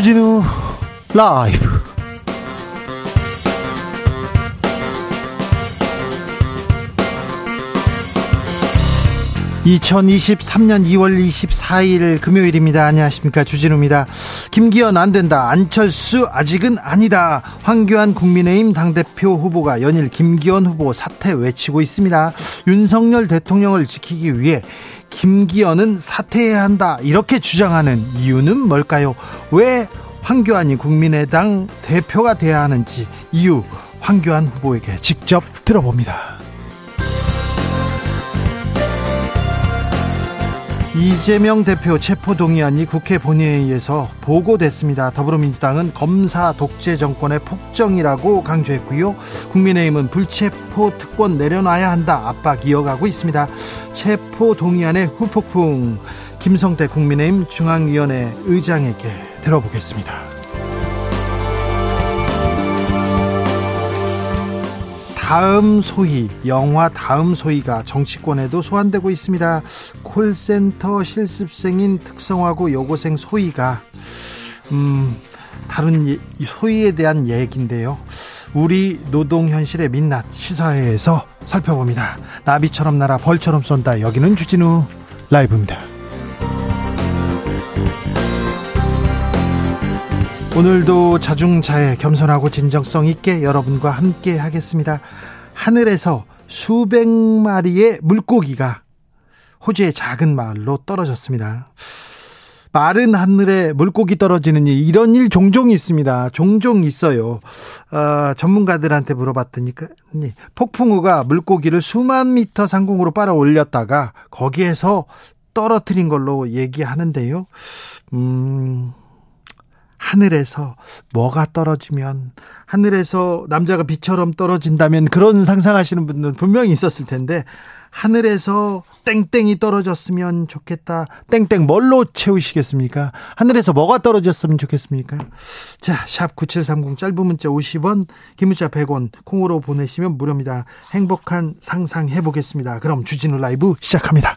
주진우 라이브. (2023년 2월 24일) 금요일입니다. 안녕하십니까. 주진우입니다. 김기현 안 된다 안철수 아직은 아니다. 황교안 국민의힘 당대표 후보가 연일 김기현 후보 사퇴 외치고 있습니다. 윤석열 대통령을 지키기 위해 김기현은 사퇴해야 한다 이렇게 주장하는 이유는 뭘까요? 왜 황교안이 국민의당 대표가 돼야 하는지 이유 황교안 후보에게 직접 들어봅니다. 이재명 대표 체포동의안이 국회 본회의에서 보고됐습니다. 더불어민주당은 검사 독재 정권의 폭정이라고 강조했고요. 국민의힘은 불체포 특권 내려놔야 한다 압박 이어가고 있습니다. 체포동의안의 후폭풍 김성태 국민의힘 중앙위원회 의장에게 들어보겠습니다. 다음 소위 영화 다음 소위가 정치권에도 소환되고 있습니다. 콜센터 실습생인 특성화고 여고생 소위가 음 다른 소위에 대한 얘기인데요. 우리 노동 현실의 민낯 시사회에서 살펴봅니다. 나비처럼 날아 벌처럼 쏜다. 여기는 주진우 라이브입니다. 오늘도 자중자애 겸손하고 진정성 있게 여러분과 함께 하겠습니다. 하늘에서 수백 마리의 물고기가 호주의 작은 마을로 떨어졌습니다. 마른 하늘에 물고기 떨어지는 일 이런 일 종종 있습니다. 종종 있어요. 어, 전문가들한테 물어봤더니 폭풍우가 물고기를 수만 미터 상공으로 빨아 올렸다가 거기에서 떨어뜨린 걸로 얘기하는데요. 음, 하늘에서 뭐가 떨어지면 하늘에서 남자가 비처럼 떨어진다면 그런 상상하시는 분들은 분명히 있었을 텐데 하늘에서 땡땡이 떨어졌으면 좋겠다. 땡땡 뭘로 채우시겠습니까? 하늘에서 뭐가 떨어졌으면 좋겠습니까? 자, 샵 9730 짧은 문자 50원, 긴 문자 100원 콩으로 보내시면 무료입니다. 행복한 상상 해보겠습니다. 그럼 주진우 라이브 시작합니다.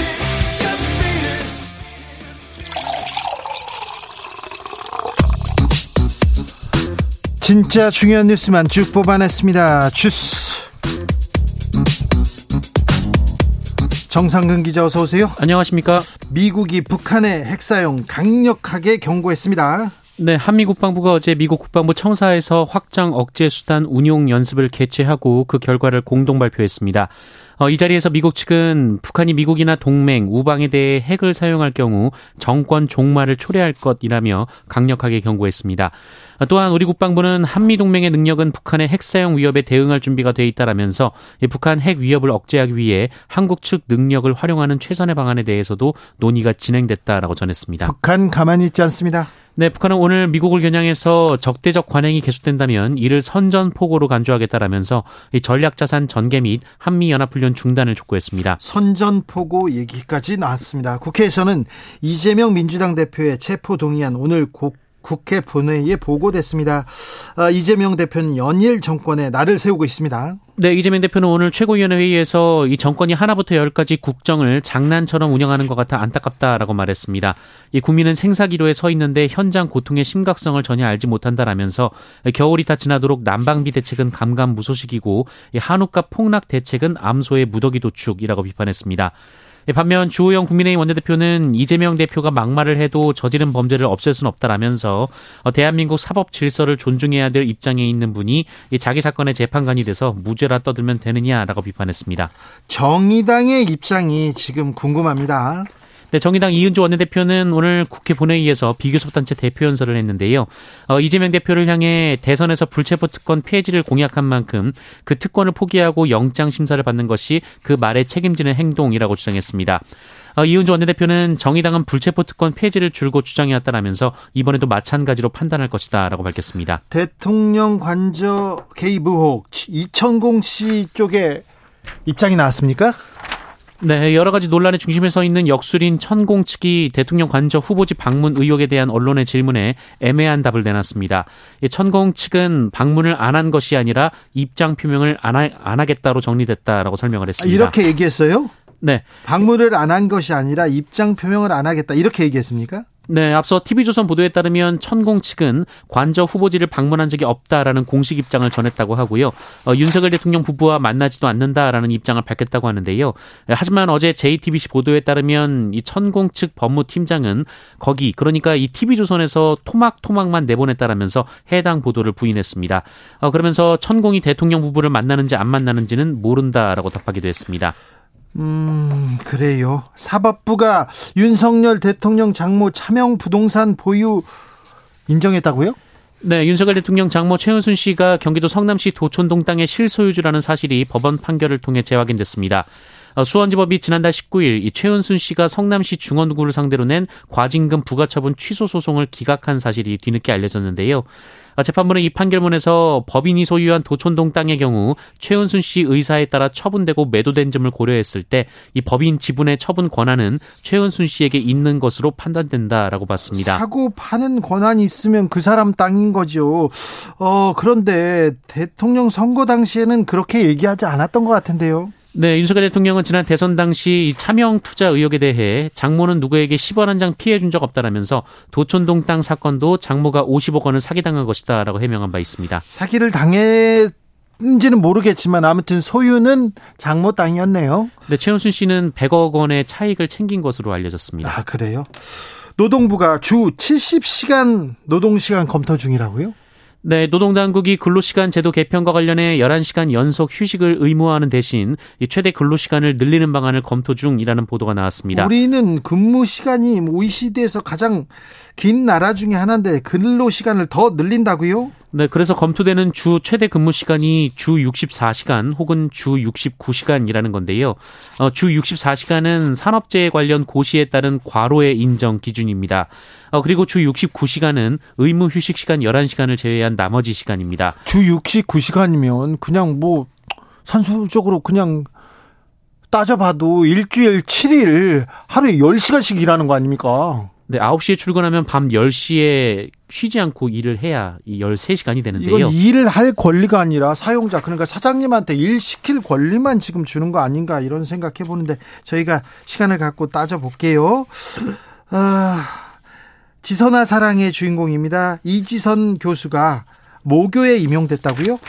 진짜 중요한 뉴스만 쭉 뽑아냈습니다. 주스. 정상근 기자 어서 오세요. 안녕하십니까? 미국이 북한의 핵 사용 강력하게 경고했습니다. 네, 한미 국방부가 어제 미국 국방부 청사에서 확장 억제 수단 운용 연습을 개최하고 그 결과를 공동 발표했습니다. 어, 이 자리에서 미국 측은 북한이 미국이나 동맹, 우방에 대해 핵을 사용할 경우 정권 종말을 초래할 것이라며 강력하게 경고했습니다. 어, 또한 우리 국방부는 한미 동맹의 능력은 북한의 핵 사용 위협에 대응할 준비가 돼 있다라면서 북한 핵 위협을 억제하기 위해 한국 측 능력을 활용하는 최선의 방안에 대해서도 논의가 진행됐다라고 전했습니다. 북한 가만히 있지 않습니다. 네, 북한은 오늘 미국을 겨냥해서 적대적 관행이 계속된다면 이를 선전포고로 간주하겠다라면서 전략자산 전개 및 한미연합훈련 중단을 촉구했습니다. 선전포고 얘기까지 나왔습니다. 국회에서는 이재명 민주당 대표의 체포 동의안 오늘 국 국회 본회의에 보고됐습니다. 아, 이재명 대표는 연일 정권에 날을 세우고 있습니다. 네, 이재명 대표는 오늘 최고위원회 회의에서 이 정권이 하나부터 열까지 국정을 장난처럼 운영하는 것 같아 안타깝다라고 말했습니다. 이 국민은 생사기로에 서 있는데 현장 고통의 심각성을 전혀 알지 못한다라면서 겨울이 다 지나도록 난방비 대책은 감감무소식이고 한우값 폭락 대책은 암소의 무더기 도축이라고 비판했습니다. 예, 반면 주호영 국민의힘 원내대표는 이재명 대표가 막말을 해도 저지른 범죄를 없앨 수는 없다라면서 어, 대한민국 사법 질서를 존중해야 될 입장에 있는 분이 자기 사건의 재판관이 돼서 무죄라 떠들면 되느냐라고 비판했습니다. 정의당의 입장이 지금 궁금합니다. 네, 정의당 이은주 원내대표는 오늘 국회 본회의에서 비교섭단체 대표 연설을 했는데요. 어, 이재명 대표를 향해 대선에서 불체포 특권 폐지를 공약한 만큼 그 특권을 포기하고 영장 심사를 받는 것이 그 말에 책임지는 행동이라고 주장했습니다. 어, 이은주 원내대표는 정의당은 불체포 특권 폐지를 줄곧 주장해왔다라면서 이번에도 마찬가지로 판단할 것이다라고 밝혔습니다. 대통령 관저 개입 의혹 이천공 씨 쪽에 입장이 나왔습니까? 네, 여러 가지 논란의 중심에 서 있는 역술인 천공 측이 대통령 관저 후보지 방문 의혹에 대한 언론의 질문에 애매한 답을 내놨습니다. 천공 측은 방문을 안 한 것이 아니라 입장 표명을 안, 하, 안 하겠다로 정리됐다라고 설명을 했습니다. 이렇게 얘기했어요? 네. 방문을 안 한 것이 아니라 입장 표명을 안 하겠다. 이렇게 얘기했습니까? 네, 앞서 TV조선 보도에 따르면 천공 측은 관저 후보지를 방문한 적이 없다라는 공식 입장을 전했다고 하고요. 어, 윤석열 대통령 부부와 만나지도 않는다라는 입장을 밝혔다고 하는데요. 하지만 어제 JTBC 보도에 따르면 이 천공 측 법무팀장은 거기 그러니까 이 TV조선에서 토막토막만 내보냈다라면서 해당 보도를 부인했습니다. 어, 그러면서 천공이 대통령 부부를 만나는지 안 만나는지는 모른다라고 답하기도 했습니다. 음, 그래요. 사법부가 윤석열 대통령 장모 차명 부동산 보유 인정했다고요? 네, 윤석열 대통령 장모 최은순 씨가 경기도 성남시 도촌동 땅의 실소유주라는 사실이 법원 판결을 통해 재확인됐습니다. 어, 수원지법이 지난달 19일 이 최은순 씨가 성남시 중원구를 상대로 낸 과징금 부과처분 취소 소송을 기각한 사실이 뒤늦게 알려졌는데요. 아, 재판부는 이 판결문에서 법인이 소유한 도촌동 땅의 경우 최은순 씨 의사에 따라 처분되고 매도된 점을 고려했을 때 이 법인 지분의 처분 권한은 최은순 씨에게 있는 것으로 판단된다라고 봤습니다. 사고 파는 권한이 있으면 그 사람 땅인 거죠. 어, 그런데 대통령 선거 당시에는 그렇게 얘기하지 않았던 것 같은데요. 네, 윤석열 대통령은 지난 대선 당시 차명 투자 의혹에 대해 장모는 누구에게 10원 한 장 피해 준 적 없다라면서 도촌동 땅 사건도 장모가 50억 원을 사기당한 것이다라고 해명한 바 있습니다. 사기를 당했는지는 모르겠지만 아무튼 소유는 장모 땅이었네요. 네, 최은순 씨는 100억 원의 차익을 챙긴 것으로 알려졌습니다. 아, 그래요? 노동부가 주 70시간 노동시간 검토 중이라고요? 네, 노동당국이 근로시간 제도 개편과 관련해 11시간 연속 휴식을 의무화하는 대신 최대 근로시간을 늘리는 방안을 검토 중이라는 보도가 나왔습니다. 우리는 근무 시간이 OECD에서 가장 긴 나라 중에 하나인데 근로시간을 더 늘린다고요? 네, 그래서 검토되는 주 최대 근무 시간이 주 64시간 혹은 주 69시간이라는 건데요. 어, 주 64시간은 산업재해 관련 고시에 따른 과로의 인정 기준입니다. 어, 그리고 주 69시간은 의무 휴식 시간 11시간을 제외한 나머지 시간입니다. 주 69시간이면 그냥 뭐 산술적으로 그냥 따져봐도 일주일 7일 하루에 10시간씩 일하는 거 아닙니까? 네, 9시에 출근하면 밤 10시에 쉬지 않고 일을 해야 이 13시간이 되는데요. 이건 일을 할 권리가 아니라 사용자 그러니까 사장님한테 일 시킬 권리만 지금 주는 거 아닌가 이런 생각해 보는데 저희가 시간을 갖고 따져 볼게요. 아, 지선아 사랑의 주인공입니다. 이지선 교수가 모교에 임용됐다고요?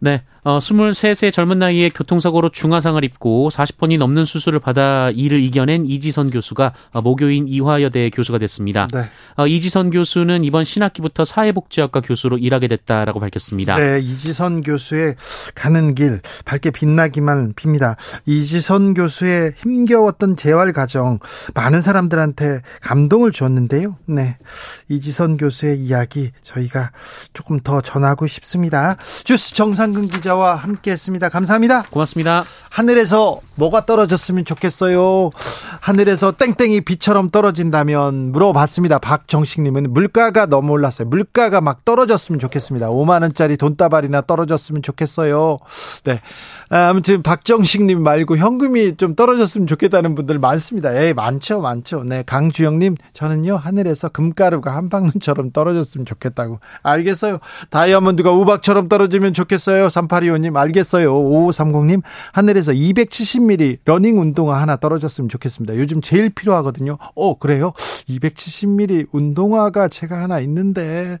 네. 어, 23세 젊은 나이에 교통사고로 중화상을 입고 40번이 넘는 수술을 받아 이를 이겨낸 이지선 교수가 어, 모교인 이화여대 교수가 됐습니다. 네. 어, 이지선 교수는 이번 신학기부터 사회복지학과 교수로 일하게 됐다라고 밝혔습니다. 네, 이지선 교수의 가는 길 밝게 빛나기만 빕니다. 이지선 교수의 힘겨웠던 재활 과정 많은 사람들한테 감동을 주었는데요. 네, 이지선 교수의 이야기 저희가 조금 더 전하고 싶습니다. 주스 정상근 기자 기자와 함께했습니다. 감사합니다. 고맙습니다. 하늘에서 뭐가 떨어졌으면 좋겠어요. 하늘에서 땡땡이 비처럼 떨어진다면 물어봤습니다. 박정식님은 물가가 너무 올랐어요. 물가가 막 떨어졌으면 좋겠습니다. 5만 원짜리 돈다발이나 떨어졌으면 좋겠어요. 네. 아, 아무튼 박정식님 말고 현금이 좀 떨어졌으면 좋겠다는 분들 많습니다. 예, 많죠, 많죠. 네, 강주영님 저는요 하늘에서 금가루가 빗방울처럼 떨어졌으면 좋겠다고. 알겠어요. 다이아몬드가 우박처럼 떨어지면 좋겠어요. 3825님 알겠어요. 5530님 하늘에서 270mm 러닝 운동화 하나 떨어졌으면 좋겠습니다. 요즘 제일 필요하거든요. 어 그래요? 270mm 운동화가 제가 하나 있는데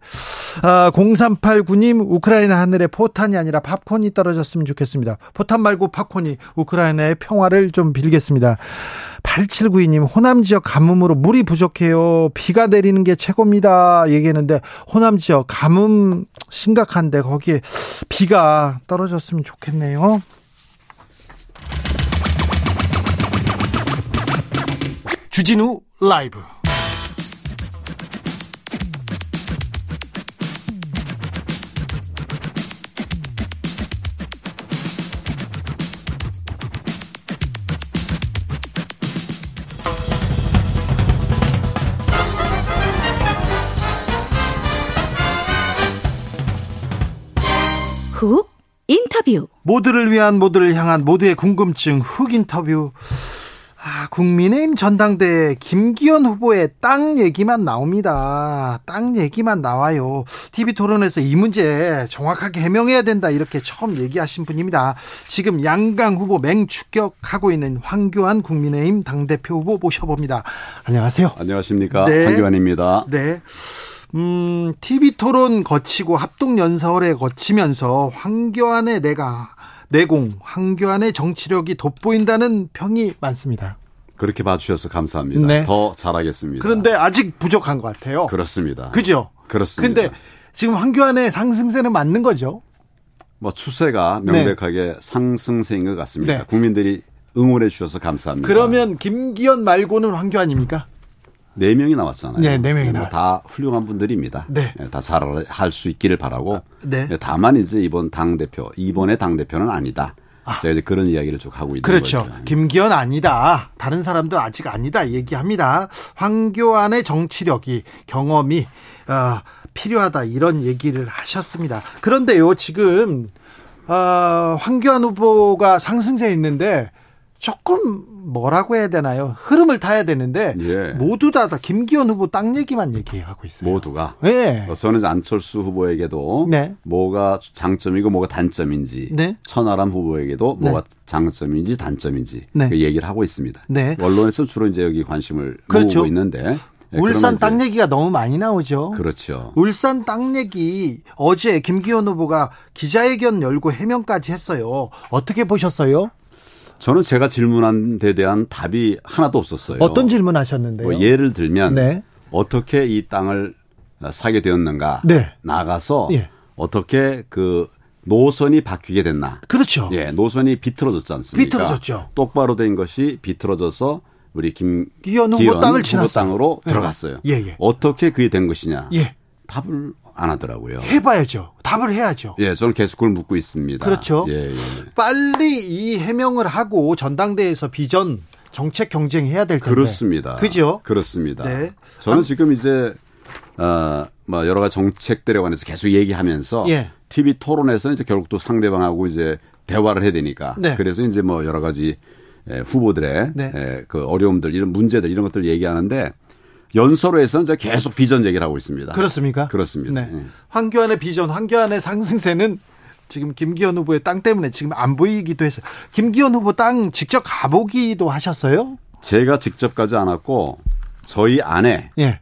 아, 0389님 우크라이나 하늘에 포탄이 아니라 팝콘이 떨어졌으면 좋겠습니다. 포탄 말고 팝콘이 우크라이나의 평화를 좀 빌겠습니다. 8792님 호남 지역 가뭄으로 물이 부족해요. 비가 내리는 게 최고입니다. 얘기했는데 호남 지역 가뭄 심각한데 거기에 비가 떨어졌으면 좋겠네요. 주진우 라이브 모두를 위한 모두를 향한 모두의 궁금증 훅 인터뷰. 아, 국민의힘 전당대회 김기현 후보의 땅 얘기만 나옵니다. 땅 얘기만 나와요. TV 토론에서 이 문제 정확하게 해명해야 된다 이렇게 처음 얘기하신 분입니다. 지금 양강 후보 맹추격하고 있는 황교안 국민의힘 당대표 후보 모셔봅니다. 안녕하세요. 안녕하십니까. 네. 황교안입니다. 네. 음, TV 토론 거치고 합동 연설에 거치면서 황교안의 내가 내공, 황교안의 정치력이 돋보인다는 평이 많습니다. 그렇게 봐주셔서 감사합니다. 네. 더 잘하겠습니다. 그런데 아직 부족한 것 같아요. 그렇습니다. 그죠? 그렇습니다. 근데 지금 황교안의 상승세는 맞는 거죠? 뭐 추세가 명백하게 상승세인 것 같습니다. 네. 국민들이 응원해 주셔서 감사합니다. 그러면 김기현 말고는 황교안입니까? 네 명이 나왔잖아요. 네, 네 명이 뭐 나왔- 다 훌륭한 분들입니다. 네. 다 잘 할 수 있기를 바라고. 네. 다만 이제 이번 당 대표 이번의 당 대표는 아니다. 제가 이제 그런 이야기를 쭉 하고 있는 그렇죠. 거죠. 김기현 아니다. 다른 사람도 아직 아니다. 얘기합니다. 황교안의 정치력이 경험이 어, 필요하다 이런 얘기를 하셨습니다. 그런데요, 지금 어, 황교안 후보가 상승세에 있는데 조금 뭐라고 해야 되나요? 흐름을 타야 되는데 예. 모두 다, 다 김기현 후보 땅 얘기만 얘기하고 있어요. 모두가. 네. 어, 저는 안철수 후보에게도 네. 뭐가 장점이고 뭐가 단점인지 네. 천하람 후보에게도 네. 뭐가 장점인지 단점인지 네. 그 얘기를 하고 있습니다. 네. 언론에서 주로 이제 여기 관심을 그렇죠. 모으고 있는데 네, 울산 땅 얘기가 너무 많이 나오죠. 그렇죠. 울산 땅 얘기 어제 김기현 후보가 기자회견 열고 해명까지 했어요. 어떻게 보셨어요? 저는 제가 질문한 데 대한 답이 하나도 없었어요. 어떤 질문 하셨는데요? 뭐 예를 들면 네. 어떻게 이 땅을 사게 되었는가 네. 나가서 예. 어떻게 그 노선이 바뀌게 됐나 그렇죠. 예, 노선이 비틀어졌지 않습니까? 비틀어졌죠. 똑바로 된 것이 비틀어져서 우리 김 기현 후보 땅을 지났어요. 땅으로 예. 들어갔어요. 예, 예. 어떻게 그게 된 것이냐? 예. 답을 안 하더라고요. 해봐야죠. 답을 해야죠. 예, 저는 계속 그걸 묻고 있습니다. 그렇죠. 예, 예. 빨리 이 해명을 하고 전당대회에서 비전 정책 경쟁해야 될 텐데. 그렇습니다. 그죠? 그렇습니다. 네. 저는 지금 이제 어 뭐 여러 가지 정책들에 관해서 계속 얘기하면서 예. TV 토론에서 이제 결국 또 상대방하고 이제 대화를 해야 되니까 네. 그래서 이제 뭐 여러 가지 에, 후보들의 네. 에, 그 어려움들 이런 문제들 이런 것들 얘기하는데 연설에서는 이제 계속 비전 얘기를 하고 있습니다. 그렇습니까? 그렇습니다. 네. 예. 황교안의 비전, 황교안의 상승세는 지금 김기현 후보의 땅 때문에 지금 안 보이기도 했어요. 김기현 후보 땅 직접 가보기도 하셨어요? 제가 직접 가지 않았고 저희 안에 예.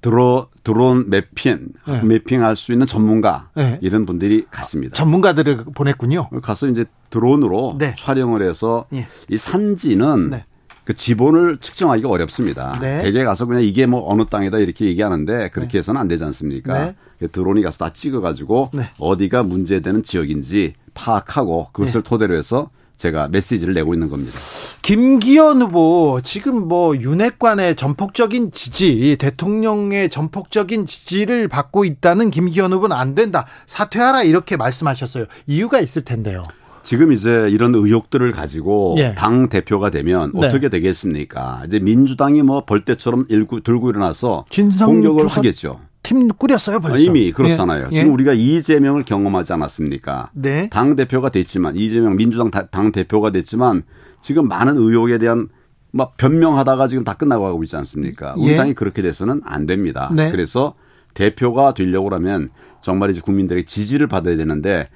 드로 드론 매핑 네. 매핑 할 수 있는 전문가 네. 이런 분들이 갔습니다. 전문가들을 보냈군요. 가서 이제 드론으로 네. 촬영을 해서 예. 이 산지는 네. 그 지본을 측정하기가 어렵습니다. 네. 대개 가서 그냥 이게 뭐 어느 땅이다 이렇게 얘기하는데 그렇게 해서는 안 되지 않습니까? 네. 그 드론이 가서 다 찍어가지고 네. 어디가 문제되는 지역인지 파악하고 그것을 토대로 해서 제가 메시지를 내고 있는 겁니다. 김기현 후보 지금 뭐 윤핵관의 전폭적인 지지, 대통령의 전폭적인 지지를 받고 있다는 김기현 후보는 안 된다. 사퇴하라 이렇게 말씀하셨어요. 이유가 있을 텐데요. 지금 이제 이런 의혹들을 가지고 예. 당 대표가 되면 네. 어떻게 되겠습니까? 이제 민주당이 뭐 벌떼처럼 일구, 들고 일어나서 공격을 하겠죠. 팀 꾸렸어요 벌써. 아, 이미 그렇잖아요. 예. 지금 예. 우리가 이재명을 경험하지 않았습니까? 네. 당 대표가 됐지만 이재명 민주당 다- 당 대표가 됐지만 지금 많은 의혹에 대한 막 변명하다가 지금 다 끝나고 가고 있지 않습니까? 우리 예. 당이 그렇게 돼서는 안 됩니다. 네. 그래서 대표가 되려고 하면 정말 이제 국민들의 지지를 받아야 되는데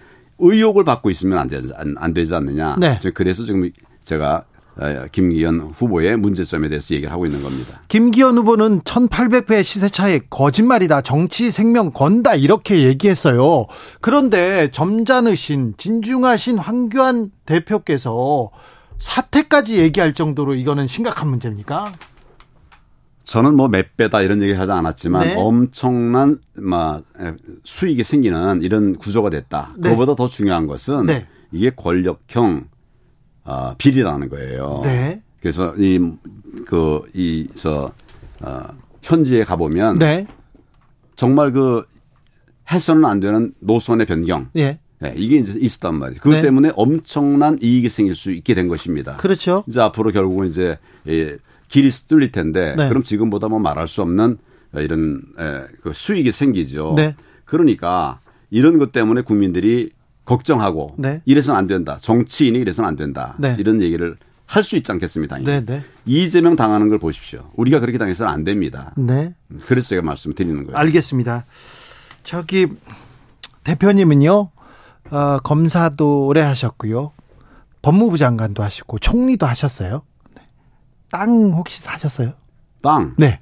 의혹을 받고 있으면 안 되지, 안, 안 되지 않느냐. 네. 그래서 지금 제가 어, 김기현 후보의 문제점에 대해서 얘기를 하고 있는 겁니다. 김기현 후보는 1800배 시세 차에 거짓말이다. 정치 생명 건다. 이렇게 얘기했어요. 그런데 점잖으신 진중하신 황교안 대표께서 사퇴까지 얘기할 정도로 이거는 심각한 문제입니까? 저는 뭐 몇 배다 이런 얘기 하지 않았지만 네. 엄청난 막 수익이 생기는 이런 구조가 됐다. 네. 그거보다 더 중요한 것은 네. 이게 권력형 어, 비리라는 거예요. 네. 그래서 이 그 이 저 어, 현지에 가 보면 네. 정말 그 해서는 안 되는 노선의 변경. 예. 네, 이게 이제 있었단 말이에요. 그것 네. 때문에 엄청난 이익이 생길 수 있게 된 것입니다. 그렇죠. 이제 앞으로 결국은 이제 예, 길이 뚫릴 텐데 네. 그럼 지금보다 뭐 말할 수 없는 이런 예, 그 수익이 생기죠. 네. 그러니까 이런 것 때문에 국민들이 걱정하고 네. 이래서는 안 된다. 정치인이 이래서는 안 된다. 네. 이런 얘기를 할 수 있지 않겠습니까? 네, 네. 이재명 당하는 걸 보십시오. 우리가 그렇게 당해서는 안 됩니다. 네. 그래서 제가 말씀드리는 거예요. 알겠습니다. 저기 대표님은요. 어, 검사도 오래 하셨고요. 법무부 장관도 하시고 총리도 하셨어요. 네. 땅 혹시 사셨어요? 땅. 네.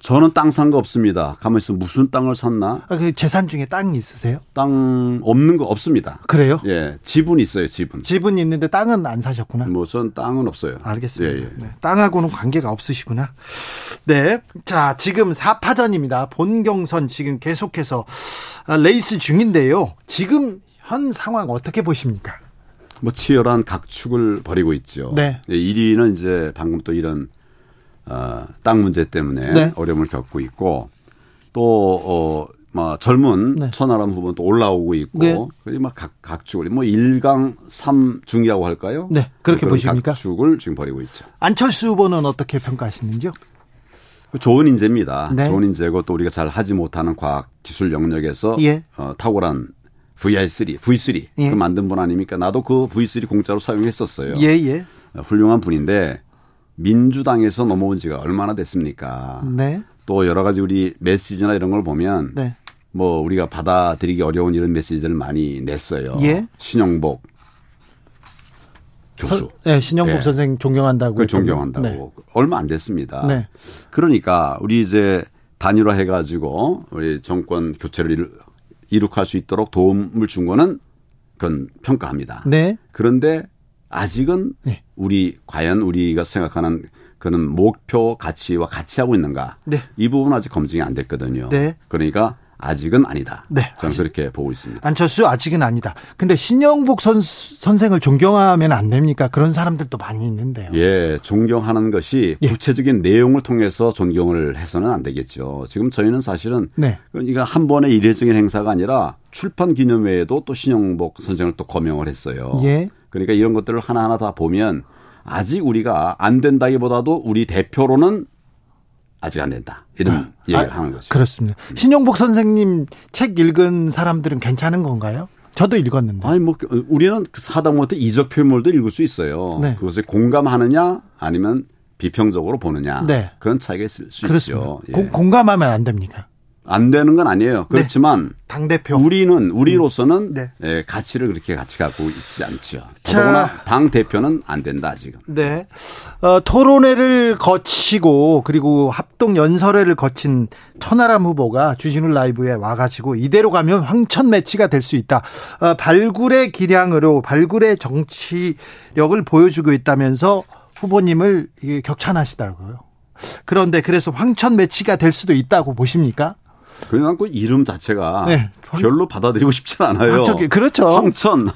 저는 땅 산 거 없습니다. 가만 있어 무슨 땅을 샀나? 아, 그 재산 중에 땅 있으세요? 땅 없는 거 없습니다. 그래요? 예, 지분 있어요, 지분. 집은 있는데 땅은 안 사셨구나. 뭐 전 땅은 없어요. 알겠습니다. 예, 예. 네, 땅하고는 관계가 없으시구나. 네. 자, 지금 4파전입니다. 본경선 지금 계속해서 아, 레이스 중인데요. 지금 현 상황 어떻게 보십니까? 뭐 치열한 각축을 벌이고 있죠. 네. 예, 1위는 이제 방금 또 이런 어, 땅 문제 때문에 네. 어려움을 겪고 있고 또 어, 뭐 젊은 네. 천하람 후보는 또 올라오고 있고 네. 그리고 막 각, 각축을 뭐 1강 3중이라고 할까요? 네, 그렇게 그런 보십니까? 각축을 지금 벌이고 있죠. 안철수 후보는 어떻게 평가하시는지요? 좋은 인재입니다. 네. 좋은 인재고 또 우리가 잘 하지 못하는 과학 기술 영역에서 예. 어, 탁월한 VR3, V3 예. 그 만든 분 아닙니까? 나도 그 V3 공짜로 사용했었어요. 예, 예. 어, 훌륭한 분인데 민주당에서 넘어온 지가 얼마나 됐습니까? 네. 또 여러 가지 우리 메시지나 이런 걸 보면 네. 뭐 우리가 받아들이기 어려운 이런 메시지들을 많이 냈어요. 예. 신영복 교수. 서- 네, 신영복 예. 선생 존경한다고. 그 존경한다고 네. 얼마 안 됐습니다. 네. 그러니까 우리 이제 단일화 해가지고 우리 정권 교체를 이룩할 수 있도록 도움을 준 거는 그건 평가합니다. 네. 그런데 아직은 네. 우리 과연 우리가 생각하는 그는 목표 가치와 같이 하고 있는가? 네. 이 부분은 아직 검증이 안 됐거든요. 네. 그러니까 아직은 아니다. 네. 저는 그렇게 보고 있습니다. 안철수 아직은 아니다. 근데 신영복 선, 선생을 존경하면 안 됩니까? 그런 사람들도 많이 있는데요. 예, 존경하는 것이 예. 구체적인 내용을 통해서 존경을 해서는 안 되겠죠. 지금 저희는 사실은 네. 그러니까 한 번의 이례적인 행사가 아니라 출판 기념회에도 또 신영복 선생을 또 거명을 했어요. 예. 그러니까 이런 것들을 하나하나 다 보면 아직 우리가 안 된다기보다도 우리 대표로는 아직 안 된다. 이런 얘기를 하는 거죠. 그렇습니다. 신영복 선생님 책 읽은 사람들은 괜찮은 건가요? 저도 읽었는데. 아니 뭐 우리는 그 사다못해 이적 표현물도 읽을 수 있어요. 네. 그것에 공감하느냐 아니면 비평적으로 보느냐 네. 그런 차이가 있을 수 그렇습니다. 있죠. 예. 공- 공감하면 안 됩니까? 안 되는 건 아니에요. 그렇지만 당대표. 우리는 우리로서는 네. 예, 가치를 그렇게 같이 갖고 있지 않죠. 자. 더더구나 당 대표는 안 된다 지금. 네. 어, 토론회를 거치고 그리고 합동 연설회를 거친 천하람 후보가 주진우 라이브에 와가지고 이대로 가면 황천 매치가 될 수 있다. 어, 발굴의 기량으로 발굴의 정치력을 보여주고 있다면서 후보님을 격찬하시더라고요. 그런데 그래서 황천 매치가 될 수도 있다고 보십니까? 그냥 그 이름 자체가 네. 별로 받아들이고 싶지 않아요. 황천길, 그렇죠. 황천.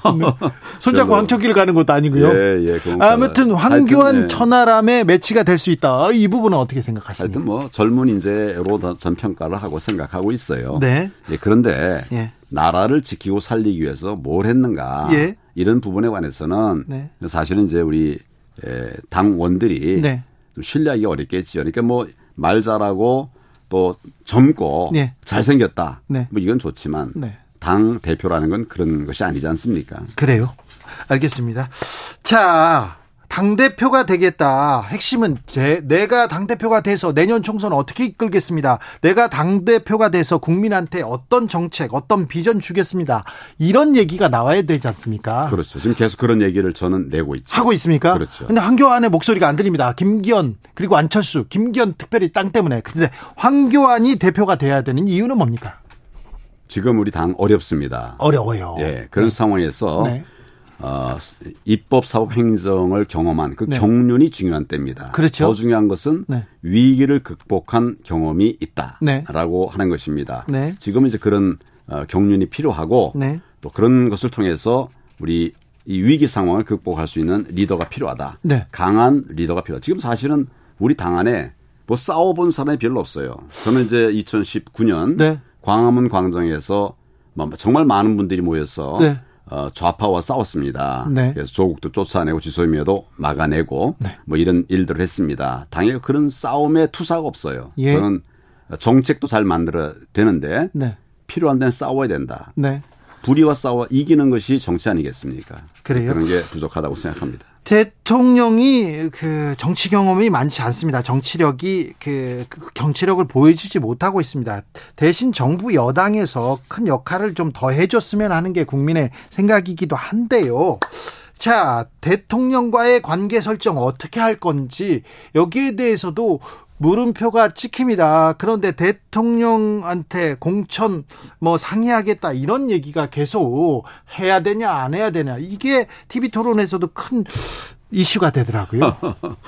손잡고 별로. 황천길 가는 것도 아니고요. 예, 예. 그건 아무튼 황교안 하여튼, 예. 천하람의 매치가 될 수 있다. 이 부분은 어떻게 생각하십니까? 하여튼 뭐 젊은 인재로 더전 평가를 하고 생각하고 있어요. 네. 예, 그런데 예. 나라를 지키고 살리기 위해서 뭘 했는가 예. 이런 부분에 관해서는 네. 사실은 이제 우리 에, 당원들이 네. 좀 신뢰하기 어렵겠지요. 그러니까 뭐 말 잘하고 또 젊고 네. 잘생겼다. 네. 뭐 이건 좋지만 네. 당 대표라는 건 그런 것이 아니지 않습니까? 그래요. 알겠습니다. 자, 당대표가 되겠다. 핵심은 제, 내가 당대표가 돼서 내년 총선 어떻게 이끌겠습니다. 내가 당대표가 돼서 국민한테 어떤 정책, 어떤 비전 주겠습니다. 이런 얘기가 나와야 되지 않습니까? 그렇죠. 지금 계속 그런 얘기를 저는 내고 있죠. 하고 있습니까? 그렇죠. 근데 황교안의 목소리가 안 들립니다. 김기현, 그리고 안철수, 김기현 특별히 땅 때문에. 근데 황교안이 대표가 돼야 되는 이유는 뭡니까? 지금 우리 당 어렵습니다. 어려워요. 예, 그런 상황에서 네. 어, 입법, 사법, 행정을 경험한 그 네. 경륜이 중요한 때입니다. 그렇죠. 더 중요한 것은 네. 위기를 극복한 경험이 네. 있다라고 하는 것입니다. 네. 지금 이제 그런 어, 경륜이 필요하고 네. 또 그런 것을 통해서 우리 이 위기 상황을 극복할 수 있는 리더가 필요하다. 네. 강한 리더가 필요하다. 지금 사실은 우리 당 안에 뭐 싸워본 사람이 별로 없어요. 저는 이제 2019년 네. 광화문 광장에서 뭐 정말 많은 분들이 모여서 네. 어, 좌파와 싸웠습니다. 네. 그래서 조국도 쫓아내고 지소미아도 막아내고 네. 뭐 이런 일들을 했습니다. 당연히 그런 싸움에 투사가 없어요. 예. 저는 정책도 잘 만들어야 되는데 네. 필요한 데는 싸워야 된다. 네. 불의와 싸워 이기는 것이 정치 아니겠습니까? 그래요? 그런 게 부족하다고 생각합니다. 대통령이 그 정치 경험이 많지 않습니다. 정치력이 그, 그 정치력을 보여주지 못하고 있습니다. 대신 정부 여당에서 큰 역할을 좀 더 해줬으면 하는 게 국민의 생각이기도 한데요. 자, 대통령과의 관계 설정 어떻게 할 건지 여기에 대해서도 물음표가 찍힙니다. 그런데 대통령한테 공천 뭐 상의하겠다 이런 얘기가 계속 해야 되냐 안 해야 되냐 이게 TV 토론에서도 큰 이슈가 되더라고요.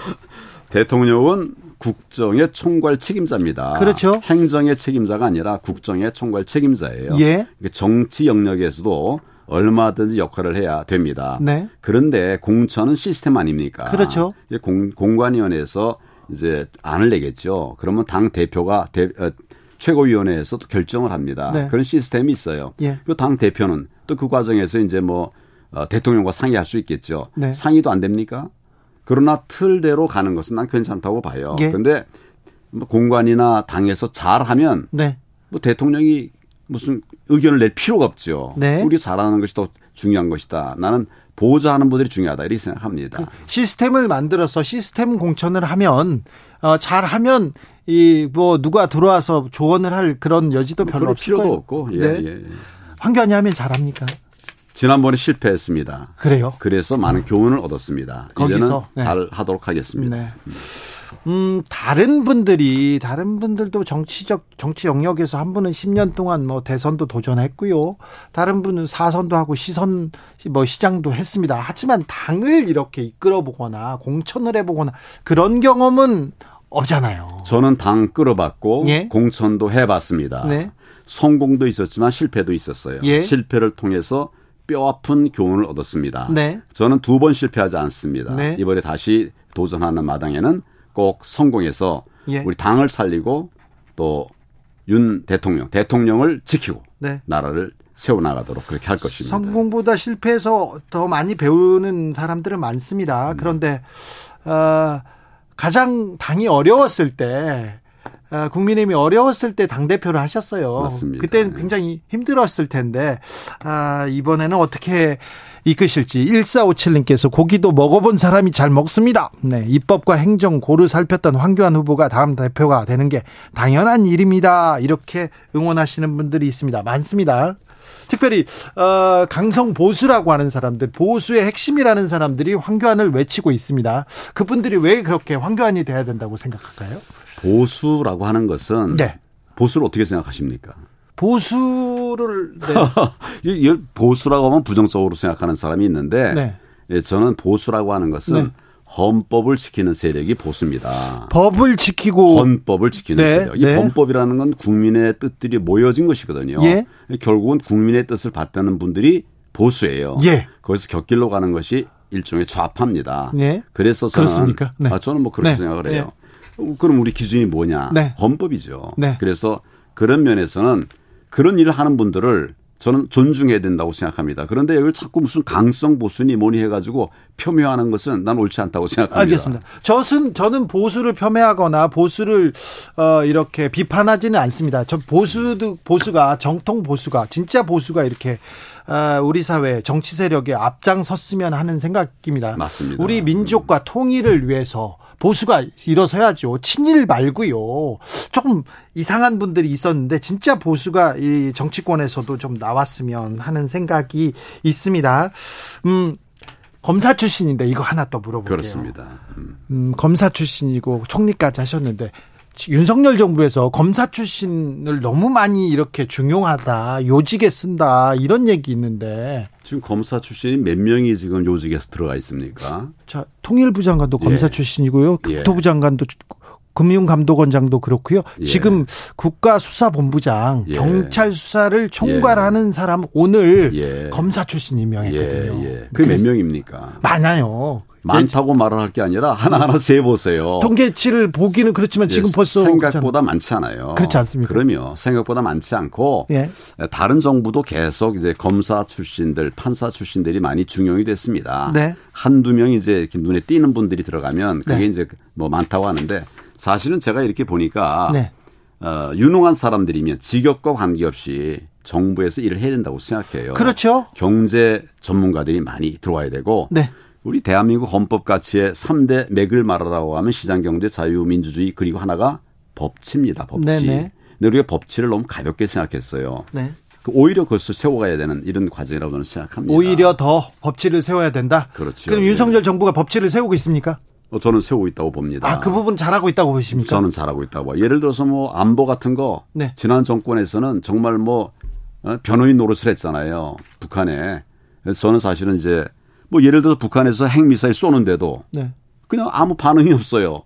대통령은 국정의 총괄 책임자입니다. 그렇죠. 행정의 책임자가 아니라 국정의 총괄 책임자예요. 예. 정치 영역에서도 얼마든지 역할을 해야 됩니다. 네. 그런데 공천은 시스템 아닙니까? 그렇죠. 공, 공관위원회에서 이제 안을 내겠죠. 그러면 당 대표가 대, 어, 최고위원회에서 또 결정을 합니다. 네. 그런 시스템이 있어요. 예. 그당 대표는 또 그 과정에서 이제 뭐 어, 대통령과 상의할 수 있겠죠. 네. 상의도 안 됩니까? 그러나 틀대로 가는 것은 난 괜찮다고 봐요. 예. 그런데 뭐 공관이나 당에서 잘하면 네. 뭐 대통령이 무슨 의견을 낼 필요가 없죠. 네. 우리 잘하는 것이 더 중요한 것이다. 나는 보좌하는 분들이 중요하다 이렇게 생각합니다. 시스템을 만들어서 시스템 공천을 하면 어, 잘하면 이 뭐 누가 들어와서 조언을 할 그런 여지도 별로 없을 필요도 거예요. 없고 예, 네. 예. 황교안이 하면 잘합니까? 지난번에 실패했습니다. 그래요? 그래서 많은 교훈을 얻었습니다. 거기서? 이제는 네. 잘 하도록 하겠습니다. 네. 음, 다른 분들이, 다른 분들도 정치적, 정치 영역에서 한 분은 10년 동안 뭐 대선도 도전했고요. 다른 분은 사선도 하고 시선, 뭐 시장도 했습니다. 하지만 당을 이렇게 이끌어 보거나 공천을 해 보거나 그런 경험은 없잖아요. 저는 당 끌어봤고 예. 공천도 해봤습니다. 네. 성공도 있었지만 실패도 있었어요. 예. 실패를 통해서 뼈아픈 교훈을 얻었습니다. 네. 저는 두 번 실패하지 않습니다. 네. 이번에 다시 도전하는 마당에는 꼭 성공해서 예. 우리 당을 살리고 또 윤 대통령, 대통령을 지키고 네. 나라를 세워나가도록 그렇게 할 것입니다. 성공보다 실패해서 더 많이 배우는 사람들은 음. 많습니다. 그런데 어, 가장 당이 어려웠을 때 어, 국민의힘이 어려웠을 때 당 대표를 하셨어요. 맞습니다. 그때는 굉장히 힘들었을 텐데 아, 이번에는 어떻게 이끄실지 1457님께서 고기도 먹어본 사람이 잘 먹습니다. 네, 입법과 행정 고루 살폈던 황교안 후보가 다음 대표가 되는 게 당연한 일입니다. 이렇게 응원하시는 분들이 있습니다. 많습니다. 특별히 어, 강성 보수라고 하는 사람들, 보수의 핵심이라는 사람들이 황교안을 외치고 있습니다. 그분들이 왜 그렇게 황교안이 돼야 된다고 생각할까요? 보수라고 하는 것은 네. 보수를 어떻게 생각하십니까? 보수 를 네. 보수라고 하면 부정적으로 생각하는 사람이 있는데 네. 예, 저는 보수라고 하는 것은 네. 헌법을 지키는 세력이 보수입니다. 법을 지키고 헌법을 지키는 네, 세력. 이 네. 헌법이라는 건 국민의 뜻들이 모여진 것이거든요. 예. 결국은 국민의 뜻을 받드는 분들이 보수예요. 예. 거기서 곁길로 가는 것이 일종의 좌파입니다. 예. 그래서 저는 그렇습니까? 네. 아, 저는 뭐 그렇게 네. 생각을 해요. 그럼 우리 기준이 뭐냐? 네. 헌법이죠. 네. 그래서 그런 면에서는 그런 일을 하는 분들을 저는 존중해야 된다고 생각합니다. 그런데 여기를 자꾸 무슨 강성 보수니 뭐니 해가지고 폄훼하는 것은 난 옳지 않다고 생각합니다. 알겠습니다. 저는 저는 보수를 폄훼하거나 보수를 어 이렇게 비판하지는 않습니다. 저 보수도 보수가 정통 보수가 진짜 보수가 이렇게 어, 우리 사회 정치 세력에 앞장섰으면 하는 생각입니다. 맞습니다. 우리 민족과 통일을 위해서 보수가 일어서야죠. 친일 말고요. 조금 이상한 분들이 있었는데 진짜 보수가 이 정치권에서도 좀 나왔으면 하는 생각이 있습니다. 음. 검사 출신인데 이거 하나 또 물어볼게요. 그렇습니다. 음. 음, 검사 출신이고 총리까지 하셨는데 윤석열 정부에서 검사 출신을 너무 많이 이렇게 중용하다, 요직에 쓴다 이런 얘기 있는데 지금 검사 출신이 몇 명이 지금 요직에서 들어가 있습니까? 자 통일부 장관도 검사 예. 출신이고요, 예. 국토부 장관도 금융감독원장도 그렇고요. 예. 지금 국가수사본부장 예. 경찰 수사를 총괄하는 사람 오늘 예. 검사 출신 예, 임명했거든요. 예. 그게 몇 명입니까? 많아요. 많다고 말을 할 게 아니라 하나하나 세 보세요. 통계치를 보기는 그렇지만 지금 예, 벌써 생각보다 많지 않아요. 그렇지 않습니까? 그럼요. 생각보다 많지 않고 예. 다른 정부도 계속 이제 검사 출신들, 판사 출신들이 많이 중용이 됐습니다. 네. 한두 명이 이제 이렇게 눈에 띄는 분들이 들어가면 그게 네. 이제 뭐 많다고 하는데 사실은 제가 이렇게 보니까 네. 어, 유능한 사람들이면 직업과 관계없이 정부에서 일을 해야 된다고 생각해요. 그렇죠. 경제 전문가들이 많이 들어와야 되고 네. 우리 대한민국 헌법 가치의 3대 맥을 말하라고 하면 시장 경제 자유 민주주의 그리고 하나가 법치입니다. 법치. 네네. 근데 우리가 법치를 너무 가볍게 생각했어요. 네. 그 오히려 그것을 세워가야 되는 이런 과정이라고 저는 생각합니다. 오히려 더 법치를 세워야 된다. 그렇죠. 그럼 예. 윤석열 정부가 법치를 세우고 있습니까? 어, 저는 세우고 있다고 봅니다. 아, 그 부분 잘하고 있다고 보십니까? 저는 잘하고 있다고 봐. 예를 들어서 뭐 안보 같은 거 네. 지난 정권에서는 정말 뭐 어, 변호인 노릇을 했잖아요. 북한에. 저는 사실은 이제 뭐 예를 들어서 북한에서 핵미사일 쏘는데도 네. 그냥 아무 반응이 없어요.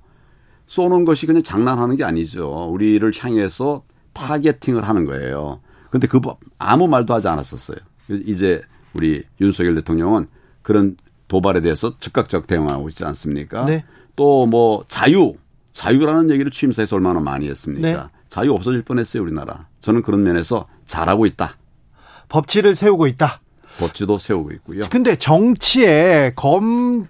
쏘는 것이 그냥 장난하는 게 아니죠. 우리를 향해서 타겟팅을 하는 거예요. 근데 그 법- 아무 말도 하지 않았었어요. 이제 우리 윤석열 대통령은 그런 도발에 대해서 즉각적 대응하고 있지 않습니까? 네. 또뭐 자유, 자유라는 얘기를 취임사에서 얼마나 많이 했습니까? 네. 자유 없어질 뻔했어요, 우리나라. 저는 그런 면에서 잘하고 있다. 법치를 세우고 있다. 법치도 세우고 있고요. 근데 정치에 검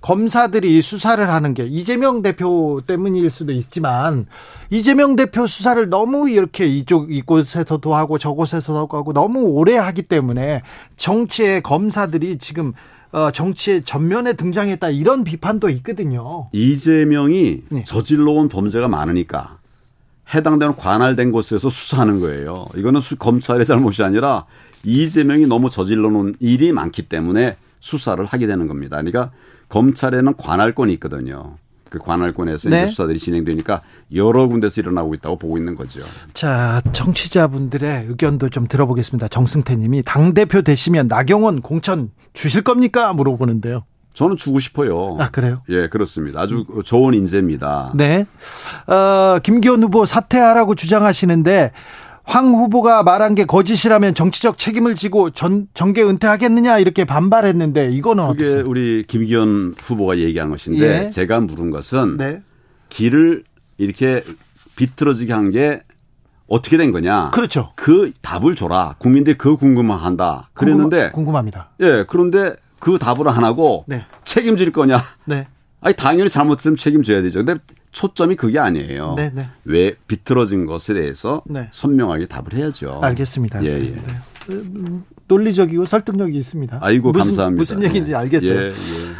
검사들이 수사를 하는 게 이재명 대표 때문일 수도 있지만 이재명 대표 수사를 너무 이렇게 이쪽 이곳에서도 하고 저곳에서도 하고 너무 오래 하기 때문에 정치의 검사들이 지금 어, 정치의 전면에 등장했다 이런 비판도 있거든요. 이재명이 네. 저질러온 범죄가 많으니까 해당되는 관할된 곳에서 수사하는 거예요. 이거는 수- 검찰의 잘못이 아니라 이재명이 너무 저질러 놓은 일이 많기 때문에 수사를 하게 되는 겁니다. 그러니까 검찰에는 관할권이 있거든요. 그 관할권에서 네. 이제 수사들이 진행되니까 여러 군데서 일어나고 있다고 보고 있는 거죠. 자, 청취자분들의 의견도 좀 들어보겠습니다. 정승태 님이 당대표 되시면 나경원 공천 주실 겁니까? 물어보는데요. 저는 주고 싶어요. 아, 그래요? 예, 그렇습니다. 아주 좋은 인재입니다. 네. 어, 김기현 후보 사퇴하라고 주장하시는데 황 후보가 말한 게 거짓이라면 정치적 책임을 지고 전, 정계 은퇴하겠느냐 이렇게 반발했는데 이거는 그게 어떠세요? 우리 김기현 후보가 얘기한 것인데 예. 제가 물은 것은 네. 길을 이렇게 비틀어지게 한 게 어떻게 된 거냐. 그렇죠. 그 답을 줘라. 국민들이 그 궁금한 한다. 그랬는데 궁금, 합니다 예, 그런데 그 답을 안 하고 네. 책임질 거냐. 네. 아니 당연히 잘못했으면 책임져야 되죠. 근데 초점이 그게 아니에요. 네, 네. 왜 비틀어진 것에 대해서 네. 선명하게 답을 해야죠. 알겠습니다. 예, 예. 네. 음, 논리적이고 설득력이 있습니다. 아이고 무슨, 감사합니다. 무슨 얘기인지 예. 알겠어요. 예, 예.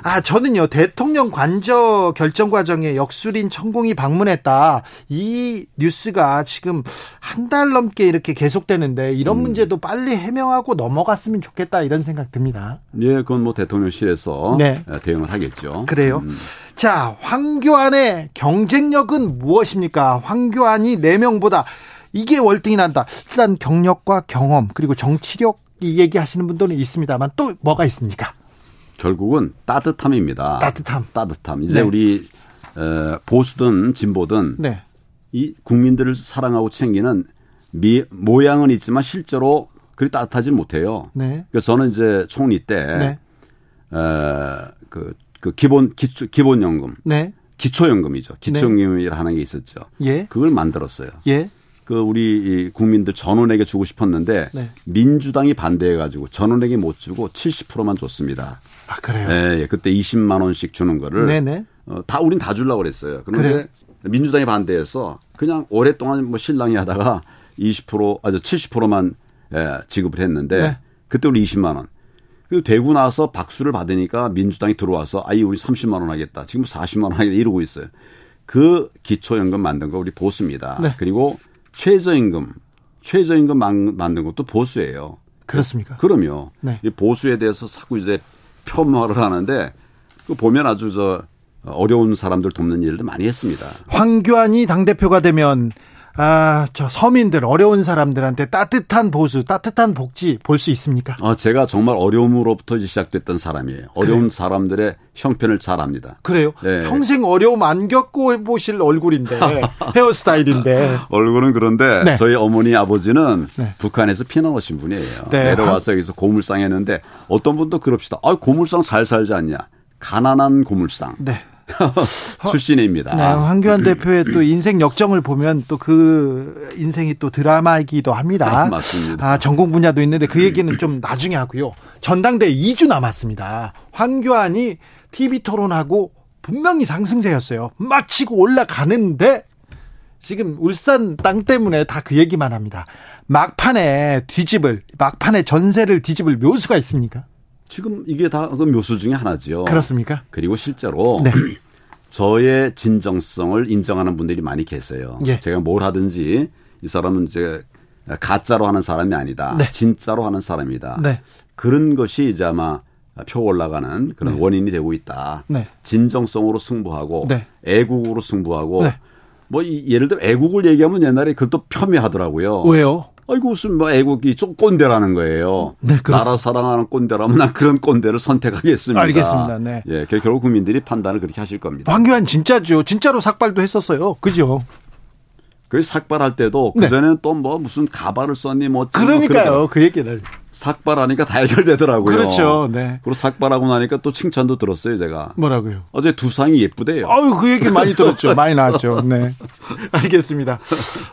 아, 저는요, 대통령 관저 결정 과정에 역술인 천공이 방문했다. 이 뉴스가 지금 한 달 넘게 이렇게 계속되는데 이런 음. 문제도 빨리 해명하고 넘어갔으면 좋겠다 이런 생각 듭니다. 예, 그건 뭐 대통령실에서 네. 대응을 하겠죠. 그래요. 음. 자, 황교안의 경쟁력은 무엇입니까? 황교안이 4 명보다 이게 월등히 난다. 일단 경력과 경험 그리고 정치력 이 얘기하시는 분들은 있습니다만 또 뭐가 있습니까? 결국은 따뜻함입니다. 따뜻함. 따뜻함. 이제 네. 우리 어, 보수든 진보든 네. 이 국민들을 사랑하고 챙기는 미, 모양은 있지만 실제로 그리 따뜻하지 못해요. 네. 그래서 저는 이제 총리 때 네. 어, 그, 그 기본 기초, 기본연금, 네. 기초연금이죠. 기초연금이라는 게 있었죠. 예. 그걸 만들었어요. 예. 그 우리 이 국민들 전원에게 주고 싶었는데 네. 민주당이 반대해 가지고 전원에게 못 주고 70%만 줬습니다. 아, 그래요. 예, 예. 그때 20만 원씩 주는 거를 네네. 어, 다 우린 다 주려고 그랬어요. 그런데 그래요? 민주당이 반대해서 그냥 오랫동안 뭐 신랑이 하다가 20% 아주 70%만 예, 지급을 했는데 네. 그때 우리 20만 원. 그 되고 나서 박수를 받으니까 민주당이 들어와서 아이 우리 30만 원 하겠다. 지금 40만 원 하겠다 이러고 있어요. 그 기초연금 만든 거 우리 보수입니다. 네. 그리고 최저임금 최저임금 만- 만든 것도 보수예요. 그렇습니까? 그럼요. 네. 이 보수에 대해서 자꾸 이제 폄하를 하는데 그 보면 아주 저 어려운 사람들 돕는 일도 많이 했습니다. 황교안이 당대표가 되면 아, 저 서민들 어려운 사람들한테 따뜻한 보수, 따뜻한 복지 볼 수 있습니까? 아, 제가 정말 어려움으로부터 시작됐던 사람이에요. 어려운 그래요? 사람들의 형편을 잘 압니다. 그래요? 네. 평생 어려움 안 겪고 보실 얼굴인데 헤어스타일인데 얼굴은 그런데 네. 저희 어머니 아버지는 네. 북한에서 피난 오신 분이에요. 네. 내려와서 여기서 고물상 했는데 어떤 분도 그럽시다. 아, 고물상 잘 살지 않냐? 가난한 고물상. 네. 출신입니다. 네, 황교안 대표의 또 인생 역정을 보면 또 그 인생이 또 드라마이기도 합니다. 네, 맞습니다. 아, 전공 분야도 있는데 그 얘기는 좀 나중에 하고요. 전당대 2주 남았습니다. 황교안이 TV 토론하고 분명히 상승세였어요. 막 치고 올라가는데 지금 울산 땅 때문에 다 그 얘기만 합니다. 막판에 뒤집을 막판에 전세를 뒤집을 묘수가 있습니까? 지금 이게 다 그 묘수 중에 하나지요. 그렇습니까? 그리고 실제로 네. 저의 진정성을 인정하는 분들이 많이 계세요. 예. 제가 뭘 하든지 이 사람은 이제 가짜로 하는 사람이 아니다. 네. 진짜로 하는 사람이다. 네. 그런 것이 이제 아마 표 올라가는 그런 네. 원인이 되고 있다. 네. 진정성으로 승부하고 네. 애국으로 승부하고 네. 뭐 예를 들어 애국을 얘기하면 옛날에 그것도 폄훼하더라고요. 왜요? 아이고 무슨 뭐 애국이 좀 꼰대라는 거예요. 네, 나라 사랑하는 꼰대라면 난 그런 꼰대를 선택하겠습니다. 알겠습니다. 네. 예, 결국 국민들이 판단을 그렇게 하실 겁니다. 황교안 진짜죠. 진짜로 삭발도 했었어요. 그죠? 그 삭발할 때도 그 전에는 네. 또뭐 무슨 가발을 썼니 뭐 그러니까요. 뭐 그 얘기를 삭발하니까 다 해결되더라고요. 그렇죠. 네. 그리고 삭발하고 나니까 또 칭찬도 들었어요, 제가. 뭐라고요? 어제 두상이 예쁘대요. 아유, 그 얘기 많이 들었죠. 많이 나왔죠. 네. 알겠습니다.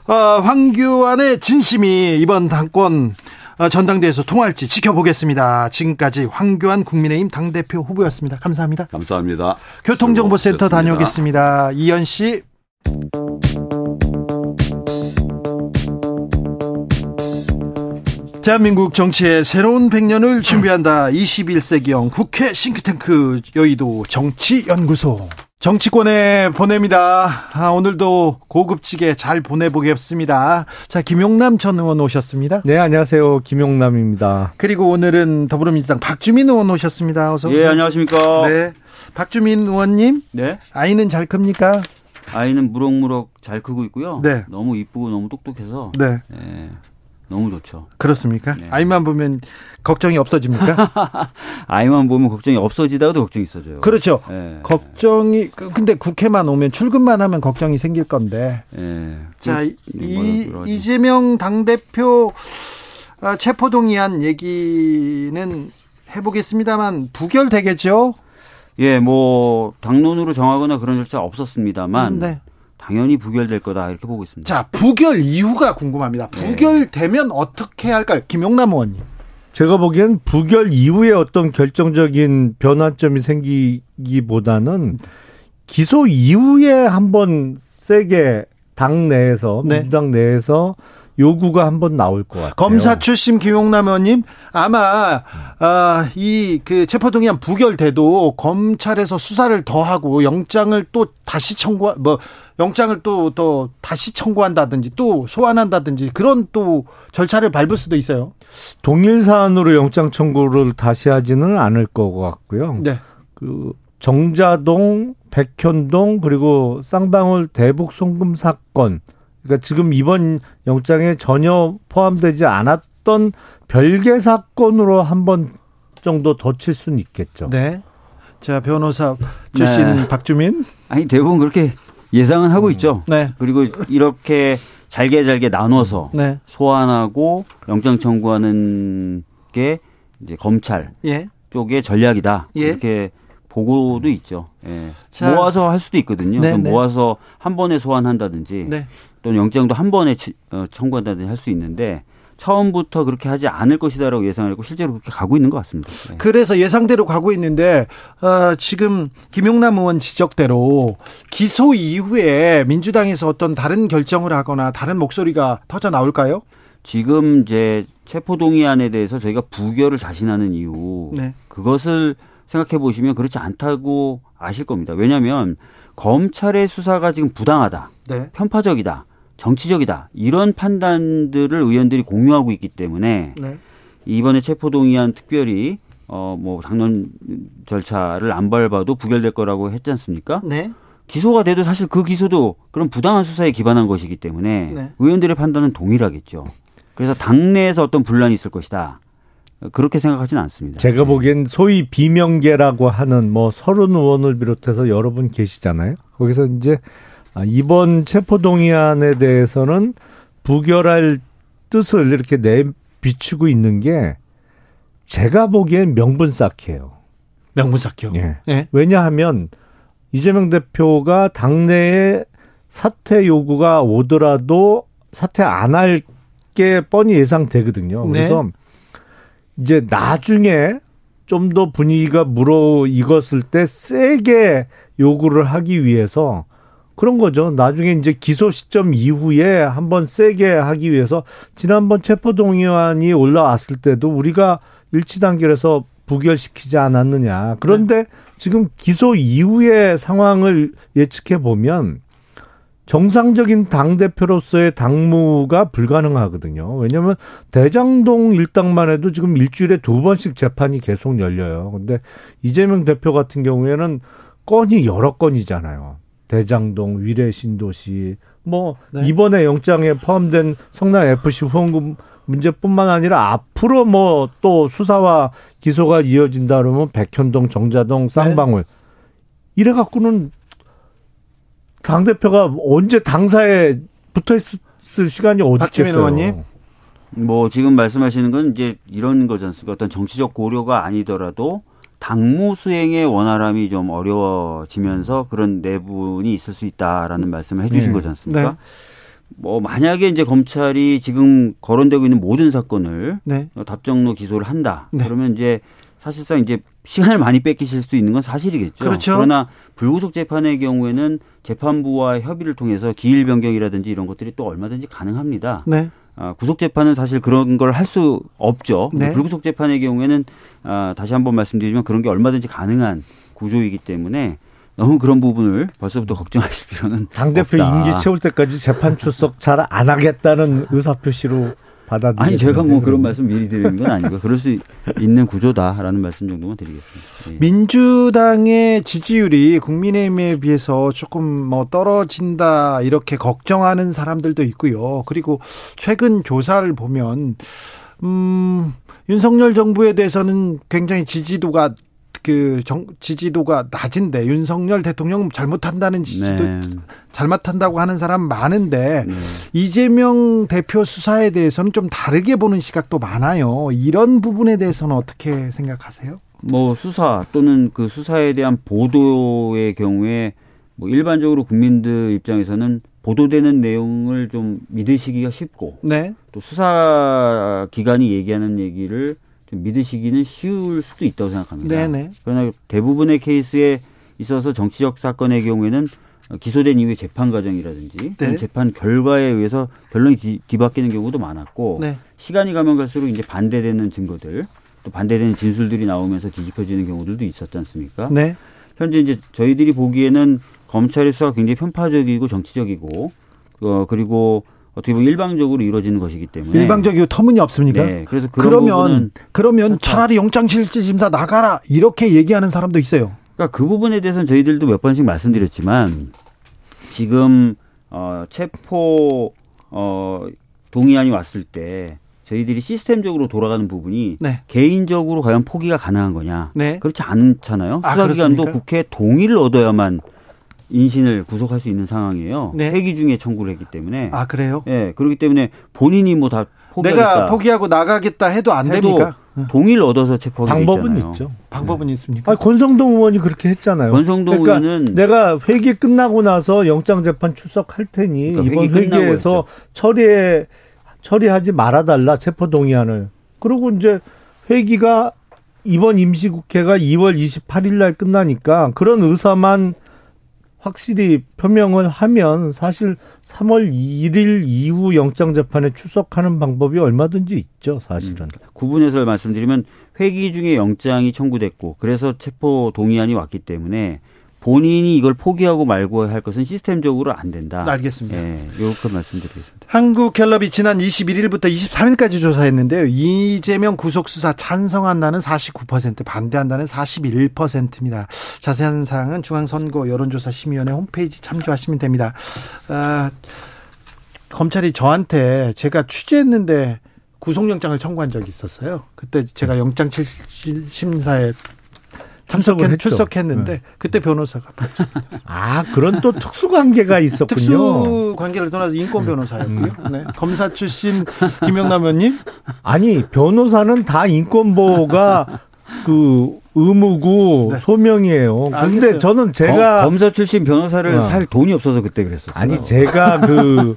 어, 황교안의 진심이 이번 당권 어, 전당대회에서 통할지 지켜보겠습니다. 지금까지 황교안 국민의힘 당대표 후보였습니다. 감사합니다. 감사합니다. 교통정보센터 다녀오겠습니다. 이현 씨. 대한민국 정치의 새로운 100년을 준비한다. 21세기형 국회 싱크탱크 여의도 정치연구소. 정치권에 보냅니다. 아, 오늘도 고급지게 잘 보내보겠습니다. 자, 김용남 전 의원 오셨습니다. 네, 안녕하세요. 김용남입니다. 그리고 오늘은 더불어민주당 박주민 의원 오셨습니다. 어서 오세요. 예, 안녕하십니까. 네. 박주민 의원님. 네. 아이는 잘 큽니까? 아이는 무럭무럭 잘 크고 있고요. 네. 너무 이쁘고 너무 똑똑해서. 네. 네. 너무 좋죠. 그렇습니까? 네. 아이만 보면 걱정이 없어집니까? 아이만 보면 걱정이 없어지다가도 걱정이 있어져요. 그렇죠. 네. 걱정이 그, 근데 국회만 오면 출근만 하면 걱정이 생길 건데. 네. 자, 이, 이 이재명 당 대표 아, 체포동의안 얘기는 해보겠습니다만 부결되겠죠? 예, 뭐 당론으로 정하거나 그런 절차 없었습니다만. 네. 당연히 부결될 거다 이렇게 보고 있습니다. 자, 부결 이유가 궁금합니다. 네. 부결되면 네. 어떻게 할까요? 김용남 의원님. 제가 보기엔 부결 이후에 어떤 결정적인 변화점이 생기기보다는 기소 이후에 한번 세게 당 내에서 네. 민주당 내에서 요구가 한번 나올 것 같아요. 검사 출신 김용남 의원님 아마 아, 이그 체포동의안 부결돼도 검찰에서 수사를 더 하고 영장을 또 다시 청구 뭐 영장을 또 더 다시 청구한다든지 또 소환한다든지 그런 또 절차를 밟을 수도 있어요. 동일 사안으로 영장 청구를 다시 하지는 않을 것 같고요. 네. 그 정자동, 백현동 그리고 쌍방울 대북 송금 사건 그러니까 지금 이번 영장에 전혀 포함되지 않았던 별개 사건으로 한 번 정도 더 칠 수는 있겠죠. 네. 자, 변호사 출신 네. 박주민. 아니, 대부분 그렇게 예상은 하고 있죠. 네. 그리고 이렇게 잘게 잘게 나눠서 네. 소환하고 영장 청구하는 게 이제 검찰 예. 쪽의 전략이다. 예. 이렇게 보고도 있죠. 예. 모아서 할 수도 있거든요. 네, 네. 모아서 한 번에 소환한다든지 네. 또는 영장도 한 번에 어, 청구한다든지 할 수 있는데 처음부터 그렇게 하지 않을 것이다라고 예상을 했고 실제로 그렇게 가고 있는 것 같습니다. 네. 그래서 예상대로 가고 있는데 어, 지금 김용남 의원 지적대로 기소 이후에 민주당에서 어떤 다른 결정을 하거나 다른 목소리가 터져 나올까요? 지금 이제 체포동의안에 대해서 저희가 부결을 자신하는 이유 네. 그것을 생각해 보시면 그렇지 않다고 아실 겁니다. 왜냐하면 검찰의 수사가 지금 부당하다, 네. 편파적이다. 정치적이다 이런 판단들을 의원들이 공유하고 있기 때문에 네. 이번에 체포동의안 특별히 어 뭐 당론 절차를 안 밟아도 부결될 거라고 했지 않습니까? 네. 기소가 돼도 사실 그 기소도 그런 부당한 수사에 기반한 것이기 때문에 네. 의원들의 판단은 동일하겠죠. 그래서 당내에서 어떤 분란이 있을 것이다. 그렇게 생각하지는 않습니다. 제가 네. 보기엔 소위 비명계라고 하는 뭐 서른 의원을 비롯해서 여러 분 계시잖아요. 거기서 이제 아, 이번 체포동의안에 대해서는 부결할 뜻을 이렇게 내비추고 있는 게 제가 보기엔 명분 쌓기예요. 명분 쌓기요. 예. 예. 왜냐하면 이재명 대표가 당내에 사퇴 요구가 오더라도 사퇴 안 할 게 뻔히 예상되거든요. 네. 그래서 이제 나중에 좀 더 분위기가 무르익었을 때 세게 요구를 하기 위해서 그런 거죠. 나중에 이제 기소 시점 이후에 한번 세게 하기 위해서 지난번 체포동의안이 올라왔을 때도 우리가 일치 단결해서 부결시키지 않았느냐. 그런데 네. 지금 기소 이후의 상황을 예측해 보면 정상적인 당대표로서의 당무가 불가능하거든요. 왜냐하면 대장동 일당만 해도 지금 일주일에 두 번씩 재판이 계속 열려요. 근데 이재명 대표 같은 경우에는 건이 여러 건이잖아요. 대장동, 위례 신도시, 뭐 네. 이번에 영장에 포함된 성남 FC 후원금 문제뿐만 아니라 앞으로 뭐 또 수사와 기소가 이어진다 그러면 백현동, 정자동, 쌍방울 네. 이래 갖고는 당 대표가 언제 당사에 붙어 있을 시간이 어디 있겠어요? 뭐 지금 말씀하시는 건 이제 이런 거지 않습니까? 어떤 정치적 고려가 아니더라도 당무 수행의 원활함이 좀 어려워지면서 그런 내분이 있을 수 있다라는 말씀을 해주신 네. 거지 않습니까? 네. 뭐 만약에 이제 검찰이 지금 거론되고 있는 모든 사건을 네. 답정로 기소를 한다. 네. 그러면 이제 사실상 이제 시간을 많이 뺏기실 수 있는 건 사실이겠죠. 그렇죠. 그러나 불구속 재판의 경우에는 재판부와 협의를 통해서 기일 변경이라든지 이런 것들이 또 얼마든지 가능합니다. 네. 아, 구속 재판은 사실 그런 걸 할 수 없죠. 네. 불구속 재판의 경우에는 아, 다시 한번 말씀드리지만 그런 게 얼마든지 가능한 구조이기 때문에 너무 그런 부분을 벌써부터 걱정하실 필요는 당 대표 임기 채울 때까지 재판 출석 잘 안 하겠다는 의사 표시로 받아들이 아니 제가 뭐 그런 말씀 미리 드리는 건 아니고 그럴 수 있는 구조다라는 말씀 정도만 드리겠습니다. 예. 민주당의 지지율이 국민의힘에 비해서 조금 뭐 떨어진다 이렇게 걱정하는 사람들도 있고요. 그리고 최근 조사를 보면 음 윤석열 정부에 대해서는 굉장히 지지도가 그 정, 지지도가 낮은데 윤석열 대통령 잘못한다는 지지도 네. 잘못한다고 하는 사람 많은데 네. 이재명 대표 수사에 대해서는 좀 다르게 보는 시각도 많아요. 이런 부분에 대해서는 어떻게 생각하세요? 뭐 수사 또는 그 수사에 대한 보도의 경우에 뭐 일반적으로 국민들 입장에서는 보도되는 내용을 좀 믿으시기가 쉽고 네. 또 수사 기관이 얘기하는 얘기를 좀 믿으시기는 쉬울 수도 있다고 생각합니다. 네네. 그러나 대부분의 케이스에 있어서 정치적 사건의 경우에는 기소된 이후의 재판 과정이라든지 네. 재판 결과에 의해서 결론이 뒤, 뒤바뀌는 경우도 많았고 네. 시간이 가면 갈수록 이제 반대되는 증거들 또 반대되는 진술들이 나오면서 뒤집혀지는 경우들도 있었지 않습니까? 네. 현재 이제 저희들이 보기에는 검찰의 수사가 굉장히 편파적이고 정치적이고 어 그리고 어떻게 보면 일방적으로 이루어지는 것이기 때문에 일방적이고 터무니없습니까? 네. 그래서 그러면 그러면 차라리 영장실질심사 나가라 이렇게 얘기하는 사람도 있어요. 그러니까 그 부분에 대해서는 저희들도 몇 번씩 말씀드렸지만 지금 어 체포 어 동의안이 왔을 때 저희들이 시스템적으로 돌아가는 부분이 네. 개인적으로 과연 포기가 가능한 거냐? 네. 그렇지 않잖아요. 아, 수사기관도 국회 동의를 얻어야만 인신을 구속할 수 있는 상황이에요. 네. 회기 중에 청구를 했기 때문에. 아 그래요? 예, 네, 그렇기 때문에 본인이 뭐 다 포기하겠다. 내가 포기하고 나가겠다 해도 안 해도 됩니까? 동의를 얻어서 체포하게 방법은 있잖아요. 있죠. 방법은 네. 있습니까? 아니, 권성동 의원이 그렇게 했잖아요. 권성동 그러니까 의원은 내가 회기 끝나고 나서 영장 재판 출석할 테니 그러니까 이번 회기 회기에서 처리해 처리하지 말아달라 체포 동의안을. 그리고 이제 회기가 이번 임시국회가 2월 28일 날 끝나니까 그런 의사만 확실히 표명을 하면 사실 3월 1일 이후 영장 재판에 출석하는 방법이 얼마든지 있죠, 사실은. 음, 구분해서 말씀드리면 회기 중에 영장이 청구됐고 그래서 체포 동의안이 왔기 때문에 본인이 이걸 포기하고 말고 할 것은 시스템적으로 안 된다. 알겠습니다. 예, 이렇게 말씀드리겠습니다. 한국갤럽이 지난 21일부터 23일까지 조사했는데요. 이재명 구속 수사 찬성한다는 49%, 반대한다는 41%입니다. 자세한 사항은 중앙선거 여론조사 심의위원회 홈페이지 참조하시면 됩니다. 아, 검찰이 저한테 제가 취재했는데 구속영장을 청구한 적이 있었어요. 그때 제가 영장 심사에 참석했, 출석했는데 네. 그때 변호사가 아 그런 또 특수 관계가 있었군요. 특수 관계를 떠나서 인권 변호사였고요. 음. 네. 검사 출신 김영남 의원님 아니 변호사는 다 인권 보호가 그 의무고 네. 소명이에요. 근데 알겠어요. 저는 제가 검, 사 출신 변호사를 어. 살 돈이 없어서 그때 그랬었어요. 아니 제가 그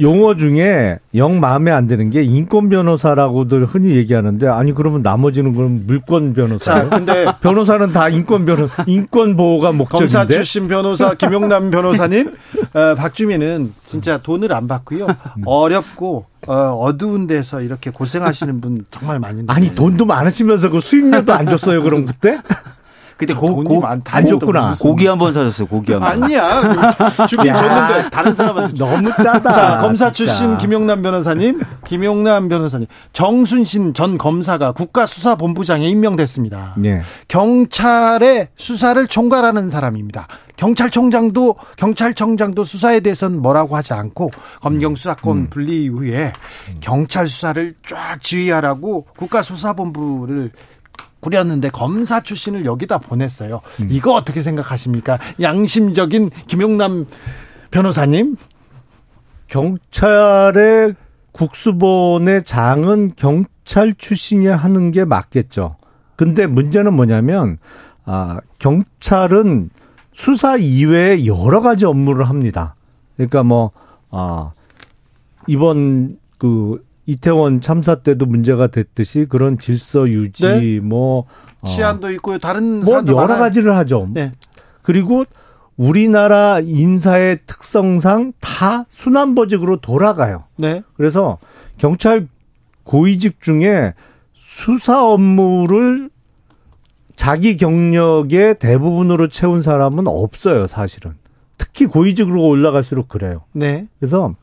용어 중에 영 마음에 안 드는 게 인권 변호사라고들 흔히 얘기하는데 아니 그러면 나머지는 그럼 물권 변호사. 근데 변호사는 다 인권 변호 인권 보호가 목적인데. 검사 출신 변호사 김용남 변호사님, 어, 박주민은 진짜 돈을 안 받고요. 어렵고 어, 어두운 데서 이렇게 고생하시는 분 정말 많이. 아니 돈도 많으시면서 그 수입료도 안 줬어요 그럼 그때? 그때 고, 고, 안 줬구나. 고기 한 번 사줬어요, 고기 한 번. 아니야. 주긴 줬는데 다른 사람한테. 너무 짜다. 자, 검사 출신 김용남 변호사님, 김용남 변호사님, 정순신 전 검사가 국가수사본부장에 임명됐습니다. 네. 경찰의 수사를 총괄하는 사람입니다. 경찰청장도 경찰청장도 수사에 대해서는 뭐라고 하지 않고 검경 수사권 음. 분리 이후에 경찰 수사를 쫙 지휘하라고 국가수사본부를 꾸렸는데 검사 출신을 여기다 보냈어요. 음. 이거 어떻게 생각하십니까? 양심적인 김용남 변호사님? 경찰의 국수본의 장은 경찰 출신이 하는 게 맞겠죠. 근데 문제는 뭐냐면 아, 경찰은 수사 이외에 여러 가지 업무를 합니다. 그러니까 뭐 아, 이번 그 이태원 참사 때도 문제가 됐듯이 그런 질서 유지 네? 뭐 어, 치안도 어, 있고요. 다른 뭐 여러 많아요. 가지를 하죠. 네. 그리고 우리나라 인사의 특성상 다 순환보직으로 돌아가요. 네. 그래서 경찰 고위직 중에 수사 업무를 자기 경력의 대부분으로 채운 사람은 없어요, 사실은. 특히 고위직으로 올라갈수록 그래요. 네. 그래서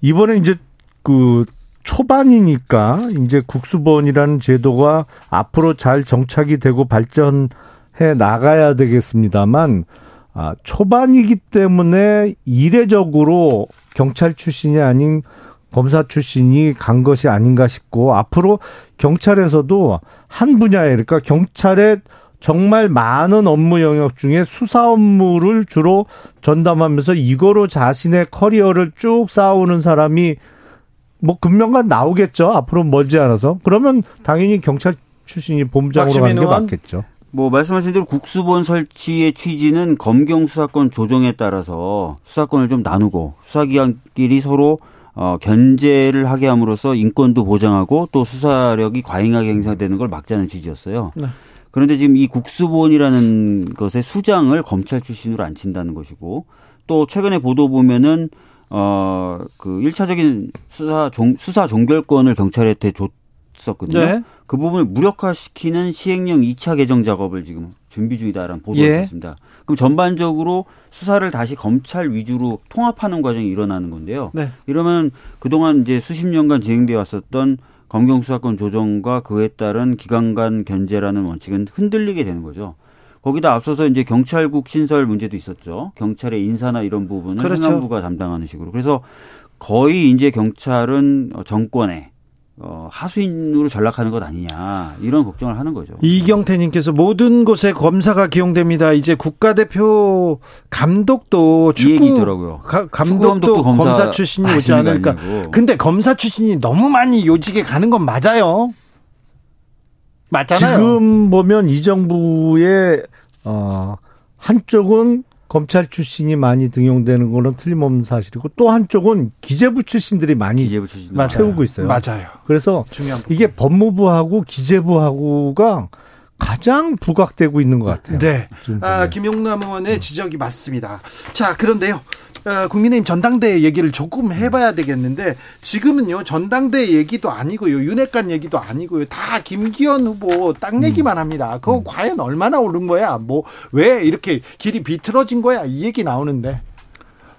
이번에 이제 그 초반이니까 이제 국수본이라는 제도가 앞으로 잘 정착이 되고 발전해 나가야 되겠습니다만 아, 초반이기 때문에 이례적으로 경찰 출신이 아닌 검사 출신이 간 것이 아닌가 싶고 앞으로 경찰에서도 한 분야에 그러니까 경찰의 정말 많은 업무 영역 중에 수사 업무를 주로 전담하면서 이거로 자신의 커리어를 쭉 쌓아오는 사람이 뭐 금명간 나오겠죠. 앞으로 멀지 않아서. 그러면 당연히 경찰 출신이 본부장으로 가는 게 맞겠죠. 뭐 말씀하신 대로 국수본 설치의 취지는 검경 수사권 조정에 따라서 수사권을 좀 나누고 수사기관끼리 서로 어, 견제를 하게 함으로써 인권도 보장하고 또 수사력이 과잉하게 행사되는 걸 막자는 취지였어요. 네. 그런데 지금 이 국수본이라는 것의 수장을 검찰 출신으로 앉힌다는 것이고 또 최근에 보도 보면은 어, 그 1차적인 수사 종, 수사 종결권을 경찰한테 줬었거든요. 네. 그 부분을 무력화시키는 시행령 2차 개정 작업을 지금 준비 중이다라는 보도가 예. 있습니다. 그럼 전반적으로 수사를 다시 검찰 위주로 통합하는 과정이 일어나는 건데요. 네. 이러면 그동안 이제 수십 년간 진행되어 왔었던 검경 수사권 조정과 그에 따른 기관 간 견제라는 원칙은 흔들리게 되는 거죠. 거기다 앞서서 이제 경찰국 신설 문제도 있었죠. 경찰의 인사나 이런 부분은 그렇죠. 행안부가 담당하는 식으로. 그래서 거의 이제 경찰은 정권에 어, 하수인으로 전락하는 것 아니냐 이런 걱정을 하는 거죠. 이경태님께서 모든 곳에 검사가 기용됩니다. 이제 국가대표 감독도 축구 얘기더라고요. 감독도, 감독도 검사, 검사, 출신이 오지 않을까. 근데 검사 출신이 너무 많이 요직에 가는 건 맞아요. 맞잖아요. 지금 보면 이 정부의 어 한쪽은 검찰 출신이 많이 등용되는 거는 틀림없는 사실이고 또 한쪽은 기재부 출신들이 많이 기재부 출신 채우고 있어요. 맞아요. 그래서 이게 법무부하고 기재부하고가 가장 부각되고 있는 것 같아요. 네. 아, 김용남 의원의 지적이 맞습니다. 자, 그런데요. 어, 국민의힘 전당대회 얘기를 조금 해봐야 되겠는데 지금은요 전당대회 얘기도 아니고요 윤핵관 얘기도 아니고요 다 김기현 후보 땅 얘기만 합니다. 그거 음. 과연 얼마나 오른 거야? 뭐 왜 이렇게 길이 비틀어진 거야? 이 얘기 나오는데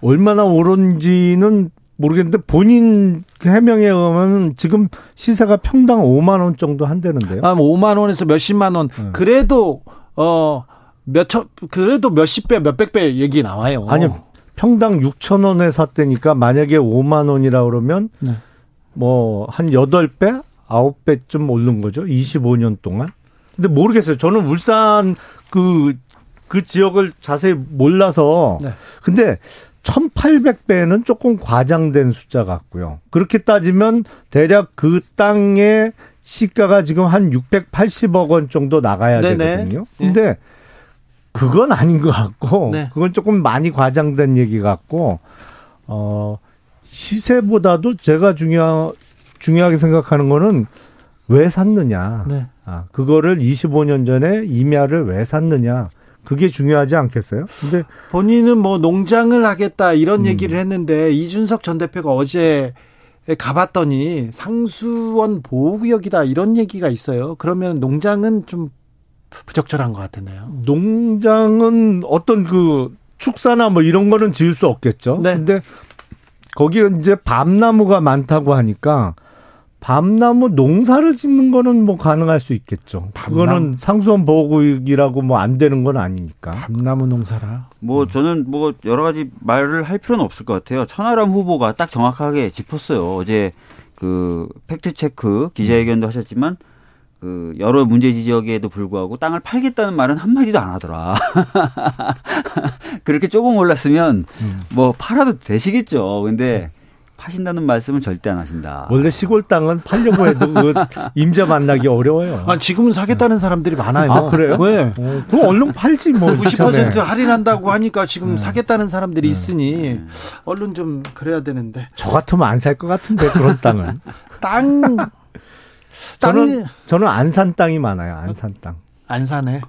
얼마나 오른지는 모르겠는데 본인 해명에 의하면 지금 시세가 평당 5만 원 정도 한다는데요. 아, 5만 뭐 원에서 몇십만 원. 네. 그래도 어 몇천 그래도 몇십 배 몇백 배 얘기 나와요. 아니 평당 6천 원에 샀다니까 만약에 5만 원이라 그러면 네. 뭐한 8배, 9배쯤 오른 거죠. 25년 동안. 근데 모르겠어요. 저는 울산 그그 그 지역을 자세히 몰라서. 네. 근데 1800배는 조금 과장된 숫자 같고요. 그렇게 따지면 대략 그 땅의 시가가 지금 한 680억 원 정도 나가야 네네. 되거든요. 네. 근데 네. 그건 아닌 것 같고 네. 그건 조금 많이 과장된 얘기 같고 어 시세보다도 제가 중요 중요하게 생각하는 거는 왜 샀느냐. 네. 아, 그거를 25년 전에 임야를 왜 샀느냐. 그게 중요하지 않겠어요? 근데 본인은 뭐 농장을 하겠다 이런 음. 얘기를 했는데 이준석 전 대표가 어제 가봤더니 상수원 보호구역이다 이런 얘기가 있어요. 그러면 농장은 좀 부적절한 것 같았네요. 농장은 어떤 그 축사나 뭐 이런 거는 지을 수 없겠죠. 네. 근데 거기에 이제 밤나무가 많다고 하니까 밤나무 농사를 짓는 거는 뭐 가능할 수 있겠죠. 밤나무. 그거는 상수원 보호구역이라고 뭐 안 되는 건 아니니까. 밤나무 농사라. 뭐 저는 뭐 여러 가지 말을 할 필요는 없을 것 같아요. 천하람 후보가 딱 정확하게 짚었어요. 어제 그 팩트 체크 기자회견도 하셨지만 그 여러 문제 지적에도 불구하고 땅을 팔겠다는 말은 한 마디도 안 하더라. 그렇게 조금 올랐으면 음. 뭐 팔아도 되시겠죠. 근데 파신다는 말씀은 절대 안 하신다. 원래 시골 땅은 팔려고 해도 그 임자 만나기 어려워요. 아, 지금은 사겠다는 사람들이 많아요. 아, 그래요? 네. 어, 그럼 얼른 팔지 뭐. 90% 할인한다고 하니까 지금 네. 사겠다는 사람들이 네. 있으니 얼른 좀 그래야 되는데. 저 같으면 안 살 것 같은데 그런 땅은. 땅. 저는 저는 안산 땅이 많아요. 안산 땅. 안산에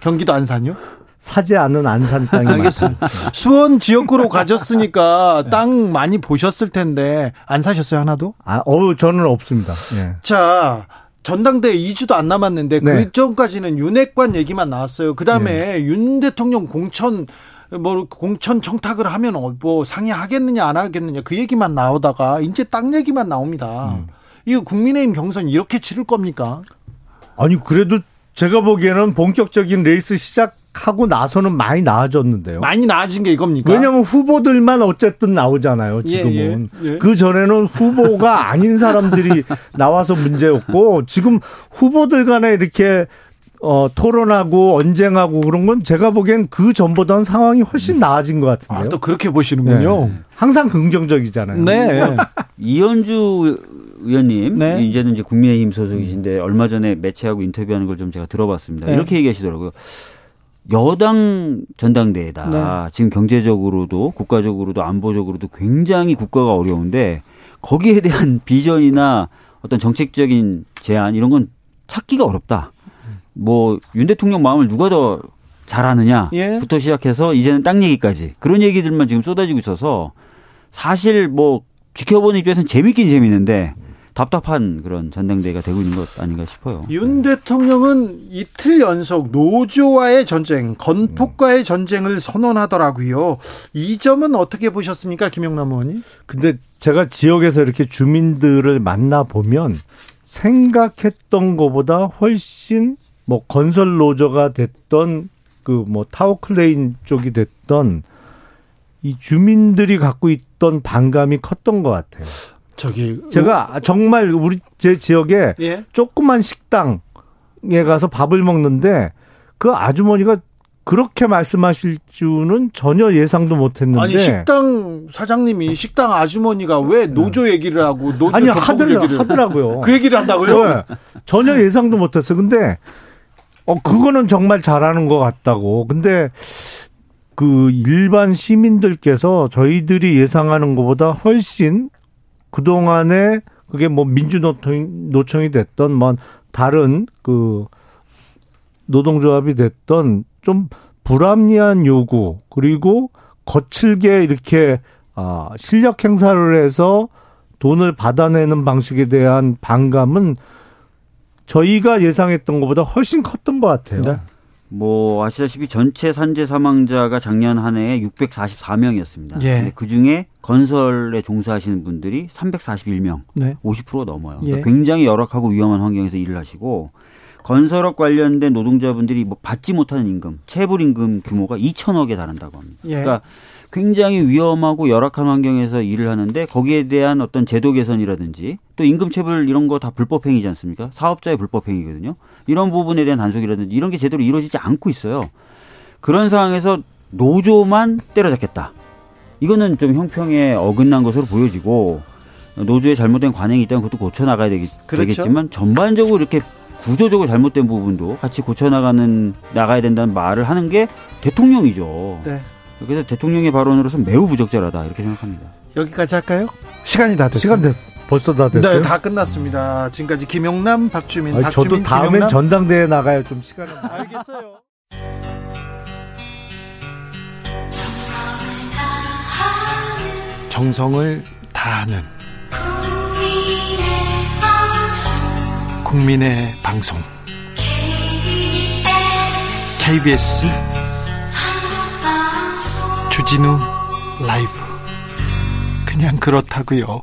경기도 안산요? 사지 않은 안산 땅이 알겠습니다. 수원 지역구로 가졌으니까 네. 땅 많이 보셨을 텐데 안 사셨어요 하나도? 아, 어 저는 없습니다. 네. 자. 전당대회 2주도 안 남았는데 네. 그 전까지는 윤핵관 얘기만 나왔어요. 그다음에 네. 윤 대통령 공천 뭐 공천 청탁을 하면 어, 뭐 상의하겠느냐 안 하겠느냐 그 얘기만 나오다가 이제 땅 얘기만 나옵니다. 음. 이거 국민의힘 경선 이렇게 치를 겁니까? 아니 그래도 제가 보기에는 본격적인 레이스 시작 하고 나서는 많이 나아졌는데요. 많이 나아진 게 이겁니까? 왜냐하면 후보들만 어쨌든 나오잖아요. 예, 지금은 예, 예. 그 전에는 후보가 아닌 사람들이 나와서 문제였고 지금 후보들 간에 이렇게 어, 토론하고 언쟁하고 그런 건 제가 보기엔 그 전보다는 상황이 훨씬 나아진 것 같은데요. 아, 또 그렇게 보시는군요. 네. 항상 긍정적이잖아요. 네. 이현주 의원님 네. 이제는 이제 국민의힘 소속이신데 얼마 전에 매체하고 인터뷰하는 걸 좀 제가 들어봤습니다. 네. 이렇게 얘기하시더라고요. 여당 전당대회다. 네. 지금 경제적으로도 국가적으로도 안보적으로도 굉장히 국가가 어려운데 거기에 대한 비전이나 어떤 정책적인 제안 이런 건 찾기가 어렵다. 뭐 윤 대통령 마음을 누가 더 잘하느냐부터 예. 시작해서 이제는 땅 얘기까지 그런 얘기들만 지금 쏟아지고 있어서 사실 뭐 지켜보는 입장에서는 재밌긴 재밌는데 답답한 그런 전당대회가 되고 있는 것 아닌가 싶어요. 윤 대통령은 이틀 연속 노조와의 전쟁, 건폭과의 전쟁을 선언하더라고요. 이 점은 어떻게 보셨습니까, 김영남 의원님? 근데 제가 지역에서 이렇게 주민들을 만나 보면 생각했던 것보다 훨씬 뭐 건설 노조가 됐던 그 뭐 타워크레인 쪽이 됐던 이 주민들이 갖고 있던 반감이 컸던 것 같아요. 저기 제가 정말 우리 제 지역에 예? 조그만 식당에 가서 밥을 먹는데 그 아주머니가 그렇게 말씀하실 줄은 전혀 예상도 못했는데 아니 식당 사장님이 식당 아주머니가 왜 네. 노조 얘기를 하고 노조 아니 하들, 얘기를 하더라고요. 그 얘기를 한다고요? 네. 전혀 예상도 못했어. 근데 어 그거는 정말 잘하는 것 같다고. 근데 그 일반 시민들께서 저희들이 예상하는 것보다 훨씬 그동안에 그게 뭐 민주노총이 됐던 뭐 다른 그 노동조합이 됐던 좀 불합리한 요구 그리고 거칠게 이렇게 아, 실력 행사를 해서 돈을 받아내는 방식에 대한 반감은 저희가 예상했던 것보다 훨씬 컸던 것 같아요. 네. 뭐 아시다시피 전체 산재 사망자가 작년 한 해에 644명이었습니다. 예. 그 중에 건설에 종사하시는 분들이 341명, 네. 50% 넘어요. 그러니까 예. 굉장히 열악하고 위험한 환경에서 일을 하시고 건설업 관련된 노동자분들이 뭐 받지 못하는 임금, 체불 임금 규모가 2천억에 달한다고 합니다. 예. 그러니까 굉장히 위험하고 열악한 환경에서 일을 하는데 거기에 대한 어떤 제도 개선이라든지 또 임금 체불 이런 거 다 불법 행위지 않습니까? 사업자의 불법 행위거든요. 이런 부분에 대한 단속이라든지 이런 게 제대로 이루어지지 않고 있어요. 그런 상황에서 노조만 때려잡겠다. 이거는 좀 형평에 어긋난 것으로 보여지고 노조의 잘못된 관행이 있다면 그것도 고쳐 나가야 되겠, 그렇죠. 지만 전반적으로 이렇게 구조적으로 잘못된 부분도 같이 고쳐 나가는 나가야 된다는 말을 하는 게 대통령이죠. 네. 그래서 대통령의 발언으로서 매우 부적절하다 이렇게 생각합니다. 여기까지 할까요? 시간이 다 됐어요. 시간 됐. 벌써 다 됐어요. 네, 다 끝났습니다. 지금까지 김용남, 박주민, 아니, 박주민, 저도 다음엔 김용남. 전당대회 나가요. 좀 시간을. 알겠어요. 정성을 다하는 국민의 방송 KBS 주진우 라이브 그냥 그렇다고요.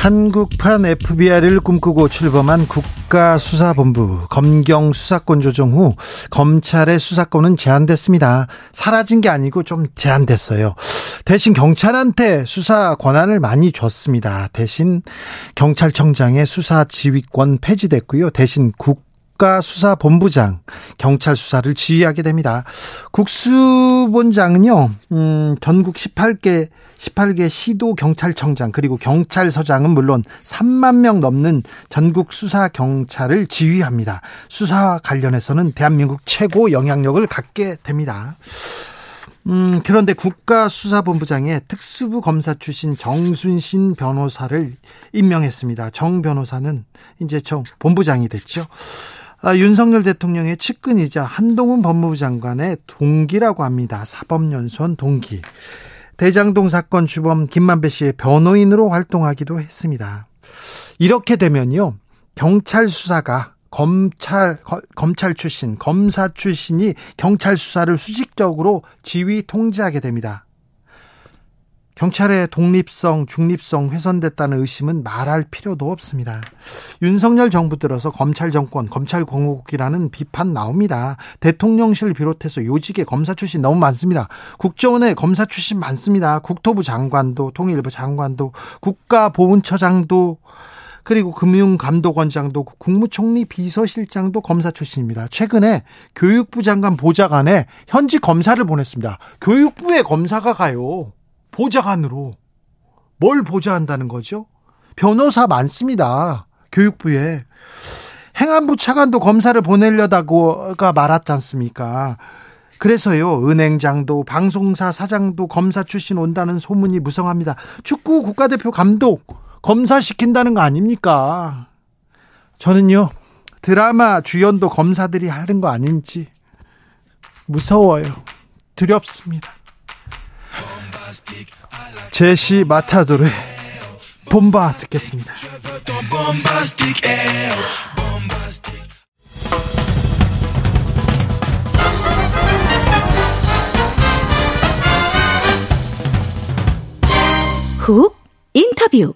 한국판 FBI를 꿈꾸고 출범한 국가수사본부 검경 수사권 조정 후 검찰의 수사권은 제한됐습니다. 사라진 게 아니고 좀 제한됐어요. 대신 경찰한테 수사 권한을 많이 줬습니다. 대신 경찰청장의 수사 지휘권 폐지됐고요. 대신 국 국가수사본부장 경찰 수사를 지휘하게 됩니다. 국수본장은요, 음, 전국 18개 18개 시도 경찰청장 그리고 경찰서장은 물론 3만 명 넘는 전국 수사 경찰을 지휘합니다. 수사 관련해서는 대한민국 최고 영향력을 갖게 됩니다. 음, 그런데 국가수사본부장에 특수부 검사 출신 정순신 변호사를 임명했습니다. 정 변호사는 이제 정 본부장이 됐죠. 아, 윤석열 대통령의 측근이자 한동훈 법무부 장관의 동기라고 합니다. 사법연수원 동기. 대장동 사건 주범 김만배 씨의 변호인으로 활동하기도 했습니다. 이렇게 되면요. 경찰 수사가 검찰 검찰 출신, 검사 출신이 경찰 수사를 수직적으로 지휘 통제하게 됩니다. 경찰의 독립성, 중립성 훼손됐다는 의심은 말할 필요도 없습니다. 윤석열 정부 들어서 검찰 정권, 검찰 공화국이라는 비판 나옵니다. 대통령실 비롯해서 요직에 검사 출신 너무 많습니다. 국정원에 검사 출신 많습니다. 국토부 장관도, 통일부 장관도, 국가보훈처장도, 그리고 금융감독원장도 국무총리 비서실장도 검사 출신입니다. 최근에 교육부 장관 보좌관에 현직 검사를 보냈습니다. 교육부에 검사가 가요. 보좌관으로 뭘 보좌한다는 거죠? 변호사 많습니다. 교육부에. 행안부 차관도 검사를 보내려다가 말았지 않습니까? 그래서요, 은행장도, 방송사 사장도 검사 출신 온다는 소문이 무성합니다. 축구 국가대표 감독, 검사시킨다는 거 아닙니까? 저는요, 드라마 주연도 검사들이 하는 거 아닌지 무서워요. 두렵습니다. 제시 마타도르의 봄바 듣겠습니다. 훅 인터뷰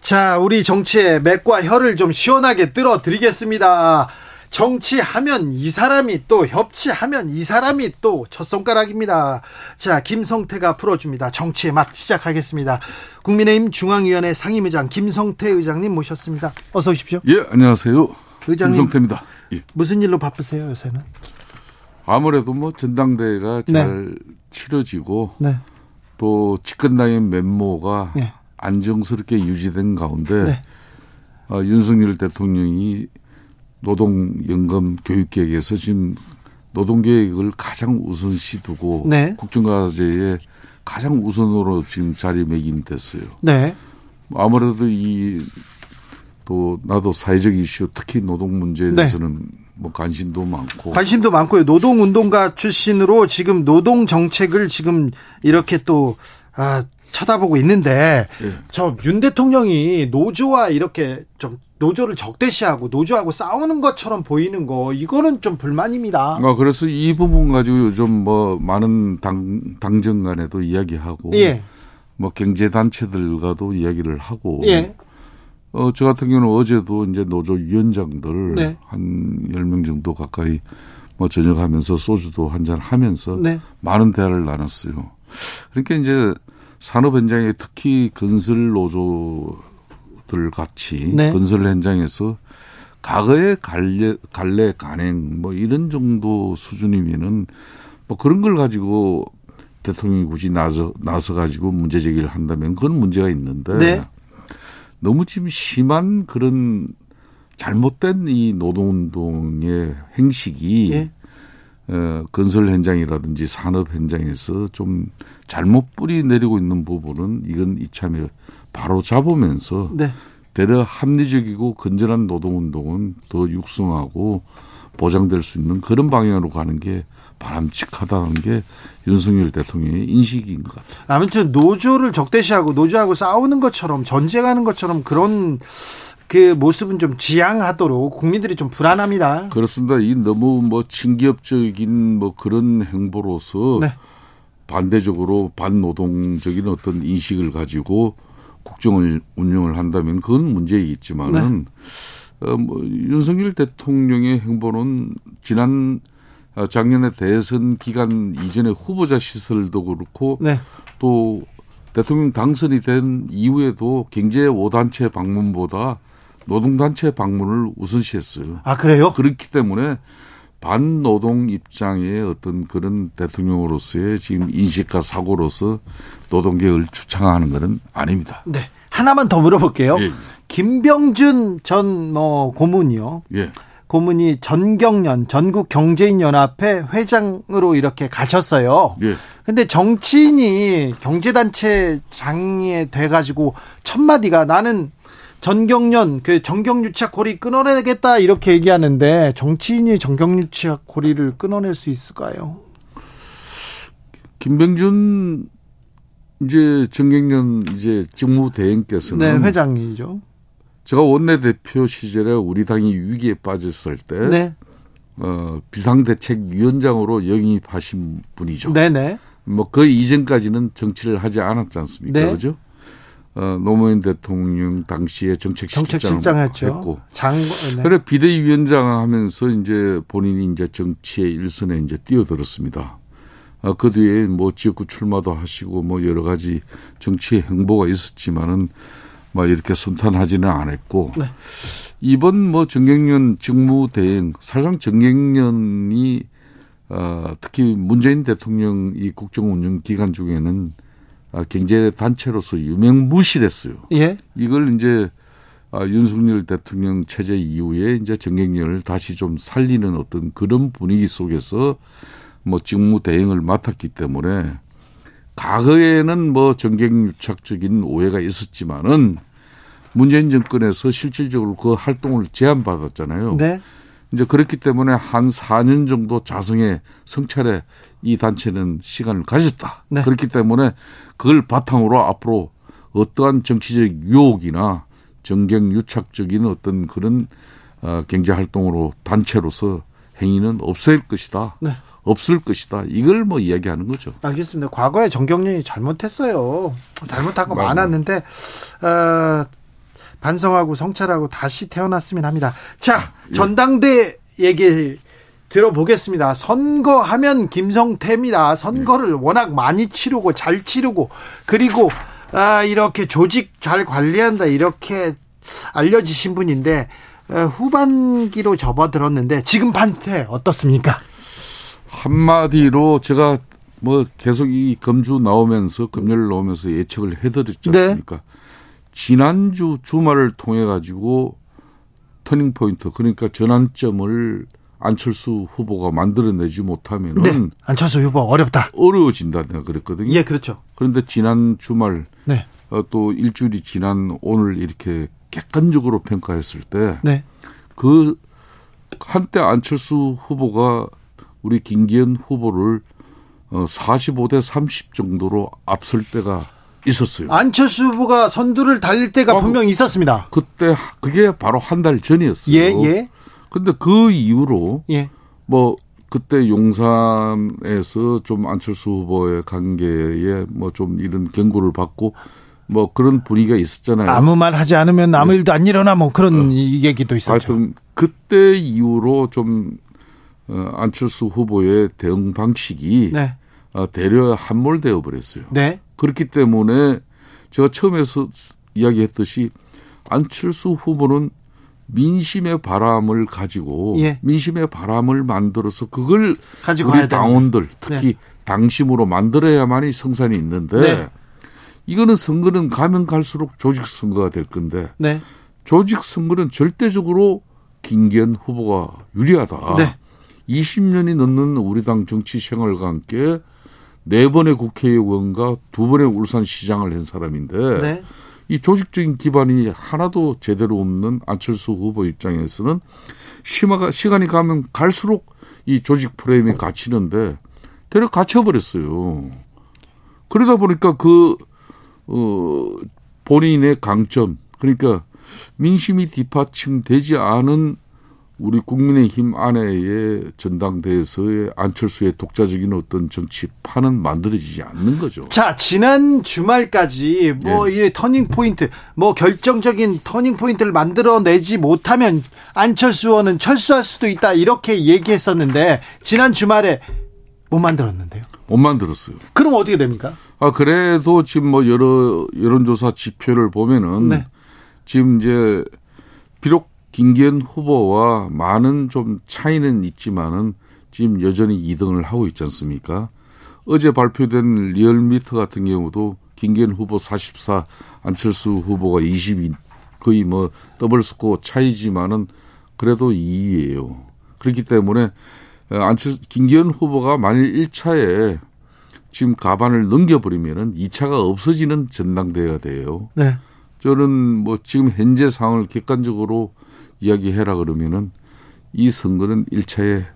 자, 우리 정치의 맥과 혀를 좀 시원하게 끌어 드리겠습니다. 정치하면 이 사람이 또 협치하면 이 사람이 또 첫 손가락입니다. 자, 김성태가 풀어줍니다. 정치의 맛 시작하겠습니다. 국민의힘 중앙위원회 상임의장 김성태 의장님 모셨습니다. 어서 오십시오. 예, 안녕하세요. 의장님 김성태입니다. 예. 무슨 일로 바쁘세요 요새는? 아무래도 뭐 전당대회가 네. 잘 치러지고 네. 또 집권당의 면모가 네. 안정스럽게 유지된 가운데 네. 어, 윤석열 대통령이 노동연금 교육계획에서 지금 노동계획을 가장 우선시 두고 네. 국정과제에 가장 우선으로 지금 자리매김됐어요. 네. 아무래도 이 또 나도 사회적 이슈 특히 노동 문제에 네. 대해서는 네. 뭐 관심도 많고 관심도 많고요. 노동 운동가 출신으로 지금 노동 정책을 지금 이렇게 또 아, 쳐다보고 있는데 네. 저윤 대통령이 노조와 이렇게 좀 노조를 적대시하고 노조하고 싸우는 것처럼 보이는 거 이거는 좀 불만입니다. 아, 그래서 이 부분 가지고 요즘 뭐 많은 당 당정 간에도 이야기하고 예. 뭐 경제 단체들과도 이야기를 하고 예. 어, 저 같은 경우는 어제도 이제 노조 위원장들 네. 한 10명 정도 가까이 뭐 저녁하면서 소주도 한잔 하면서 네. 많은 대화를 나눴어요. 그러니까 이제 산업 현장에 특히 건설 노조 들 같이 네. 건설 현장에서 과거의 갈래, 갈래 간행 뭐 이런 정도 수준이면은 뭐 그런 걸 가지고 대통령이 굳이 나서 나서 가지고 문제 제기를 한다면 그건 문제가 있는데 네. 너무 지금 심한 그런 잘못된 이 노동운동의 행식이 예. 어, 건설 현장이라든지 산업 현장에서 좀 잘못 뿌리 내리고 있는 부분은 이건 이참에 바로 잡으면서 네. 대려 합리적이고 건전한 노동운동은 더 육성하고 보장될 수 있는 그런 방향으로 가는 게 바람직하다는 게 윤석열 대통령의 인식인 것 같아요. 아무튼 노조를 적대시하고 노조하고 싸우는 것처럼 전쟁하는 것처럼 그런 그 모습은 좀 지양하도록 국민들이 좀 불안합니다. 그렇습니다. 이 너무 뭐 친기업적인 뭐 그런 행보로서 네. 반대적으로 반노동적인 어떤 인식을 가지고 국정을 운영을 한다면 그건 문제이겠지만은 네. 어, 뭐 윤석열 대통령의 행보는 지난 어, 작년에 대선 기간 이전에 후보자 시설도 그렇고 네. 또 대통령 당선이 된 이후에도 경제 5단체 방문보다 노동단체 방문을 우선시했어요. 아, 그래요? 그렇기 때문에 반노동 입장의 어떤 그런 대통령으로서의 지금 인식과 사고로서 노동계획을 추창하는 것은 아닙니다. 네. 하나만 더 물어볼게요. 예. 김병준 전 뭐 고문이요. 예. 고문이 전경련 전국 경제인 연합회 회장으로 이렇게 가셨어요. 예. 근데 정치인이 경제단체 장에 돼 가지고 첫 마디가 나는 전경련 그 정경유착 고리 끊어내겠다 이렇게 얘기하는데 정치인이 정경유착 고리를 끊어낼 수 있을까요? 김병준 이제 정경련 이제 직무대행께서는 네, 회장이죠. 제가 원내대표 시절에 우리 당이 위기에 빠졌을 때 네. 어, 비상대책위원장으로 영입하신 분이죠. 네네. 뭐그 이전까지는 정치를 하지 않았지 않습니까? 네. 그죠? 어, 노무현 대통령 당시에 정책 실장을 했고 장 네. 그래 비대위원장 하면서 이제 본인이 이제 정치의 일선에 이제 뛰어들었습니다. 어, 그 뒤에 뭐 지역구 출마도 하시고 뭐 여러 가지 정치의 행보가 있었지만은 뭐 이렇게 순탄하지는 않았고 네. 이번 뭐 정경련 직무대행 사실상 정경련이 어, 특히 문재인 대통령 이 국정운영 기간 중에는 아, 경제 단체로서 유명무실했어요. 예. 이걸 이제 아, 윤석열 대통령 체제 이후에 이제 정경련을 다시 좀 살리는 어떤 그런 분위기 속에서 뭐 직무 대행을 맡았기 때문에 과거에는 뭐 정경유착적인 오해가 있었지만은 문재인 정권에서 실질적으로 그 활동을 제한받았잖아요. 네. 이제 그렇기 때문에 한 4년 정도 자성의 성찰에 이 단체는 시간을 가졌다. 네. 그렇기 때문에 그걸 바탕으로 앞으로 어떠한 정치적 유혹이나 정경 유착적인 어떤 그런 어, 경제 활동으로 단체로서 행위는 없을 것이다. 네. 없을 것이다. 이걸 뭐 이야기하는 거죠. 알겠습니다. 과거에 정경련이 잘못했어요. 잘못한 거 많았는데 어, 반성하고 성찰하고 다시 태어났으면 합니다. 자, 예. 전당대 얘기 들어보겠습니다. 선거하면 김성태입니다. 선거를 워낙 많이 치르고 잘 치르고 그리고 아, 이렇게 조직 잘 관리한다 이렇게 알려지신 분인데 어, 후반기로 접어들었는데 지금 판태 어떻습니까? 한마디로 제가 뭐 계속 이 금주 나오면서 금요일 나오면서 예측을 해드렸지 네. 않습니까? 네. 지난주 주말을 통해 가지고 터닝 포인트 그러니까 전환점을 안철수 후보가 만들어내지 못하면은 네. 안철수 후보 어렵다. 어려워진다 내가 그랬거든요. 예, 그렇죠. 그런데 지난 주말 네. 어, 또 일주일이 지난 오늘 이렇게 객관적으로 평가했을 때 네. 그 한때 안철수 후보가 우리 김기현 후보를 어 45대 30 정도로 앞설 때가 있었어요. 안철수 후보가 선두를 달릴 때가 아, 분명히 있었습니다. 그때 그게 바로 한 달 전이었어요. 예, 예. 근데 그 이후로 예. 뭐 그때 용산에서 좀 안철수 후보의 관계에 뭐 좀 이런 경고를 받고 뭐 그런 분위기가 있었잖아요. 아무 말 하지 않으면 아무 일도 안 일어나 뭐 그런 어. 얘기도 있었죠. 하여튼 그때 이후로 좀 어, 안철수 후보의 대응 방식이 네. 어, 대려 함몰되어 버렸어요. 네. 그렇기 때문에 제가 처음에서 이야기했듯이 안철수 후보는 민심의 바람을 가지고 예. 민심의 바람을 만들어서 그걸 가지고 우리 당원들 특히 네. 당심으로 만들어야만이 성산이 있는데 네. 이거는 선거는 가면 갈수록 조직 선거가 될 건데 네. 조직 선거는 절대적으로 김기현 후보가 유리하다. 네. 20년이 넘는 우리 당 정치 생활과 함께 네 번의 국회의원과 두 번의 울산시장을 한 사람인데 네. 이 조직적인 기반이 하나도 제대로 없는 안철수 후보 입장에서는 심화가 시간이 가면 갈수록 이 조직 프레임이 갇히는데 대략 갇혀버렸어요. 그러다 보니까 그 어, 본인의 강점, 그러니까 민심이 뒷받침되지 않은 우리 국민의힘 안에의 전당대회에서의 안철수의 독자적인 어떤 정치판은 만들어지지 않는 거죠. 자, 지난 주말까지 뭐, 예. 이 터닝 포인트, 뭐, 결정적인 터닝 포인트를 만들어내지 못하면 안철수 의원은 철수할 수도 있다. 이렇게 얘기했었는데, 지난 주말에 못 만들었는데요. 못 만들었어요. 그럼 어떻게 됩니까? 아, 그래도 지금 뭐 여러 여론조사 지표를 보면은 네. 지금 이제 비록 김기현 후보와 많은 좀 차이는 있지만은 지금 여전히 2등을 하고 있지 않습니까? 어제 발표된 리얼미터 같은 경우도 김기현 후보 44, 안철수 후보가 22, 거의 뭐 더블 스코어 차이지만은 그래도 2위예요. 그렇기 때문에 안철 김기현 후보가 만일 1차에 지금 가반을 넘겨버리면은 2차가 없어지는 전당대회가 돼요. 네. 저는 뭐 지금 현재 상황을 객관적으로 이야기해라 그러면은 이 선거는 1차에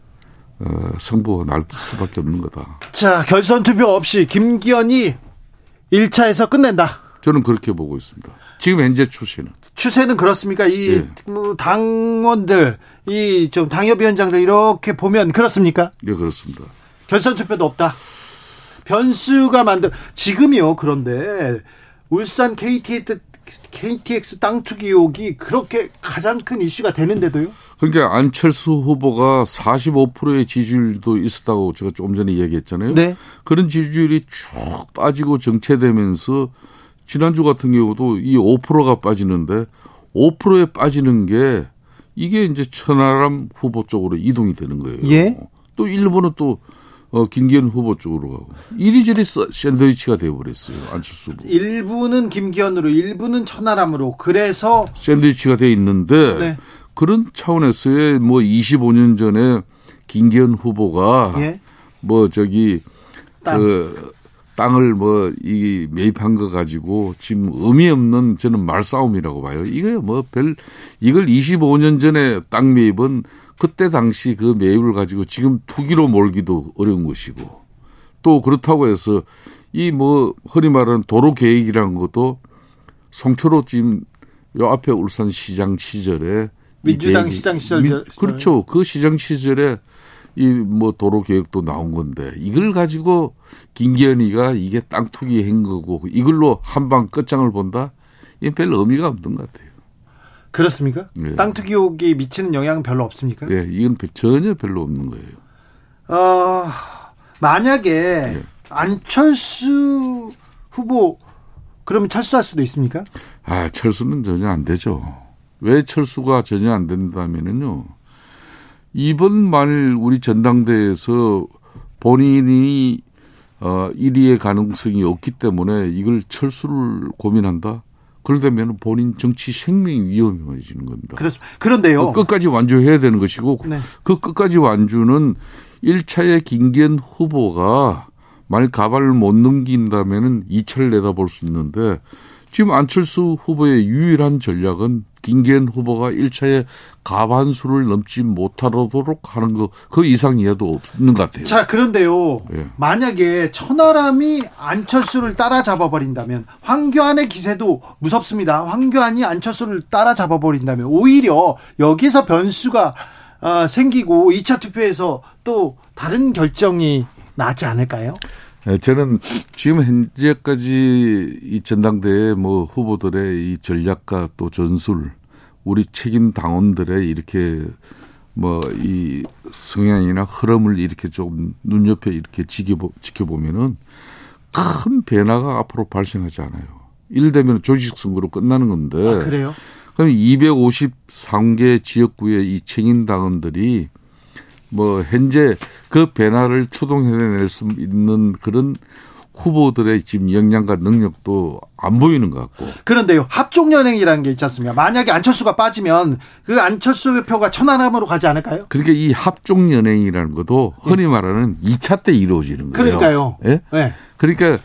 어, 승부가 날 수밖에 없는 거다. 자, 결선 투표 없이 김기현이 1차에서 끝낸다. 저는 그렇게 보고 있습니다. 지금 현재 추세는. 추세는 그렇습니까? 이 예. 당원들, 이 좀 당협위원장들 이렇게 보면 그렇습니까? 예, 그렇습니다. 결선 투표도 없다. 변수가 만들 지금이요. 그런데 울산 KT KTX 땅 투기 의혹이 그렇게 가장 큰 이슈가 되는데도요? 그러니까 안철수 후보가 45%의 지지율도 있었다고 제가 조금 전에 이야기했잖아요. 네. 그런 지지율이 쭉 빠지고 정체되면서 지난주 같은 경우도 이 5%가 빠지는데 5%에 빠지는 게 이게 이제 천하람 후보 쪽으로 이동이 되는 거예요. 예. 또 일본은 또 어, 김기현 후보 쪽으로 가고 이리저리 샌드위치가 되어버렸어요 안철수 후보. 일부는 김기현으로 일부는 천하람으로 그래서 샌드위치가 돼 있는데 네. 그런 차원에서의 뭐 25년 전에 김기현 후보가 예? 뭐 저기 땅. 그 땅을 뭐 이 매입한 거 가지고 지금 의미 없는 저는 말싸움이라고 봐요. 이게 뭐 별 이걸 25년 전에 땅 매입은 그때 당시 그 매입을 가지고 지금 투기로 몰기도 어려운 것이고 또 그렇다고 해서 이 뭐 흔히 말하는 도로 계획이라는 것도 송초로 지금 요 앞에 울산 시장 시절에 민주당 시장 시절 민, 그렇죠. 그 시장 시절에 이 뭐 도로 계획도 나온 건데 이걸 가지고 김기현이가 이게 땅 투기 한 거고 이걸로 한방 끝장을 본다? 이건 별 의미가 없는 것 같아요. 그렇습니까? 네. 땅 투기 의혹이 미치는 영향은 별로 없습니까? 예, 네, 이건 전혀 별로 없는 거예요. 어, 만약에 네. 안철수 후보 그러면 철수할 수도 있습니까? 아, 철수는 전혀 안 되죠. 왜 철수가 전혀 안 된다면은요. 이번 만일 우리 전당대회에서 본인이 어 1위의 가능성이 없기 때문에 이걸 철수를 고민한다. 그러다면 본인 정치 생명이 위험해지는 겁니다. 그렇습니다. 그런데요. 끝까지 완주해야 되는 것이고 네. 그 끝까지 완주는 1차의 김기현 후보가 만약 가발을 못 넘긴다면은 2차를 내다볼 수 있는데 지금 안철수 후보의 유일한 전략은 김기현 후보가 1차에 가반수를 넘지 못하도록 하는 거 그 이상 이하도 없는 것 같아요. 자 그런데요. 예. 만약에 천하람이 안철수를 따라잡아 버린다면 황교안의 기세도 무섭습니다. 황교안이 안철수를 따라잡아 버린다면 오히려 여기서 변수가 어, 생기고 2차 투표에서 또 다른 결정이 나지 않을까요? 네, 저는 지금 현재까지 이 전당대회 뭐 후보들의 이 전략과 또 전술, 우리 책임 당원들의 이렇게 뭐 이 성향이나 흐름을 이렇게 좀 눈옆에 이렇게 지켜보, 지켜보면은 큰 변화가 앞으로 발생하지 않아요. 이를테면 조직 선거로 끝나는 건데. 아, 그래요? 그럼 253개 지역구의 이 책임 당원들이 뭐 현재 그 변화를 추동해낼 수 있는 그런 후보들의 지금 역량과 능력도 안 보이는 것 같고. 그런데요, 합종연행이라는 게 있지 않습니까? 만약에 안철수가 빠지면 그 안철수 표가 천하람으로 가지 않을까요? 그러니까 이 합종연행이라는 것도 흔히 말하는 2차 때 이루어지는 거예요. 그러니까요. 예? 네. 그러니까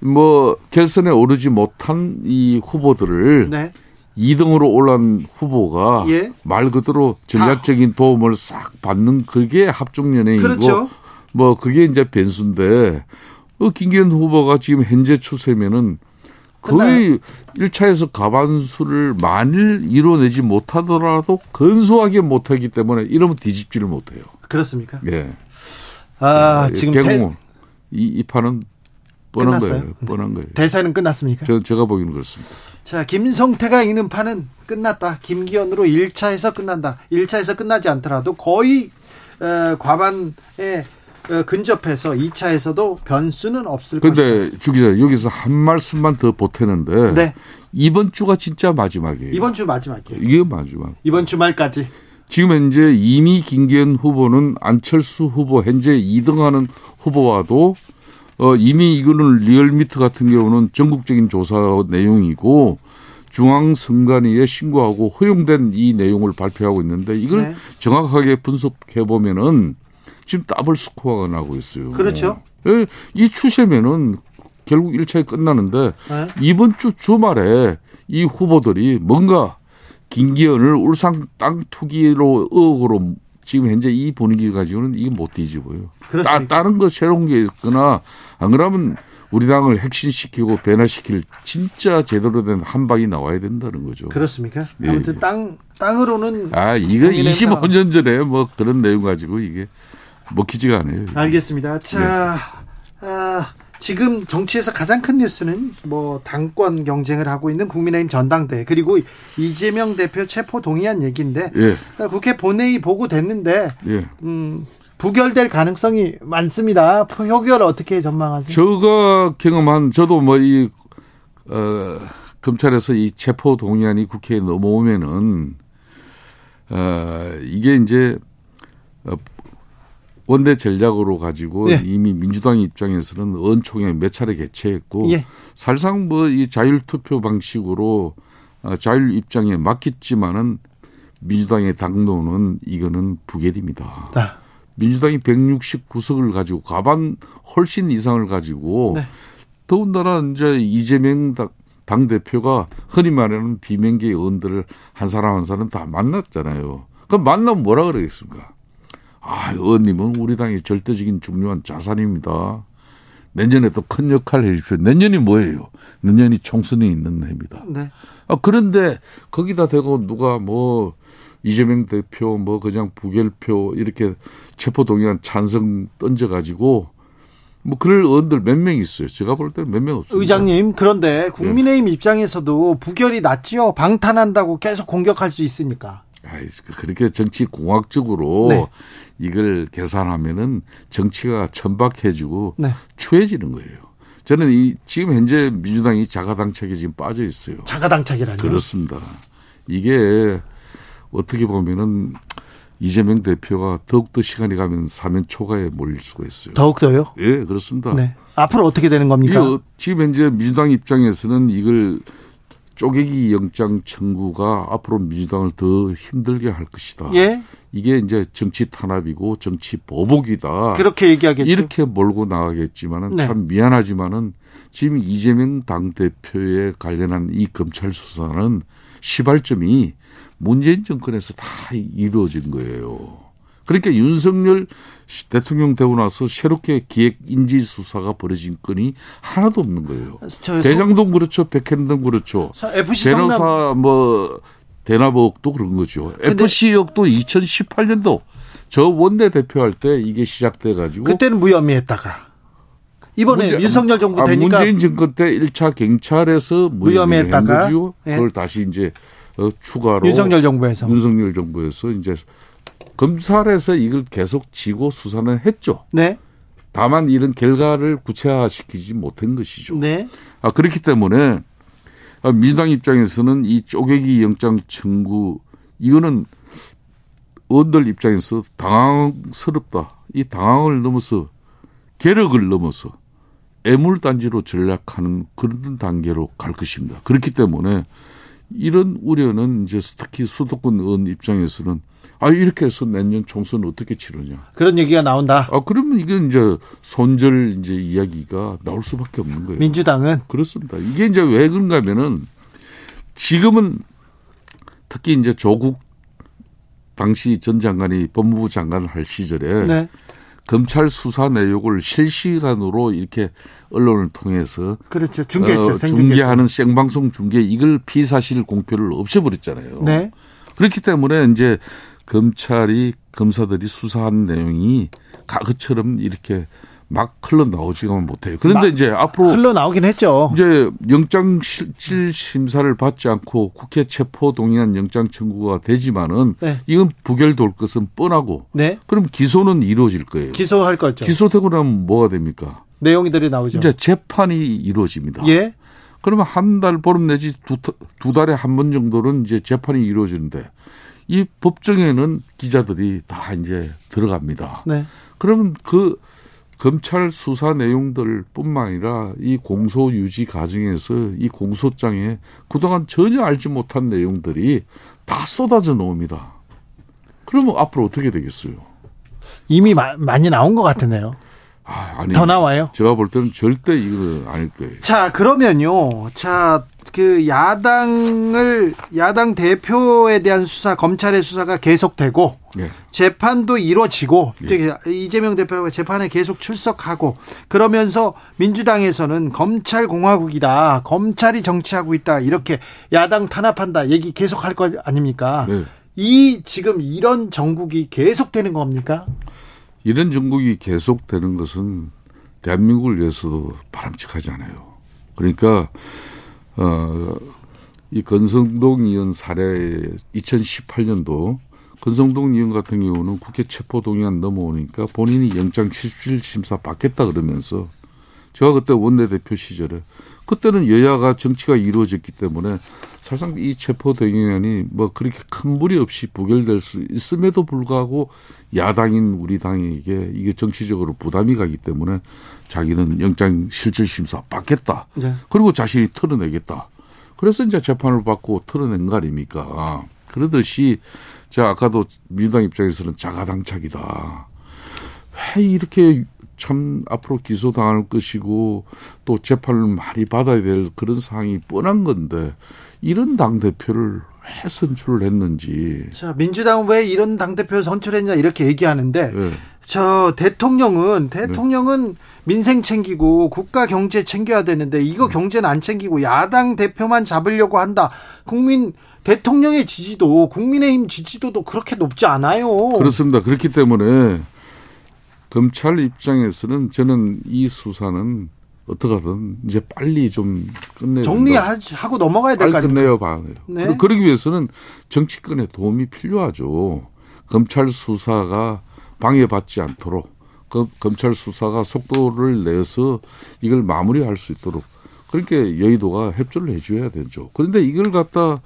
뭐 결선에 오르지 못한 이 후보들을 네. 2등으로 올라온 후보가 예? 말 그대로 전략적인 도움을 싹 받는 그게 합종연행이고 그렇죠. 뭐 그게 이제 변수인데 어, 김기현 후보가 지금 현재 추세면은 거의 끝나요? 1차에서 가반수를 만일 이뤄내지 못하더라도 근소하게 못하기 때문에 이러면 뒤집지를 못해요. 그렇습니까? 예. 아, 예, 지금 개공 대... 이, 이 판은 뻔한 끝났어요? 거예요. 뻔한 거예요. 대사는 끝났습니까? 저, 제가 보기에는 그렇습니다. 자, 김성태가 이기는 판은 끝났다. 김기현으로 1차에서 끝난다. 1차에서 끝나지 않더라도 거의 어, 과반에 어, 근접해서 2차에서도 변수는 없을 것이다. 근데 주 기자 여기서 한 말씀만 더 보태는데 네. 이번 주가 진짜 마지막이에요. 이번 주 마지막이에요. 이게 마지막. 이번 주말까지. 지금 현재 이미 김기현 후보는 안철수 후보 현재 2등하는 후보와도 어, 이미 이거는 리얼미터 같은 경우는 전국적인 조사 내용이고 중앙선관위에 신고하고 허용된 이 내용을 발표하고 있는데 이걸 네. 정확하게 분석해 보면은 지금 더블 스코어가 나고 있어요. 그렇죠. 예, 이 추세면은 결국 1차에 끝나는데 네. 이번 주 주말에 이 후보들이 뭔가 김기현을 울산 땅 투기로 의혹으로 지금 현재 이 분위기 가지고는 이게 못 뒤집어요. 따, 다른 거 새로운 게 있거나 안 그러면 우리 당을 핵심시키고 변화시킬 진짜 제대로 된 한방이 나와야 된다는 거죠. 그렇습니까? 예, 아무튼 예. 땅 땅으로는 아 이거 25년 전에 뭐 그런 내용 가지고 이게 먹히지가 않아요. 알겠습니다. 자, 네. 아, 지금 정치에서 가장 큰 뉴스는 뭐 당권 경쟁을 하고 있는 국민의힘 전당대 그리고 이재명 대표 체포 동의안 얘기인데 예. 국회 본회의 보고 됐는데 예. 음, 부결될 가능성이 많습니다. 표결 어떻게 전망하세요? 제가 경험한 저도 뭐 이 어, 검찰에서 이 체포 동의안이 국회에 넘어오면은 어, 이게 이제 어, 원내 전략으로 가지고 예. 이미 민주당 입장에서는 언총회 몇 차례 개최했고 예. 사실상 뭐 이 자율 투표 방식으로 어, 자율 입장에 맞겠지만은 민주당의 당론은 이거는 부결입니다. 아. 민주당이 169석을 가지고 과반 훨씬 이상을 가지고 네. 더군다나 이제 이재명 당 대표가 흔히 말하는 비명계 의원들을 한 사람 한 사람 다 만났잖아요. 그럼 만나면 뭐라 그러겠습니까? 아, 의원님은 우리 당의 절대적인 중요한 자산입니다. 내년에 도큰 역할을 해 주십시오. 내년이 뭐예요? 내년이 총선이 있는 해입니다. 네. 아, 그런데 거기다 대고 누가 뭐 이재명 대표 뭐 그냥 부결표 이렇게 체포동의안 찬성 던져가지고 뭐 그럴 의원들 몇 명 있어요. 제가 볼 때는 몇 명 없어요. 의장님 그런데 국민의힘 네. 입장에서도 부결이 낫지요. 방탄한다고 계속 공격할 수 있으니까. 아이, 그렇게 정치 공학적으로 네. 이걸 계산하면은 정치가 천박해지고 네. 추해지는 거예요. 저는 이 지금 현재 민주당이 자가당착에 지금 빠져 있어요. 자가당착이라뇨? 그렇습니다. 이게 어떻게 보면은 이재명 대표가 더욱더 시간이 가면 사면 초과에 몰릴 수가 있어요. 더욱더요? 예, 그렇습니다. 네. 앞으로 어떻게 되는 겁니까? 지금 현재 민주당 입장에서는 이걸 쪼개기 영장 청구가 앞으로 민주당을 더 힘들게 할 것이다. 예. 이게 이제 정치 탄압이고 정치 보복이다. 그렇게 얘기하겠죠. 이렇게 몰고 나가겠지만은 네. 참 미안하지만은 지금 이재명 당 대표에 관련한 이 검찰 수사는 시발점이 문재인 정권에서 다 이루어진 거예요. 그러니까 윤석열 대통령 되고 나서 새롭게 기획 인지 수사가 벌어진 건이 하나도 없는 거예요. 대장동 그렇죠, 백현동 그렇죠. FC 변호사 성남... 뭐 대나복도 그런 거죠. FC역도 2018년도 저 원내 대표할 때 이게 시작돼 가지고 그때는 무혐의했다가 이번에 문제, 윤석열 정부 아, 되니까 문재인 정권 때 1차 경찰에서 무혐의했다가 예. 그걸 다시 이제 어, 추가로 윤석열 정부에서 윤석열 정부에서 이제 검찰에서 이걸 계속 지고 수사는 했죠. 네. 다만 이런 결과를 구체화시키지 못한 것이죠. 네. 아 그렇기 때문에 민주당 입장에서는 이 쪼개기 영장 청구 이거는 의원들 입장에서 당황스럽다. 이 당황을 넘어서 계력을 넘어서 애물단지로 전략하는 그런 단계로 갈 것입니다. 그렇기 때문에 이런 우려는 이제 특히 수도권 의원 입장에서는 아 이렇게 해서 내년 총선 어떻게 치르냐 그런 얘기가 나온다. 아 그러면 이게 이제 손절 이제 이야기가 나올 수밖에 없는 거예요. 민주당은 그렇습니다. 이게 이제 왜 그런가면은 지금은 특히 이제 조국 당시 전 장관이 법무부 장관을 할 시절에 네. 검찰 수사 내용을 실시간으로 이렇게 언론을 통해서 그렇죠 중계했죠. 어, 중계하는 생방송 중계 이걸 피사실 공표를 없애버렸잖아요. 네. 그렇기 때문에 이제 검찰이 검사들이 수사한 내용이 가그처럼 이렇게 막 흘러나오지가 못해요. 그런데 이제 앞으로 흘러나오긴 했죠. 이제 영장 실질 심사를 받지 않고 국회 체포 동의안 영장 청구가 되지만은 네. 이건 부결될 것은 뻔하고 네. 그럼 기소는 이루어질 거예요. 기소할 거죠. 기소되고 나면 뭐가 됩니까? 내용들이 나오죠. 이제 재판이 이루어집니다. 예. 그러면 한 달 보름 내지 두, 두 달에 한 번 정도는 이제 재판이 이루어지는데 이 법정에는 기자들이 다 이제 들어갑니다. 네. 그러면 그 검찰 수사 내용들뿐만 아니라 이 공소 유지 과정에서 이 공소장에 그동안 전혀 알지 못한 내용들이 다 쏟아져 나옵니다. 그러면 앞으로 어떻게 되겠어요? 이미 마, 많이 나온 것 같은데요. 아, 아니, 더 나와요? 제가 볼 때는 절대 이거 아닐 거예요. 자, 그러면요. 자, 그 야당을 야당 대표에 대한 수사 검찰의 수사가 계속되고 네. 재판도 이루어지고 네. 이재명 대표가 재판에 계속 출석하고 그러면서 민주당에서는 검찰 공화국이다 검찰이 정치하고 있다 이렇게 야당 탄압한다 얘기 계속 할 거 아닙니까? 네. 이 지금 이런 정국이 계속되는 겁니까? 이런 정국이 계속되는 것은 대한민국을 위해서도 바람직하지 않아요. 그러니까 어, 이 건성동 의원 사례 2018년도 건성동 의원 같은 경우는 국회 체포동의안 넘어오니까 본인이 영장 실질 심사 받겠다 그러면서 제가 그때 원내대표 시절에 그때는 여야가 정치가 이루어졌기 때문에 사실상 이 체포 동의안이 뭐 그렇게 큰 무리 없이 부결될 수 있음에도 불구하고 야당인 우리 당에게 이게 정치적으로 부담이 가기 때문에 자기는 영장 실질 심사 받겠다. 네. 그리고 자신이 털어내겠다. 그래서 이제 재판을 받고 털어낸 거 아닙니까? 그러듯이 제가 아까도 민주당 입장에서는 자가당착이다. 왜 이렇게 참 앞으로 기소당할 것이고 또 재판을 많이 받아야 될 그런 상황이 뻔한 건데 이런 당 대표를 왜 선출을 했는지. 자, 민주당은 왜 이런 당 대표 선출했냐 이렇게 얘기하는데 네. 저 대통령은 대통령은 네. 민생 챙기고 국가 경제 챙겨야 되는데 이거 음. 경제는 안 챙기고 야당 대표만 잡으려고 한다. 국민 대통령의 지지도 국민의힘 지지도도 그렇게 높지 않아요. 그렇습니다. 그렇기 때문에 검찰 입장에서는 저는 이 수사는 어떻게든 이제 빨리 좀 끝내 정리하고 넘어가야 될거 아니에요. 끝내요 봐요. 네. 그러기 위해서는 정치권의 도움이 필요하죠. 검찰 수사가 방해받지 않도록 그 검찰 수사가 속도를 내서 이걸 마무리할 수 있도록 그렇게 여의도가 협조를 해줘야 되죠. 그런데 이걸 갖다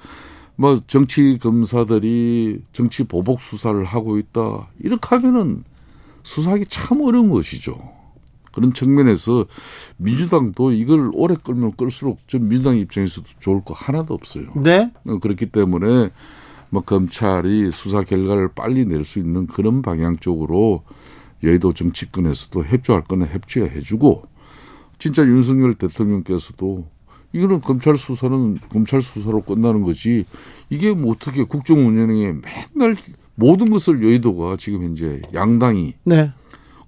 뭐 정치 검사들이 정치 보복 수사를 하고 있다 이렇게 하면은 수사하기 참 어려운 것이죠. 그런 측면에서 민주당도 이걸 오래 끌면 끌수록 좀 민주당 입장에서도 좋을 거 하나도 없어요. 네. 어, 그렇기 때문에 뭐 검찰이 수사 결과를 빨리 낼 수 있는 그런 방향 쪽으로 여의도 정치권에서도 협조할 거는 협조해 주고 진짜 윤석열 대통령께서도 이거는 검찰 수사는 검찰 수사로 끝나는 거지 이게 뭐 어떻게 국정 운영에 맨날 모든 것을 여의도가 지금 현재 양당이 네.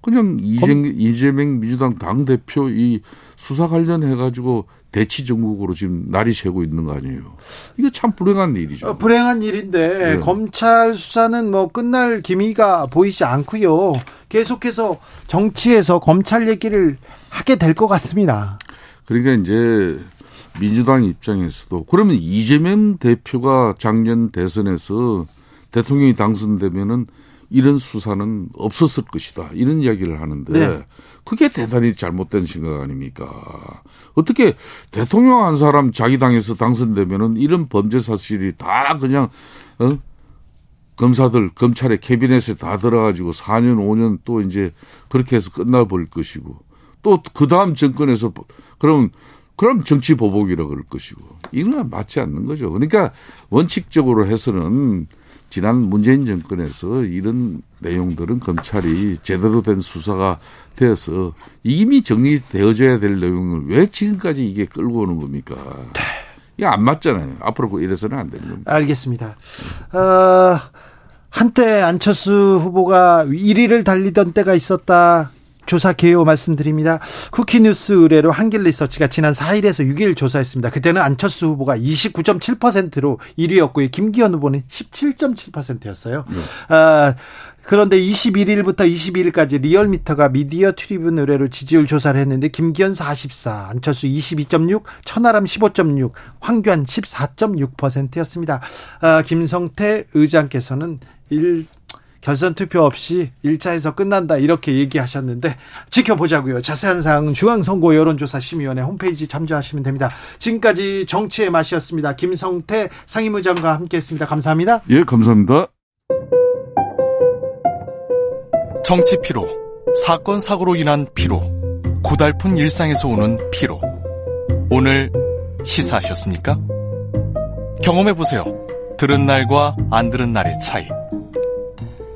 그냥 이재명, 이재명 민주당 당 대표 이 수사 관련해 가지고 대치 정국으로 지금 날이 새고 있는 거 아니에요. 이게 참 불행한 일이죠. 어, 불행한 일인데 네. 검찰 수사는 뭐 끝날 기미가 보이지 않고요. 계속해서 정치에서 검찰 얘기를 하게 될 것 같습니다. 그러니까 이제 민주당 입장에서도 그러면 이재명 대표가 작년 대선에서 대통령이 당선되면은 이런 수사는 없었을 것이다. 이런 이야기를 하는데 네. 그게 대단히 잘못된 생각 아닙니까? 어떻게 대통령 한 사람 자기 당에서 당선되면은 이런 범죄 사실이 다 그냥 어? 검사들 검찰의 캐비넷에 다 들어가지고 4년 5년 또 이제 그렇게 해서 끝나버릴 것이고 또 그 다음 정권에서 그럼 그럼 정치 보복이라 그럴 것이고 이건 맞지 않는 거죠. 그러니까 원칙적으로 해서는 지난 문재인 정권에서 이런 내용들은 검찰이 제대로 된 수사가 되어서 이미 정리되어져야 될 내용을 왜 지금까지 이게 끌고 오는 겁니까? 이게 안 맞잖아요. 앞으로 이래서는 안 되는 겁니다. 알겠습니다. 어, 한때 안철수 후보가 1위를 달리던 때가 있었다. 조사 개요 말씀드립니다. 쿠키뉴스 의뢰로 한길리서치가 지난 4일에서 6일 조사했습니다. 그때는 안철수 후보가 29.7%로 1위였고요. 김기현 후보는 17.7%였어요. 네. 아, 그런데 21일부터 22일까지 리얼미터가 미디어 트리뷴 의뢰로 지지율 조사를 했는데 김기현 44, 안철수 22.6, 천하람 15.6, 황교안 14.6%였습니다. 아, 김성태 의장께서는 1 결선 투표 없이 1차에서 끝난다 이렇게 얘기하셨는데 지켜보자고요. 자세한 사항은 중앙선거 여론조사 심의원회 홈페이지 참조하시면 됩니다. 지금까지 정치의 맛이었습니다. 김성태 상임의장과 함께했습니다. 감사합니다. 예, 감사합니다. 정치 피로, 사건 사고로 인한 피로, 고달픈 일상에서 오는 피로. 오늘 시사하셨습니까? 경험해 보세요. 들은 날과 안 들은 날의 차이.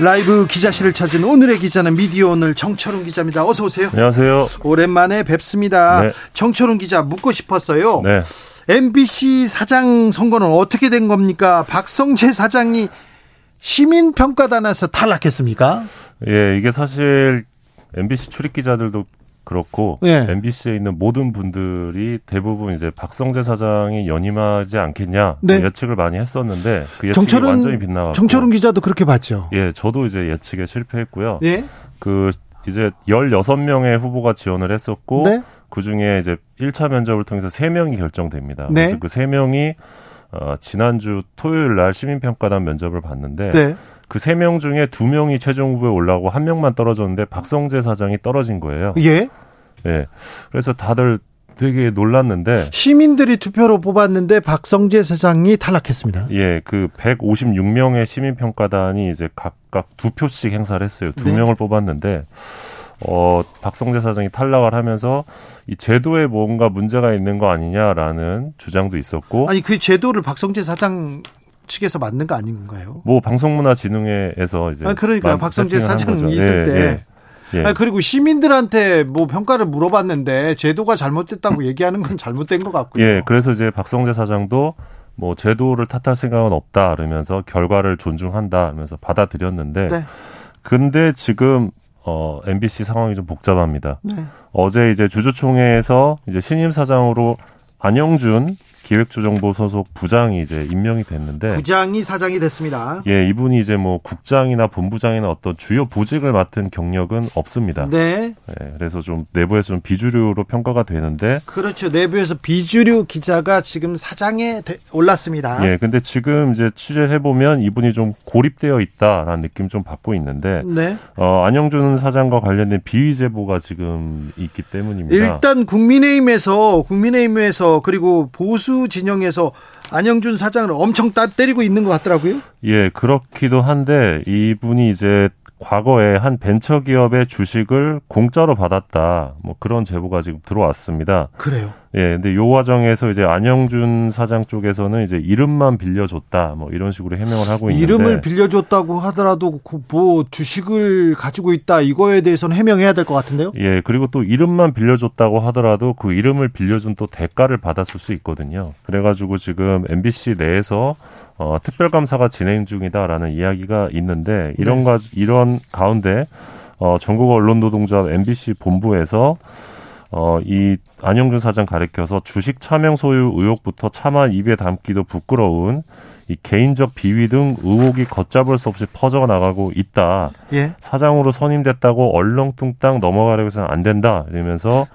라이브 기자실을 찾은 오늘의 기자는 미디어 오늘 정철웅 기자입니다. 어서 오세요. 안녕하세요. 오랜만에 뵙습니다. 네. 정철웅 기자 묻고 싶었어요. 네. MBC 사장 선거는 어떻게 된 겁니까? 박성재 사장이 시민평가단에서 탈락했습니까? 예, 이게 사실 MBC 출입 기자들도 그렇고 네. MBC에 있는 모든 분들이 대부분 이제 박성재 사장이 연임하지 않겠냐 네. 예측을 많이 했었는데 그 예측이 정철은, 완전히 빗나갔고 정철은 기자도 그렇게 봤죠. 예, 저도 이제 예측에 실패했고요. 예? 그 이제 16명의 후보가 지원을 했었고 네? 그중에 이제 1차 면접을 통해서 3명이 결정됩니다. 네? 그래서 그 3명이 어, 지난주 토요일 날 시민평가단 면접을 봤는데 네. 그 세 명 중에 두 명이 최종 후보에 올라오고 한 명만 떨어졌는데 박성재 사장이 떨어진 거예요. 예. 예. 그래서 다들 되게 놀랐는데 시민들이 투표로 뽑았는데 박성재 사장이 탈락했습니다. 예, 그 156명의 시민 평가단이 이제 각각 두 표씩 행사를 했어요. 두 네. 명을 뽑았는데 어 박성재 사장이 탈락을 하면서 이 제도에 뭔가 문제가 있는 거 아니냐라는 주장도 있었고 아니 그 제도를 박성재 사장 측에서 만든 거 아닌가요? 뭐 방송문화진흥회에서 이제 아 그러니까 박성재 사장 있을 예, 때. 예. 예. 아니, 그리고 시민들한테 뭐 평가를 물어봤는데 제도가 잘못됐다고 얘기하는 건 잘못된 것 같고요. 예, 그래서 이제 박성재 사장도 뭐 제도를 탓할 생각은 없다 그러면서 결과를 존중한다 하면서 받아들였는데 네. 근데 지금 어 MBC 상황이 좀 복잡합니다. 네. 어제 이제 주주총회에서 이제 신임 사장으로 안영준 기획조정부 소속 부장이 이제 임명이 됐는데 부장이 사장이 됐습니다. 예, 이분이 이제 뭐 국장이나 본부장이나 어떤 주요 보직을 맡은 경력은 없습니다. 네. 예, 그래서 좀 내부에서 좀 비주류로 평가가 되는데 그렇죠. 내부에서 비주류 기자가 지금 사장에 올랐습니다. 예, 근데 지금 이제 취재를 해보면 이분이 좀 고립되어 있다라는 느낌 좀 받고 있는데 네. 어, 안영준 사장과 관련된 비위 제보가 지금 있기 때문입니다. 일단 국민의힘에서 국민의힘에서 그리고 보수 진영에서 안영준 사장을 엄청 따 때리고 있는 것 같더라고요. 예, 그렇기도 한데 이분이 이제 과거에 한 벤처 기업의 주식을 공짜로 받았다. 뭐 그런 제보가 지금 들어왔습니다. 그래요. 예, 근데 요 과정에서 이제 안영준 사장 쪽에서는 이제 이름만 빌려줬다. 뭐 이런 식으로 해명을 하고 있는데 이름을 빌려줬다고 하더라도 그뭐 주식을 가지고 있다 이거에 대해서는 해명해야 될 것 같은데요. 예, 그리고 또 이름만 빌려줬다고 하더라도 그 이름을 빌려준 또 대가를 받았을 수 있거든요. 그래 가지고 지금 MBC 내에서 어, 특별감사가 진행 중이다라는 이야기가 있는데 이런 네. 가 이런 가운데 어, 전국 언론 노동조합 MBC 본부에서 어, 이 안영준 사장 가리켜서 주식 차명 소유 의혹부터 차마 입에 담기도 부끄러운 이 개인적 비위 등 의혹이 걷잡을 수 없이 퍼져 나가고 있다. 예. 사장으로 선임됐다고 얼렁뚱땅 넘어가려고 해서는 안 된다. 이러면서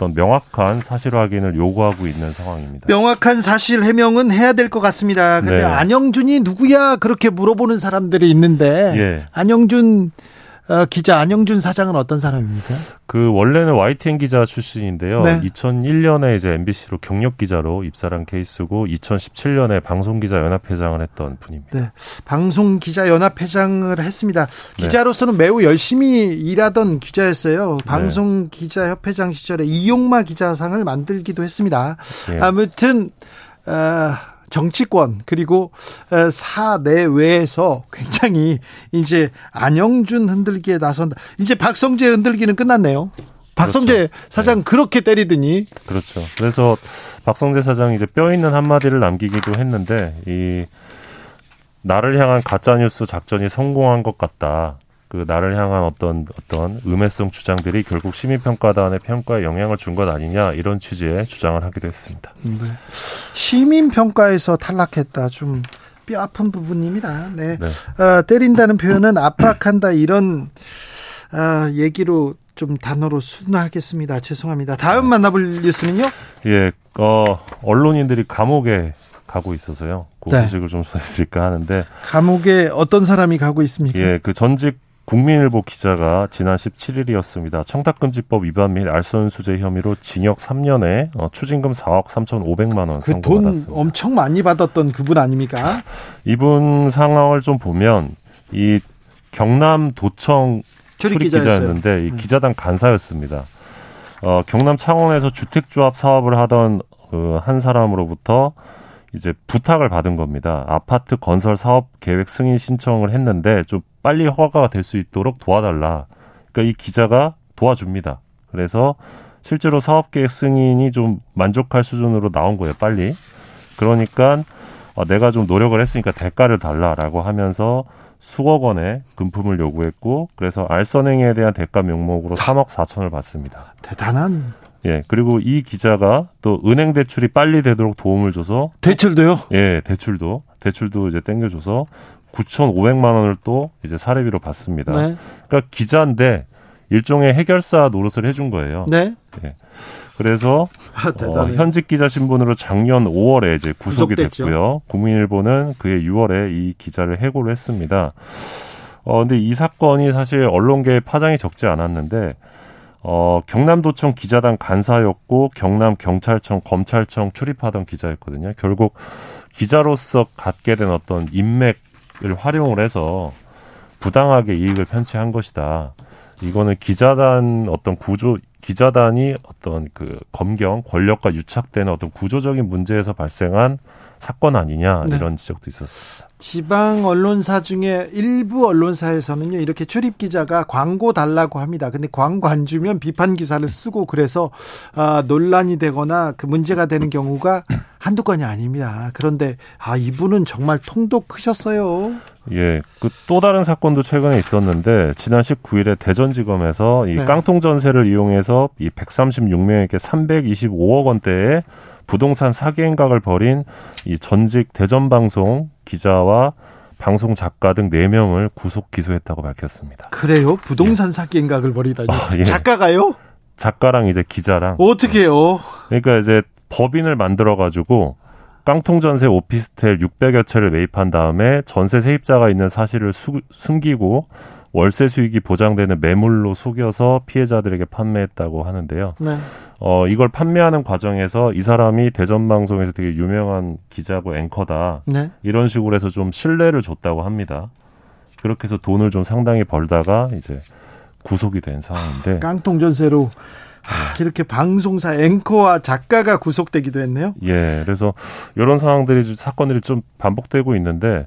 어떤 명확한 사실 확인을 요구하고 있는 상황입니다. 명확한 사실 해명은 해야 될 것 같습니다. 근데 네. 안영준이 누구야 그렇게 물어보는 사람들이 있는데 예. 안영준 어, 기자 안영준 사장은 어떤 사람입니까? 그 원래는 YTN 기자 출신인데요. 네. 2001년에 이제 MBC로 경력 기자로 입사한 케이스고 2017년에 방송 기자 연합 회장을 했던 분입니다. 네. 방송 기자 연합 회장을 했습니다. 네. 기자로서는 네. 매우 열심히 일하던 기자였어요. 네. 방송 기자 협회장 시절에 이용마 기자상을 만들기도 했습니다. 네. 아무튼 어, 정치권 그리고 사내외에서 굉장히 이제 안영준 흔들기에 나선다. 이제 박성재 흔들기는 끝났네요. 박성재 그렇죠. 사장 네. 그렇게 때리더니 그렇죠. 그래서 박성재 사장이 이제 뼈 있는 한마디를 남기기도 했는데 이 나를 향한 가짜 뉴스 작전이 성공한 것 같다. 그 나를 향한 어떤 어떤 음해성 주장들이 결국 시민평가단의 평가에 영향을 준 것 아니냐 이런 취지의 주장을 하기도 했습니다. 네. 시민평가에서 탈락했다 좀 뼈 아픈 부분입니다. 네, 네. 어, 때린다는 표현은 압박한다 이런 어, 얘기로 좀 단어로 순화하겠습니다. 죄송합니다. 다음 만나볼 뉴스는요? 예, 어, 언론인들이 감옥에 가고 있어서요. 그 네. 소식을 좀 전해드릴까 하는데 감옥에 어떤 사람이 가고 있습니까? 예, 그 전직 국민일보 기자가 지난 17일이었습니다. 청탁금지법 위반 및 알선수재 혐의로 징역 3년에 어, 추징금 4억 3,500만 원 선고받았습니다. 돈 엄청 많이 받았던 그분 아닙니까? 이분 상황을 좀 보면 이 경남 도청 출입 기자였는데 이 네. 기자단 간사였습니다. 어, 경남 창원에서 주택조합 사업을 하던 그 한 사람으로부터 이제 부탁을 받은 겁니다. 아파트 건설 사업 계획 승인 신청을 했는데 좀 빨리 허가가 될 수 있도록 도와달라. 그러니까 이 기자가 도와줍니다. 그래서 실제로 사업 계획 승인이 좀 만족할 수준으로 나온 거예요. 빨리. 그러니까 어, 내가 좀 노력을 했으니까 대가를 달라라고 하면서 수억 원의 금품을 요구했고 그래서 알선행에 대한 대가 명목으로 3억 4천을 받습니다. 대단한 예, 그리고 이 기자가 또 은행 대출이 빨리 되도록 도움을 줘서 대출도요? 예, 대출도 대출도 이제 땡겨줘서 9,500만 원을 또 이제 사례비로 받습니다. 네. 그러니까 기자인데 일종의 해결사 노릇을 해준 거예요. 네. 예. 그래서 아, 어, 현직 기자 신분으로 작년 5월에 이제 구속이 구속됐죠. 됐고요. 국민일보는 그해 6월에 이 기자를 해고를 했습니다. 어 근데 이 사건이 사실 언론계에 파장이 적지 않았는데 어, 경남도청 기자단 간사였고 경남 경찰청 검찰청 출입하던 기자였거든요. 결국 기자로서 갖게 된 어떤 인맥을 활용을 해서 부당하게 이익을 편취한 것이다. 이거는 기자단 어떤 구조 기자단이 어떤 그 검경 권력과 유착되는 어떤 구조적인 문제에서 발생한 사건 아니냐 네. 이런 지적도 있었습니다. 지방 언론사 중에 일부 언론사에서는요 이렇게 출입 기자가 광고 달라고 합니다. 근데 광고 안 주면 비판 기사를 쓰고 그래서 아, 논란이 되거나 그 문제가 되는 경우가 한두 건이 아닙니다. 그런데 아 이분은 정말 통도 크셨어요. 예, 그 또 다른 사건도 최근에 있었는데 지난 19일에 대전지검에서 이 네. 깡통 전세를 이용해서 이 136명에게 325억 원대의 부동산 사기 행각을 벌인 이 전직 대전 방송 기자와 방송 작가 등 4명을 구속 기소했다고 밝혔습니다. 그래요? 부동산 예. 사기 행각을 벌이다니. 아, 예. 작가가요? 작가랑 이제 기자랑. 어떻게 해요? 그러니까 이제 법인을 만들어 가지고 깡통 전세 오피스텔 600여 채를 매입한 다음에 전세 세입자가 있는 사실을 수, 숨기고 월세 수익이 보장되는 매물로 속여서 피해자들에게 판매했다고 하는데요. 네. 어, 이걸 판매하는 과정에서 이 사람이 대전 방송에서 되게 유명한 기자고 앵커다. 네. 이런 식으로 해서 좀 신뢰를 줬다고 합니다. 그렇게 해서 돈을 좀 상당히 벌다가 이제 구속이 된 상황인데. 깡통 전세로 하, 이렇게 방송사 앵커와 작가가 구속되기도 했네요. 예, 그래서 이런 상황들이 사건들이 좀 반복되고 있는데 어,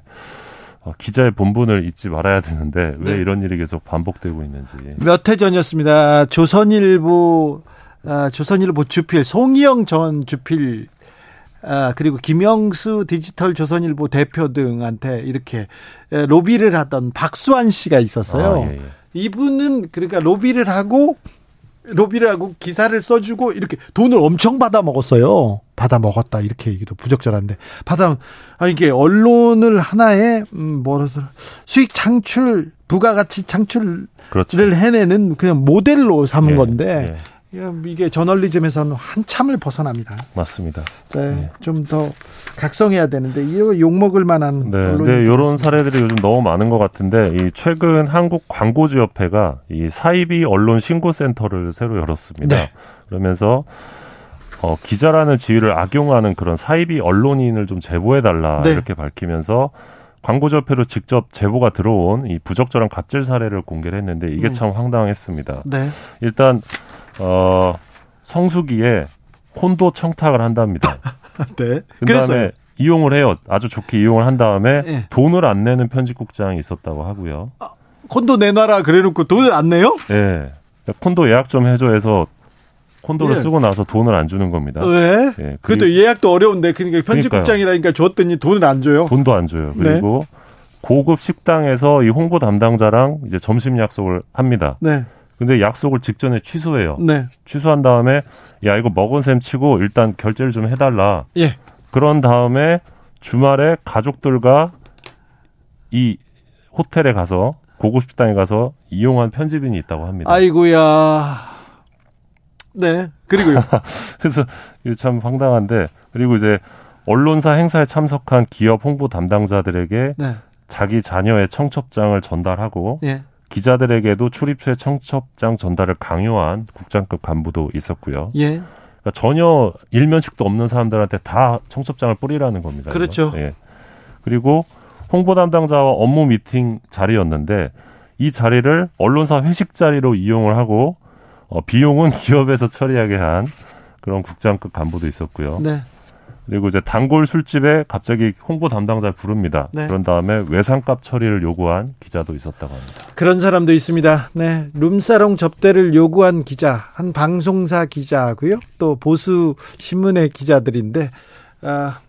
기자의 본분을 잊지 말아야 되는데 왜 네. 이런 일이 계속 반복되고 있는지. 몇 해 전이었습니다. 조선일보 아, 조선일보 주필 송희영 전 주필 아, 그리고 김영수 디지털 조선일보 대표 등한테 이렇게 로비를 하던 박수환 씨가 있었어요. 아, 예, 예. 이분은 그러니까 로비를 하고 로비를 하고 기사를 써주고 이렇게 돈을 엄청 받아 먹었어요. 받아 먹었다 이렇게 얘기도 부적절한데 받아 아 이게 언론을 하나의 음 뭐라서 수익 창출 부가가치 창출을 그렇죠. 해내는 그냥 모델로 삼은 예, 건데 예. 이게 저널리즘에서는 한참을 벗어납니다. 맞습니다. 네, 네. 좀더 각성해야 되는데 이거 욕 먹을 만한 네, 네, 이런 사례들이 요즘 너무 많은 것 같은데 이 최근 한국 광고주협회가 이 사이비 언론 신고센터를 새로 열었습니다. 네. 그러면서 어, 기자라는 지위를 악용하는 그런 사이비 언론인을 좀 제보해 달라 네. 이렇게 밝히면서 광고협회로 직접 제보가 들어온 이 부적절한 갑질 사례를 공개를 했는데 이게 네. 참 황당했습니다. 네. 일단 어, 성수기에 콘도 청탁을 한답니다. 네. 그다음에 이용을 해요. 아주 좋게 이용을 한 다음에 네. 돈을 안 내는 편집국장이 있었다고 하고요. 아, 콘도 내놔라 그래놓고 돈을 안 내요? 네. 콘도 예약 좀 해줘 해서 콘도를 예. 쓰고 나서 돈을 안 주는 겁니다. 왜? 예, 그래도 예약도 어려운데 그러니까 편집국장이라니까 줬더니 돈을 안 줘요. 돈도 안 줘요. 네. 그리고 네. 고급 식당에서 이 홍보 담당자랑 이제 점심 약속을 합니다. 네. 근데 약속을 직전에 취소해요. 네. 취소한 다음에 야 이거 먹은 셈 치고 일단 결제를 좀 해달라. 예. 그런 다음에 주말에 가족들과 이 호텔에 가서 고급 식당에 가서 이용한 편집인이 있다고 합니다. 아이고야. 네. 그리고요. 그래서 이게 참 황당한데 그리고 이제 언론사 행사에 참석한 기업 홍보 담당자들에게 네. 자기 자녀의 청첩장을 전달하고 예. 기자들에게도 출입처의 청첩장 전달을 강요한 국장급 간부도 있었고요. 예. 그러니까 전혀 일면식도 없는 사람들한테 다 청첩장을 뿌리라는 겁니다. 그렇죠. 예. 그리고 홍보 담당자와 업무 미팅 자리였는데 이 자리를 언론사 회식 자리로 이용을 하고 어, 비용은 기업에서 처리하게 한 그런 국장급 간부도 있었고요. 네. 그리고 이제 단골 술집에 갑자기 홍보 담당자를 부릅니다. 네. 그런 다음에 외상값 처리를 요구한 기자도 있었다고 합니다. 그런 사람도 있습니다. 네. 룸사롱 접대를 요구한 기자, 한 방송사 기자고요. 또 보수 신문의 기자들인데 아,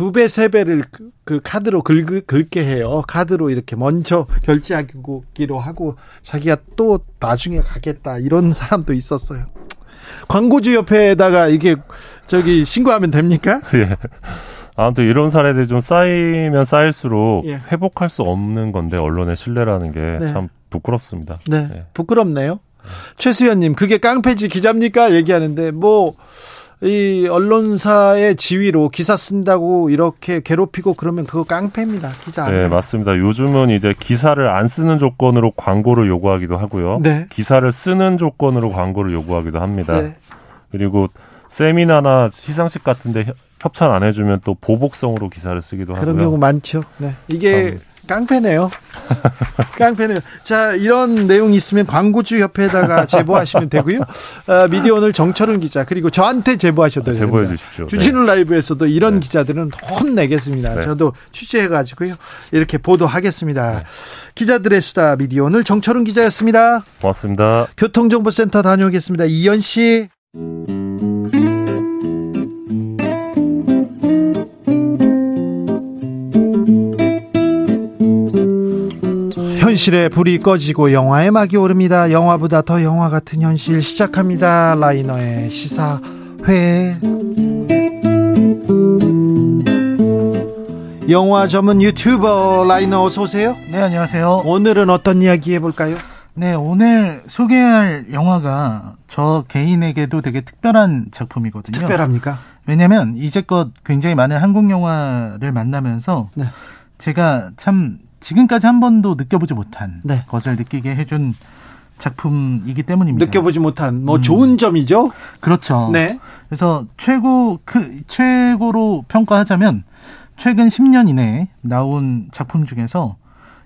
두 배, 세 배를 그, 그 카드로 긁, 긁게 해요. 카드로 이렇게 먼저 결제하기로 하고 자기가 또 나중에 가겠다 이런 사람도 있었어요. 광고주 협회에다가 이게 저기 신고하면 됩니까? 예. 아무튼 이런 사례들이 좀 쌓이면 쌓일수록 예. 회복할 수 없는 건데 언론의 신뢰라는 게참 네. 부끄럽습니다. 네. 예. 부끄럽네요. 최수연님, 그게 깡패지 기자입니까? 얘기하는데 뭐. 이 언론사의 지위로 기사 쓴다고 이렇게 괴롭히고 그러면 그거 깡패입니다. 기자. 네, 맞습니다. 요즘은 이제 기사를 안 쓰는 조건으로 광고를 요구하기도 하고요. 네. 기사를 쓰는 조건으로 광고를 요구하기도 합니다. 네. 그리고 세미나나 시상식 같은데 협찬 안 해주면 또 보복성으로 기사를 쓰기도 하고요. 그런 경우 많죠. 네. 이게 깡패네요. 깡패네요. 자, 이런 내용이 있으면 광고주 협회에다가 제보하시면 되고요. 어, 미디어 오늘 정철은 기자 그리고 저한테 제보하셔도 됩니다. 제보해 주십시오. 주진우 네. 라이브에서도 이런 네. 기자들은 혼내겠습니다. 네. 저도 취재해 가지고요. 이렇게 보도하겠습니다. 네. 기자들의 수다 미디어 오늘 정철은 기자였습니다. 고맙습니다. 교통정보센터 다녀오겠습니다. 이현 씨. 현실의 불이 꺼지고 영화의 막이 오릅니다. 영화보다 더 영화 같은 현실 시작합니다. 라이너의 시사회. 영화 전문 유튜버 라이너 어서 오세요. 네, 안녕하세요. 오늘은 어떤 이야기 해볼까요? 네, 오늘 소개할 영화가 저 개인에게도 되게 특별한 작품이거든요. 특별합니까? 왜냐면 이제껏 굉장히 많은 한국 영화를 만나면서 네. 제가 참 지금까지 한 번도 느껴보지 못한 네. 것을 느끼게 해준 작품이기 때문입니다. 느껴보지 못한 뭐 음. 좋은 점이죠. 그렇죠. 네. 그래서 최고 그 최고로 평가하자면 최근 10년 이내에 나온 작품 중에서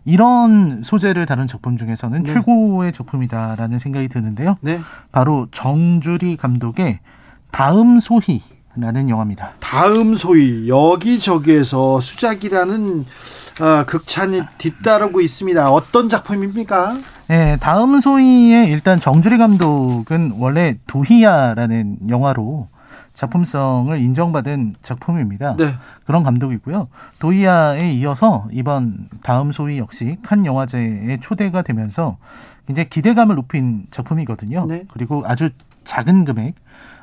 이런 소재를 다룬 작품 중에서는 네. 최고의 작품이다라는 생각이 드는데요. 네. 바로 정주리 감독의 다음 소희라는 영화입니다. 다음 소희 여기저기에서 수작이라는 어, 극찬이 뒤따르고 있습니다. 어떤 작품입니까? 네, 다음 소희의 일단 정주리 감독은 원래 도희야라는 영화로 작품성을 인정받은 작품입니다. 네. 그런 감독이고요. 도이아에 이어서 이번 다음 소위 역시 칸 영화제에 초대가 되면서 이제 기대감을 높인 작품이거든요. 네. 그리고 아주 작은 금액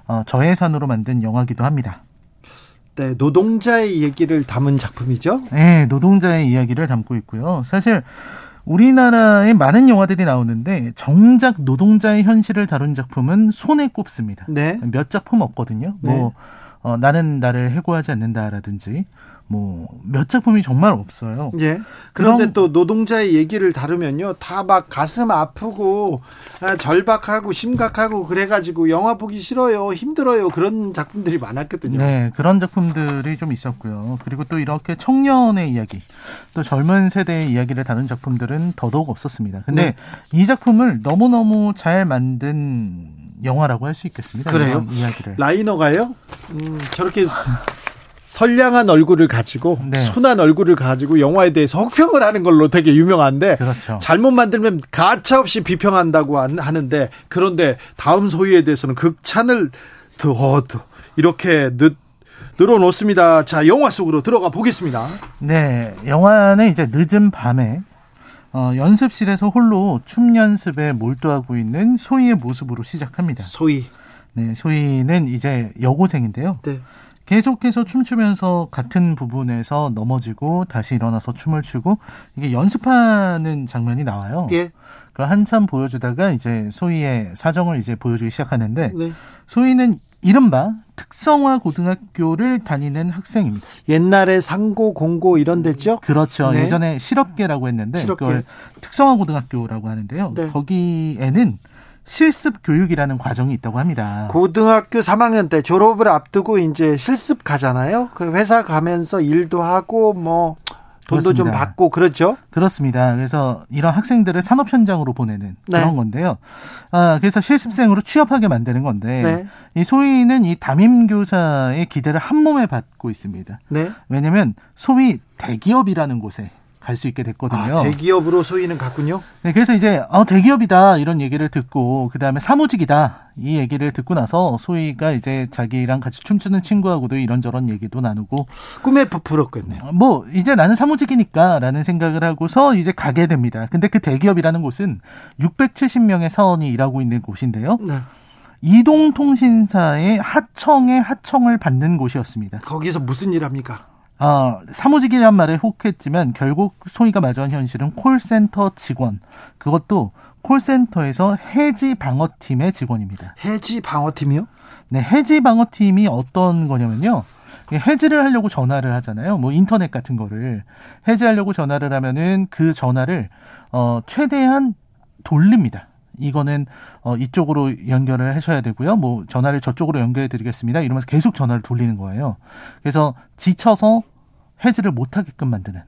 어, 저예산으로 만든 영화기도 합니다. 네, 노동자의 얘기를 담은 작품이죠. 네, 노동자의 이야기를 담고 있고요. 사실 우리나라에 많은 영화들이 나오는데 정작 노동자의 현실을 다룬 작품은 손에 꼽습니다. 네. 몇 작품 없거든요. 네. 뭐 어, 나는 나를 해고하지 않는다라든지 뭐 몇 작품이 정말 없어요. 예. 그런데 그럼, 또 노동자의 얘기를 다루면요, 다 막 가슴 아프고 아, 절박하고 심각하고 그래가지고 영화 보기 싫어요, 힘들어요 그런 작품들이 많았거든요. 네, 그런 작품들이 좀 있었고요. 그리고 또 이렇게 청년의 이야기, 또 젊은 세대의 이야기를 다룬 작품들은 더더욱 없었습니다. 근데 네. 이 작품을 너무 너무 잘 만든 영화라고 할 수 있겠습니다. 그래요? 이야기를 라이너가요? 음, 저렇게 선량한 얼굴을 가지고 네. 순한 얼굴을 가지고 영화에 대해서 혹평을 하는 걸로 되게 유명한데 그렇죠. 잘못 만들면 가차없이 비평한다고 하는데 그런데 다음 소위에 대해서는 극찬을 더, 더 이렇게 늦 늘어놓습니다. 자, 영화 속으로 들어가 보겠습니다. 네, 영화는 이제 늦은 밤에 어, 연습실에서 홀로 춤 연습에 몰두하고 있는 소희의 모습으로 시작합니다. 소희. 네, 소희는 이제 여고생인데요. 네. 계속해서 춤추면서 같은 부분에서 넘어지고 다시 일어나서 춤을 추고 이게 연습하는 장면이 나와요. 예. 그 한참 보여주다가 이제 소희의 사정을 이제 보여주기 시작하는데 네. 소희는 이른바 특성화 고등학교를 다니는 학생입니다. 옛날에 상고, 공고 이런 데죠? 그렇죠. 네. 예전에 실업계라고 했는데 실업계. 그걸 특성화 고등학교라고 하는데요. 네. 거기에는 실습 교육이라는 과정이 있다고 합니다. 고등학교 3학년 때 졸업을 앞두고 이제 실습 가잖아요. 그 회사 가면서 일도 하고 뭐 돈도 그렇습니다. 좀 받고 그렇죠. 그렇습니다. 그래서 이런 학생들을 산업 현장으로 보내는 네. 그런 건데요. 아, 그래서 실습생으로 취업하게 만드는 건데 네. 이 소위는 이 담임 교사의 기대를 한 몸에 받고 있습니다. 네. 왜냐하면 소위 대기업이라는 곳에 갈 수 있게 됐거든요. 아, 대기업으로 소위는 갔군요. 네, 그래서 이제 어, 대기업이다 이런 얘기를 듣고 그 다음에 사무직이다 이 얘기를 듣고 나서 소위가 이제 자기랑 같이 춤추는 친구하고도 이런저런 얘기도 나누고 꿈에 부풀었겠네요. 어, 뭐 이제 나는 사무직이니까라는 생각을 하고서 이제 가게 됩니다. 근데 그 대기업이라는 곳은 670명의 사원이 일하고 있는 곳인데요. 네. 이동통신사의 하청의 하청을 받는 곳이었습니다. 거기서 무슨 일 합니까? 어, 사무직이란 말에 혹했지만 결국 소희가 마주한 현실은 콜센터 직원. 그것도 콜센터에서 해지 방어팀의 직원입니다. 해지 방어팀이요? 네, 해지 방어팀이 어떤 거냐면요. 해지를 하려고 전화를 하잖아요. 뭐 인터넷 같은 거를 해지하려고 전화를 하면은 그 전화를 어 최대한 돌립니다. 이거는 어 이쪽으로 연결을 하셔야 되고요. 뭐 전화를 저쪽으로 연결해 드리겠습니다. 이러면서 계속 전화를 돌리는 거예요. 그래서 지쳐서 해지를 못하게끔 만드는.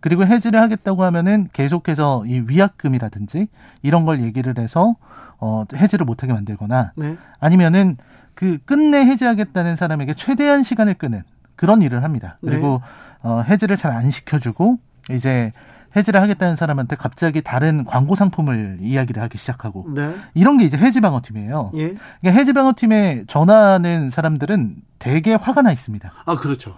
그리고 해지를 하겠다고 하면은 계속해서 이 위약금이라든지 이런 걸 얘기를 해서 어 해지를 못하게 만들거나 네. 아니면은 그 끝내 해지하겠다는 사람에게 최대한 시간을 끄는 그런 일을 합니다. 그리고 네. 어 해지를 잘 안 시켜주고 이제 해지를 하겠다는 사람한테 갑자기 다른 광고 상품을 이야기를 하기 시작하고 네. 이런 게 이제 해지 방어 팀이에요. 예. 그러니까 해지 방어 팀에 전화하는 사람들은 되게 화가 나 있습니다. 아 그렇죠.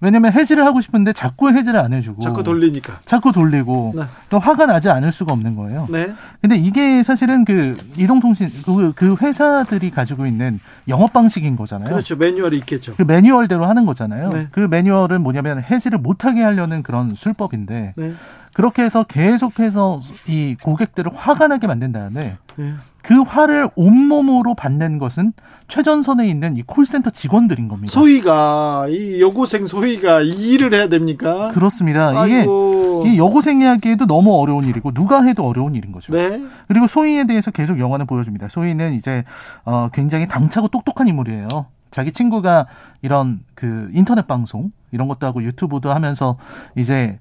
왜냐면 해지를 하고 싶은데 자꾸 해지를 안 해주고 자꾸 돌리니까 자꾸 돌리고 네. 또 화가 나지 않을 수가 없는 거예요. 네. 근데 이게 사실은 그 이동통신 그, 그 회사들이 가지고 있는 영업 방식인 거잖아요. 그렇죠. 매뉴얼이 있겠죠. 그 매뉴얼대로 하는 거잖아요. 네. 그 매뉴얼은 뭐냐면 해지를 못하게 하려는 그런 술법인데 네. 그렇게 해서 계속해서 이 고객들을 화가 나게 만든 다음에 네. 그 화를 온몸으로 받는 것은 최전선에 있는 이 콜센터 직원들인 겁니다. 소희가 이 여고생 소희가 이 일을 해야 됩니까? 그렇습니다. 아이고. 이게 이 여고생이 하기에도 너무 어려운 일이고 누가 해도 어려운 일인 거죠. 네. 그리고 소희에 대해서 계속 영화는 보여줍니다. 소희는 이제 어 굉장히 당차고 똑똑한 인물이에요. 자기 친구가 이런 그 인터넷 방송 이런 것도 하고 유튜브도 하면서 이제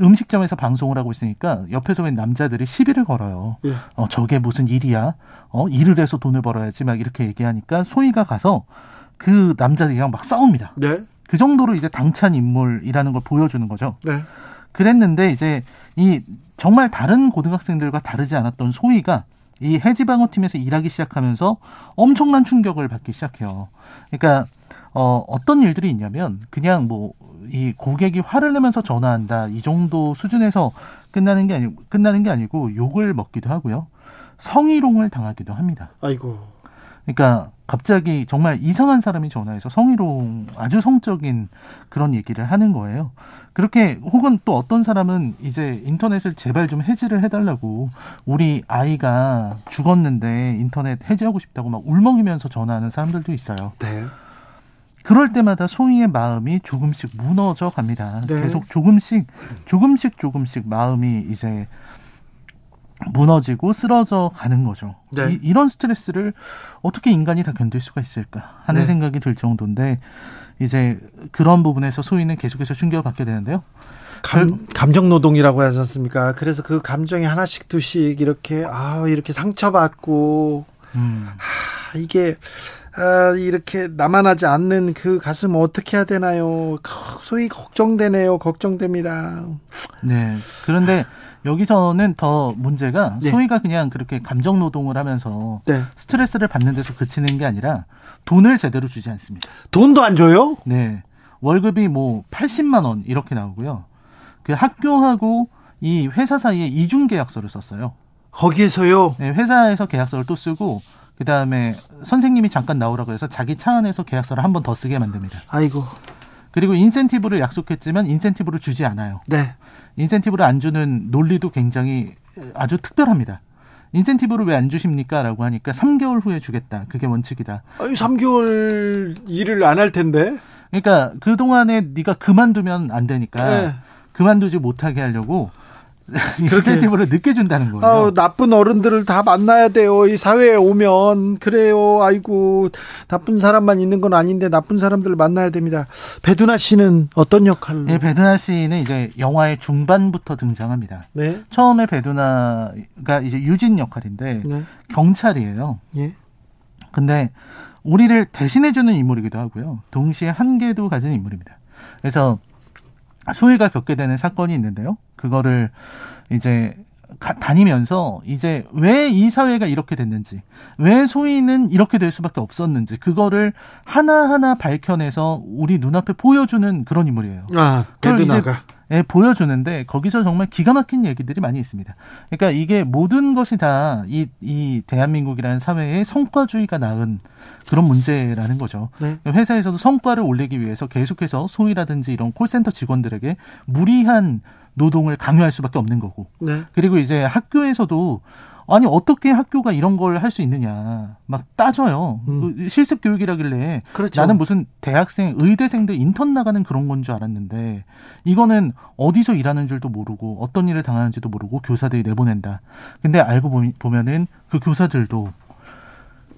음식점에서 방송을 하고 있으니까 옆에서 웬 남자들이 시비를 걸어요. 예. 어, 저게 무슨 일이야? 어, 일을 해서 돈을 벌어야지 막 이렇게 얘기하니까 소희가 가서 그 남자들이랑 막 싸웁니다. 네. 그 정도로 이제 당찬 인물이라는 걸 보여주는 거죠. 네. 그랬는데 이제 이 정말 다른 고등학생들과 다르지 않았던 소희가 이 해지방어 팀에서 일하기 시작하면서 엄청난 충격을 받기 시작해요. 그러니까 어, 어떤 일들이 있냐면 그냥 뭐 이 고객이 화를 내면서 전화한다 이 정도 수준에서 끝나는 게 아니고 끝나는 게 아니고 욕을 먹기도 하고요. 성희롱을 당하기도 합니다. 아이고. 그러니까 갑자기 정말 이상한 사람이 전화해서 성희롱 아주 성적인 그런 얘기를 하는 거예요. 그렇게 혹은 또 어떤 사람은 이제 인터넷을 제발 좀 해지를 해달라고 우리 아이가 죽었는데 인터넷 해지하고 싶다고 막 울먹이면서 전화하는 사람들도 있어요. 네. 그럴 때마다 소희의 마음이 조금씩 무너져 갑니다. 네. 계속 조금씩 조금씩 조금씩 마음이 이제 무너지고 쓰러져 가는 거죠. 네. 이, 런 스트레스를 어떻게 인간이 다 견딜 수가 있을까 하는 네. 생각이 들 정도인데 이제 그런 부분에서 소희는 계속해서 충격을 받게 되는데요. 감, 감정 노동이라고 하지 않습니까? 그래서 그 감정이 하나씩 두씩 이렇게 아 이렇게 상처받고 음. 아, 이게 아, 이렇게 남아나지 않는 그 가슴 어떻게 해야 되나요? 소위 걱정되네요. 걱정됩니다. 네. 그런데 여기서는 더 문제가 네. 소희가 그냥 그렇게 감정 노동을 하면서 네. 스트레스를 받는 데서 그치는 게 아니라 돈을 제대로 주지 않습니다. 돈도 안 줘요? 네. 월급이 뭐 80만 원 이렇게 나오고요. 그 학교하고 이 회사 사이에 이중 계약서를 썼어요. 거기에서요? 네, 회사에서 계약서를 또 쓰고 그 다음에 선생님이 잠깐 나오라고 해서 자기 차 안에서 계약서를 한 번 더 쓰게 만듭니다. 아이고. 그리고 인센티브를 약속했지만 인센티브를 주지 않아요. 네. 인센티브를 안 주는 논리도 굉장히 아주 특별합니다. 인센티브를 왜 안 주십니까? 라고 하니까 3개월 후에 주겠다. 그게 원칙이다. 아니, 3개월 일을 안 할 텐데? 그러니까 그동안에 네가 그만두면 안 되니까 네. 그만두지 못하게 하려고 인센티브를 늦게 준다는 거예요. 아우, 나쁜 어른들을 다 만나야 돼요. 이 사회에 오면 그래요. 아이고 나쁜 사람만 있는 건 아닌데 나쁜 사람들을 만나야 됩니다. 배두나 씨는 어떤 역할로? 네, 배두나 씨는 이제 영화의 중반부터 등장합니다. 네. 처음에 배두나가 이제 유진 역할인데 네. 경찰이에요. 예. 근데 우리를 대신해주는 인물이기도 하고요. 동시에 한계도 가진 인물입니다. 그래서 소희가 겪게 되는 사건이 있는데요. 그거를 이제 가, 다니면서 이제 왜 이 사회가 이렇게 됐는지, 왜 소위는 이렇게 될 수밖에 없었는지, 그거를 하나하나 밝혀내서 우리 눈앞에 보여주는 그런 인물이에요. 아, 베드나가. 예, 보여주는데 거기서 정말 기가 막힌 얘기들이 많이 있습니다. 그러니까 이게 모든 것이 다이 이 대한민국이라는 사회의 성과주의가 낳은 그런 문제라는 거죠. 네. 회사에서도 성과를 올리기 위해서 계속해서 소위라든지 이런 콜센터 직원들에게 무리한 노동을 강요할 수밖에 없는 거고. 네. 그리고 이제 학교에서도 아니 어떻게 학교가 이런 걸 할 수 있느냐 막 따져요. 음. 그 실습 교육이라길래 그렇죠. 나는 무슨 대학생, 의대생들 인턴 나가는 그런 건 줄 알았는데 이거는 어디서 일하는 줄도 모르고 어떤 일을 당하는지도 모르고 교사들이 내보낸다. 근데 알고 보면은 그 교사들도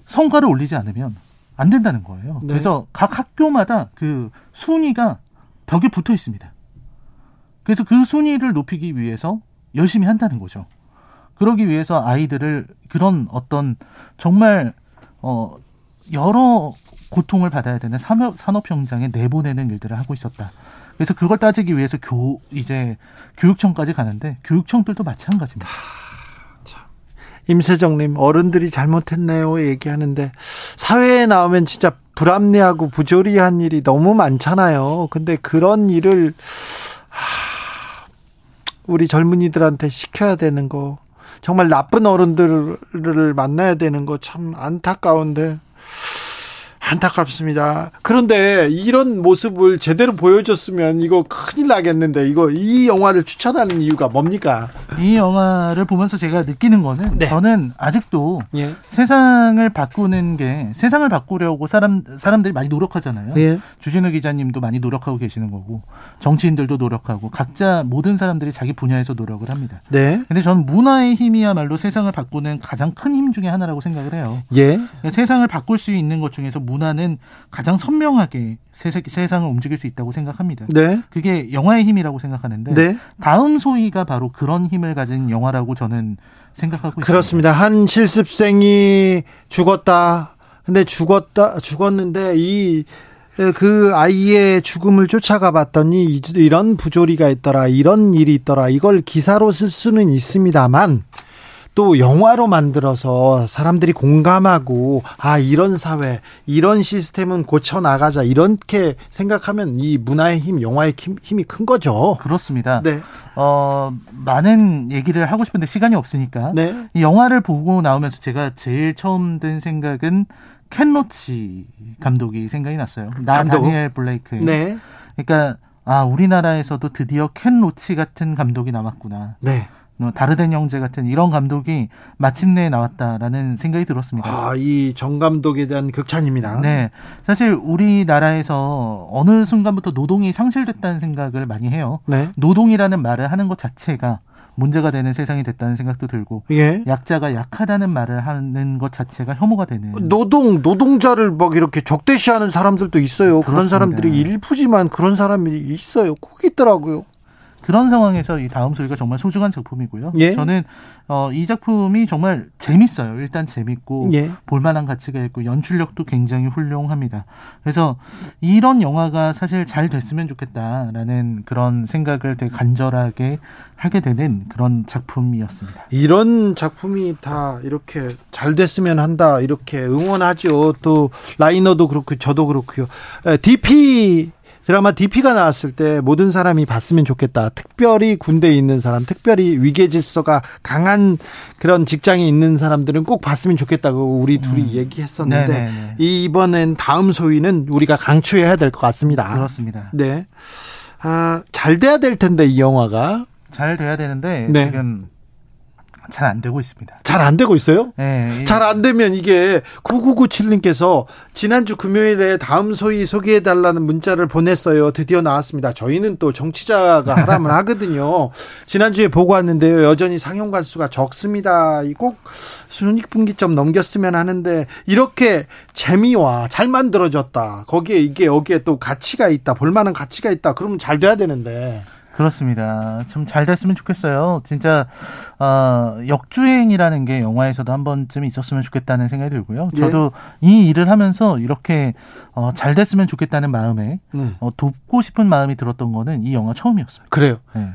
성과를 올리지 않으면 안 된다는 거예요. 네. 그래서 각 학교마다 그 순위가 벽에 붙어 있습니다. 그래서 그 순위를 높이기 위해서 열심히 한다는 거죠. 그러기 위해서 아이들을 그런 어떤 정말 어 여러 고통을 받아야 되는 산업 산업 현장에 내보내는 일들을 하고 있었다. 그래서 그걸 따지기 위해서 교 이제 교육청까지 가는데 교육청들도 마찬가지입니다. 임세정님 어른들이 잘못했네요 얘기하는데 사회에 나오면 진짜 불합리하고 부조리한 일이 너무 많잖아요. 근데 그런 일을 우리 젊은이들한테 시켜야 되는 거 정말 나쁜 어른들을 만나야 되는 거 참 안타까운데 안타깝습니다. 그런데 이런 모습을 제대로 보여줬으면 이거 큰일 나겠는데 이거 이 영화를 추천하는 이유가 뭡니까? 이 영화를 보면서 제가 느끼는 거는 네. 저는 아직도 예. 세상을 바꾸는 게 세상을 바꾸려고 사람 사람들이 많이 노력하잖아요. 예. 주진우 기자님도 많이 노력하고 계시는 거고 정치인들도 노력하고 각자 모든 사람들이 자기 분야에서 노력을 합니다. 네. 근데 저는 문화의 힘이야말로 세상을 바꾸는 가장 큰 힘 중에 하나라고 생각을 해요. 예. 그러니까 세상을 바꿀 수 있는 것 중에서 문 화는 가장 선명하게 세상을 움직일 수 있다고 생각합니다. 네. 그게 영화의 힘이라고 생각하는데 네. 다음 소위가 바로 그런 힘을 가진 영화라고 저는 생각하고 그렇습니다. 있습니다. 한 실습생이 죽었다. 근데 죽었다 죽었는데 이 그 아이의 죽음을 쫓아가 봤더니 이런 부조리가 있더라, 이런 일이 있더라, 이걸 기사로 쓸 수는 있습니다만 또 영화로 만들어서 사람들이 공감하고 아 이런 사회 이런 시스템은 고쳐 나가자 이렇게 생각하면 이 문화의 힘 영화의 힘 이 큰 거죠. 그렇습니다. 네. 어 많은 얘기를 하고 싶은데 시간이 없으니까 네. 이 영화를 보고 나오면서 제가 제일 처음 든 생각은 켄 로치 감독이 생각이 났어요. 나 감독? 다니엘 블레이크. 네. 그러니까 아 우리나라에서도 드디어 켄 로치 같은 감독이 나왔구나. 네. 뭐 다르덴 형제 같은 이런 감독이 마침내 나왔다라는 생각이 들었습니다. 아, 이 정 감독에 대한 극찬입니다. 네. 사실 우리나라에서 어느 순간부터 노동이 상실됐다는 생각을 많이 해요. 네. 노동이라는 말을 하는 것 자체가 문제가 되는 세상이 됐다는 생각도 들고 예. 약자가 약하다는 말을 하는 것 자체가 혐오가 되는 노동 노동자를 막 이렇게 적대시하는 사람들도 있어요. 그렇습니다. 그런 사람들이 일부지만 그런 사람이 있어요. 꼭 있더라고요. 그런 상황에서 이 다음 소리가 정말 소중한 작품이고요. 예? 저는 어, 이 작품이 정말 재밌어요. 일단 재밌고 예? 볼만한 가치가 있고 연출력도 굉장히 훌륭합니다. 그래서 이런 영화가 사실 잘 됐으면 좋겠다라는 그런 생각을 되게 간절하게 하게 되는 그런 작품이었습니다. 이런 작품이 다 이렇게 잘 됐으면 한다 이렇게 응원하죠. 또 라이너도 그렇고 저도 그렇고요. DP 드라마 DP가 나왔을 때 모든 사람이 봤으면 좋겠다. 특별히 군대에 있는 사람, 특별히 위계 질서가 강한 그런 직장에 있는 사람들은 꼭 봤으면 좋겠다고 우리 둘이 음. 얘기했었는데 네네네. 이번엔 다음 소위는 우리가 강추해야 될 것 같습니다. 그렇습니다. 네. 아, 잘 돼야 될 텐데 이 영화가 잘 돼야 되는데 네. 지금 잘 안 되고 있습니다. 잘 안 되고 있어요? 네. 잘 안 되면 이게 9997님께서 지난주 금요일에 다음 소위 소개해 달라는 문자를 보냈어요. 드디어 나왔습니다. 저희는 또 정치자가 하라면 하거든요. 지난주에 보고 왔는데요. 여전히 상용관 수가 적습니다. 꼭 순익분기점 넘겼으면 하는데 이렇게 재미와 잘 만들어졌다. 거기에 이게 여기에 또 가치가 있다. 볼만한 가치가 있다. 그러면 잘 돼야 되는데. 그렇습니다. 좀잘 됐으면 좋겠어요. 진짜 어, 역주행이라는 게 영화에서도 한 번쯤 있었으면 좋겠다는 생각이 들고요. 예. 저도 이 일을 하면서 이렇게 어, 잘 됐으면 좋겠다는 마음에 네. 어, 돕고 싶은 마음이 들었던 거는 이 영화 처음이었어요. 그래요. 네.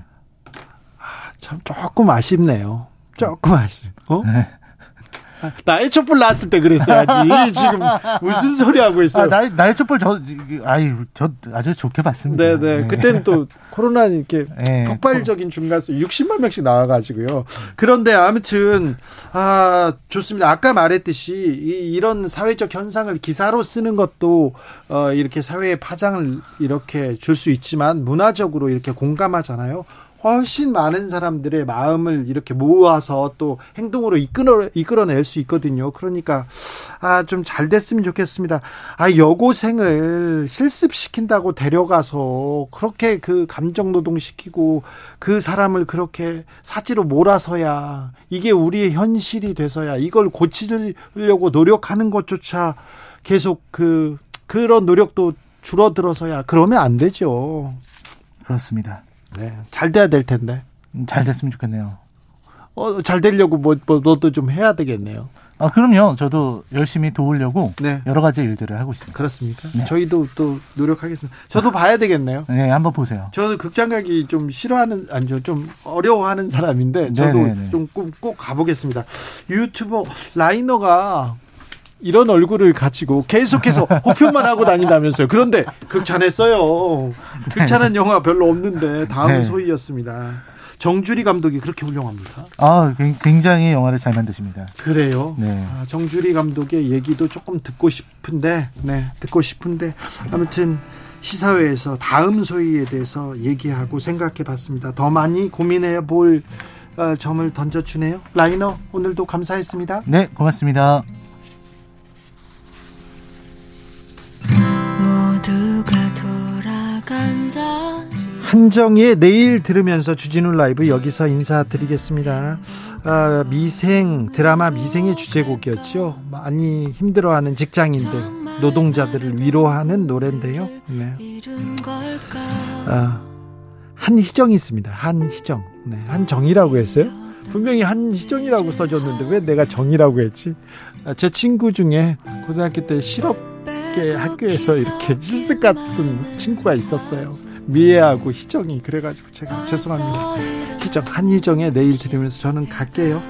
아, 참 조금 아쉽네요. 조금 아쉽. 어? 네. 나의 촛불 나왔을 때 그랬어야지. 지금 무슨 소리 하고 있어요? 아, 나의, 나의 촛불 저, 아유, 저 아주 좋게 봤습니다. 네네. 네. 그때는 또 코로나 이렇게 네. 폭발적인 중간수 60만 명씩 나와가지고요. 그런데 아무튼, 아, 좋습니다. 아까 말했듯이 이, 이런 사회적 현상을 기사로 쓰는 것도 어, 이렇게 사회의 파장을 이렇게 줄 수 있지만 문화적으로 이렇게 공감하잖아요. 훨씬 많은 사람들의 마음을 이렇게 모아서 또 행동으로 이끌어 이끌어낼 수 있거든요. 그러니까 아 좀 잘 됐으면 좋겠습니다. 아 여고생을 실습시킨다고 데려가서 그렇게 그 감정 노동시키고 그 사람을 그렇게 사지로 몰아서야 이게 우리의 현실이 돼서야 이걸 고치려고 노력하는 것조차 계속 그 그런 노력도 줄어들어서야 그러면 안 되죠. 그렇습니다. 네, 잘 돼야 될 텐데. 음, 잘 됐으면 좋겠네요. 어, 잘 되려고 뭐, 뭐 너도 좀 해야 되겠네요. 아, 그럼요. 저도 열심히 도우려고 네. 여러 가지 일들을 하고 있습니다. 그렇습니까? 네. 저희도 또 노력하겠습니다. 저도 봐야 되겠네요. 네, 한번 보세요. 저는 극장 가기 좀 싫어하는 아니죠. 좀 어려워하는 사람인데 저도 좀꼭꼭 가보겠습니다. 유튜버 라이너가 이런 얼굴을 가지고 계속해서 호평만 하고 다닌다면서요. 그런데 극찬했어요. 극찬한 영화 별로 없는데 다음 네. 소희였습니다. 정주리 감독이 그렇게 훌륭합니다. 아, 굉장히 영화를 잘 만드십니다. 그래요. 네. 아, 정주리 감독의 얘기도 조금 듣고 싶은데, 네, 듣고 싶은데 아무튼 시사회에서 다음 소위에 대해서 얘기하고 생각해 봤습니다. 더 많이 고민해 볼 어, 점을 던져주네요. 라이너, 오늘도 감사했습니다. 네, 고맙습니다. 한정의 내일 들으면서 주진우 라이브 여기서 인사드리겠습니다. 아, 미생 드라마 미생의 주제곡이었죠. 많이 힘들어하는 직장인들 노동자들을 위로하는 노래인데요. 네. 아, 한희정이 있습니다. 한희정. 네, 한정이라고 했어요. 분명히 한희정이라고 써줬는데 왜 내가 정이라고 했지? 아, 제 친구 중에 고등학교 때 실업 계 학교에서 이렇게 실습 같은 친구가 있었어요. 미애하고 희정이 그래가지고 제가 죄송합니다. 희정 한희정의 내일 들으면서 저는 갈게요.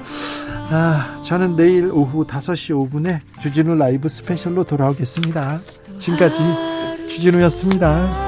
아, 저는 내일 오후 5시 5분에 주진우 라이브 스페셜로 돌아오겠습니다. 지금까지 주진우였습니다.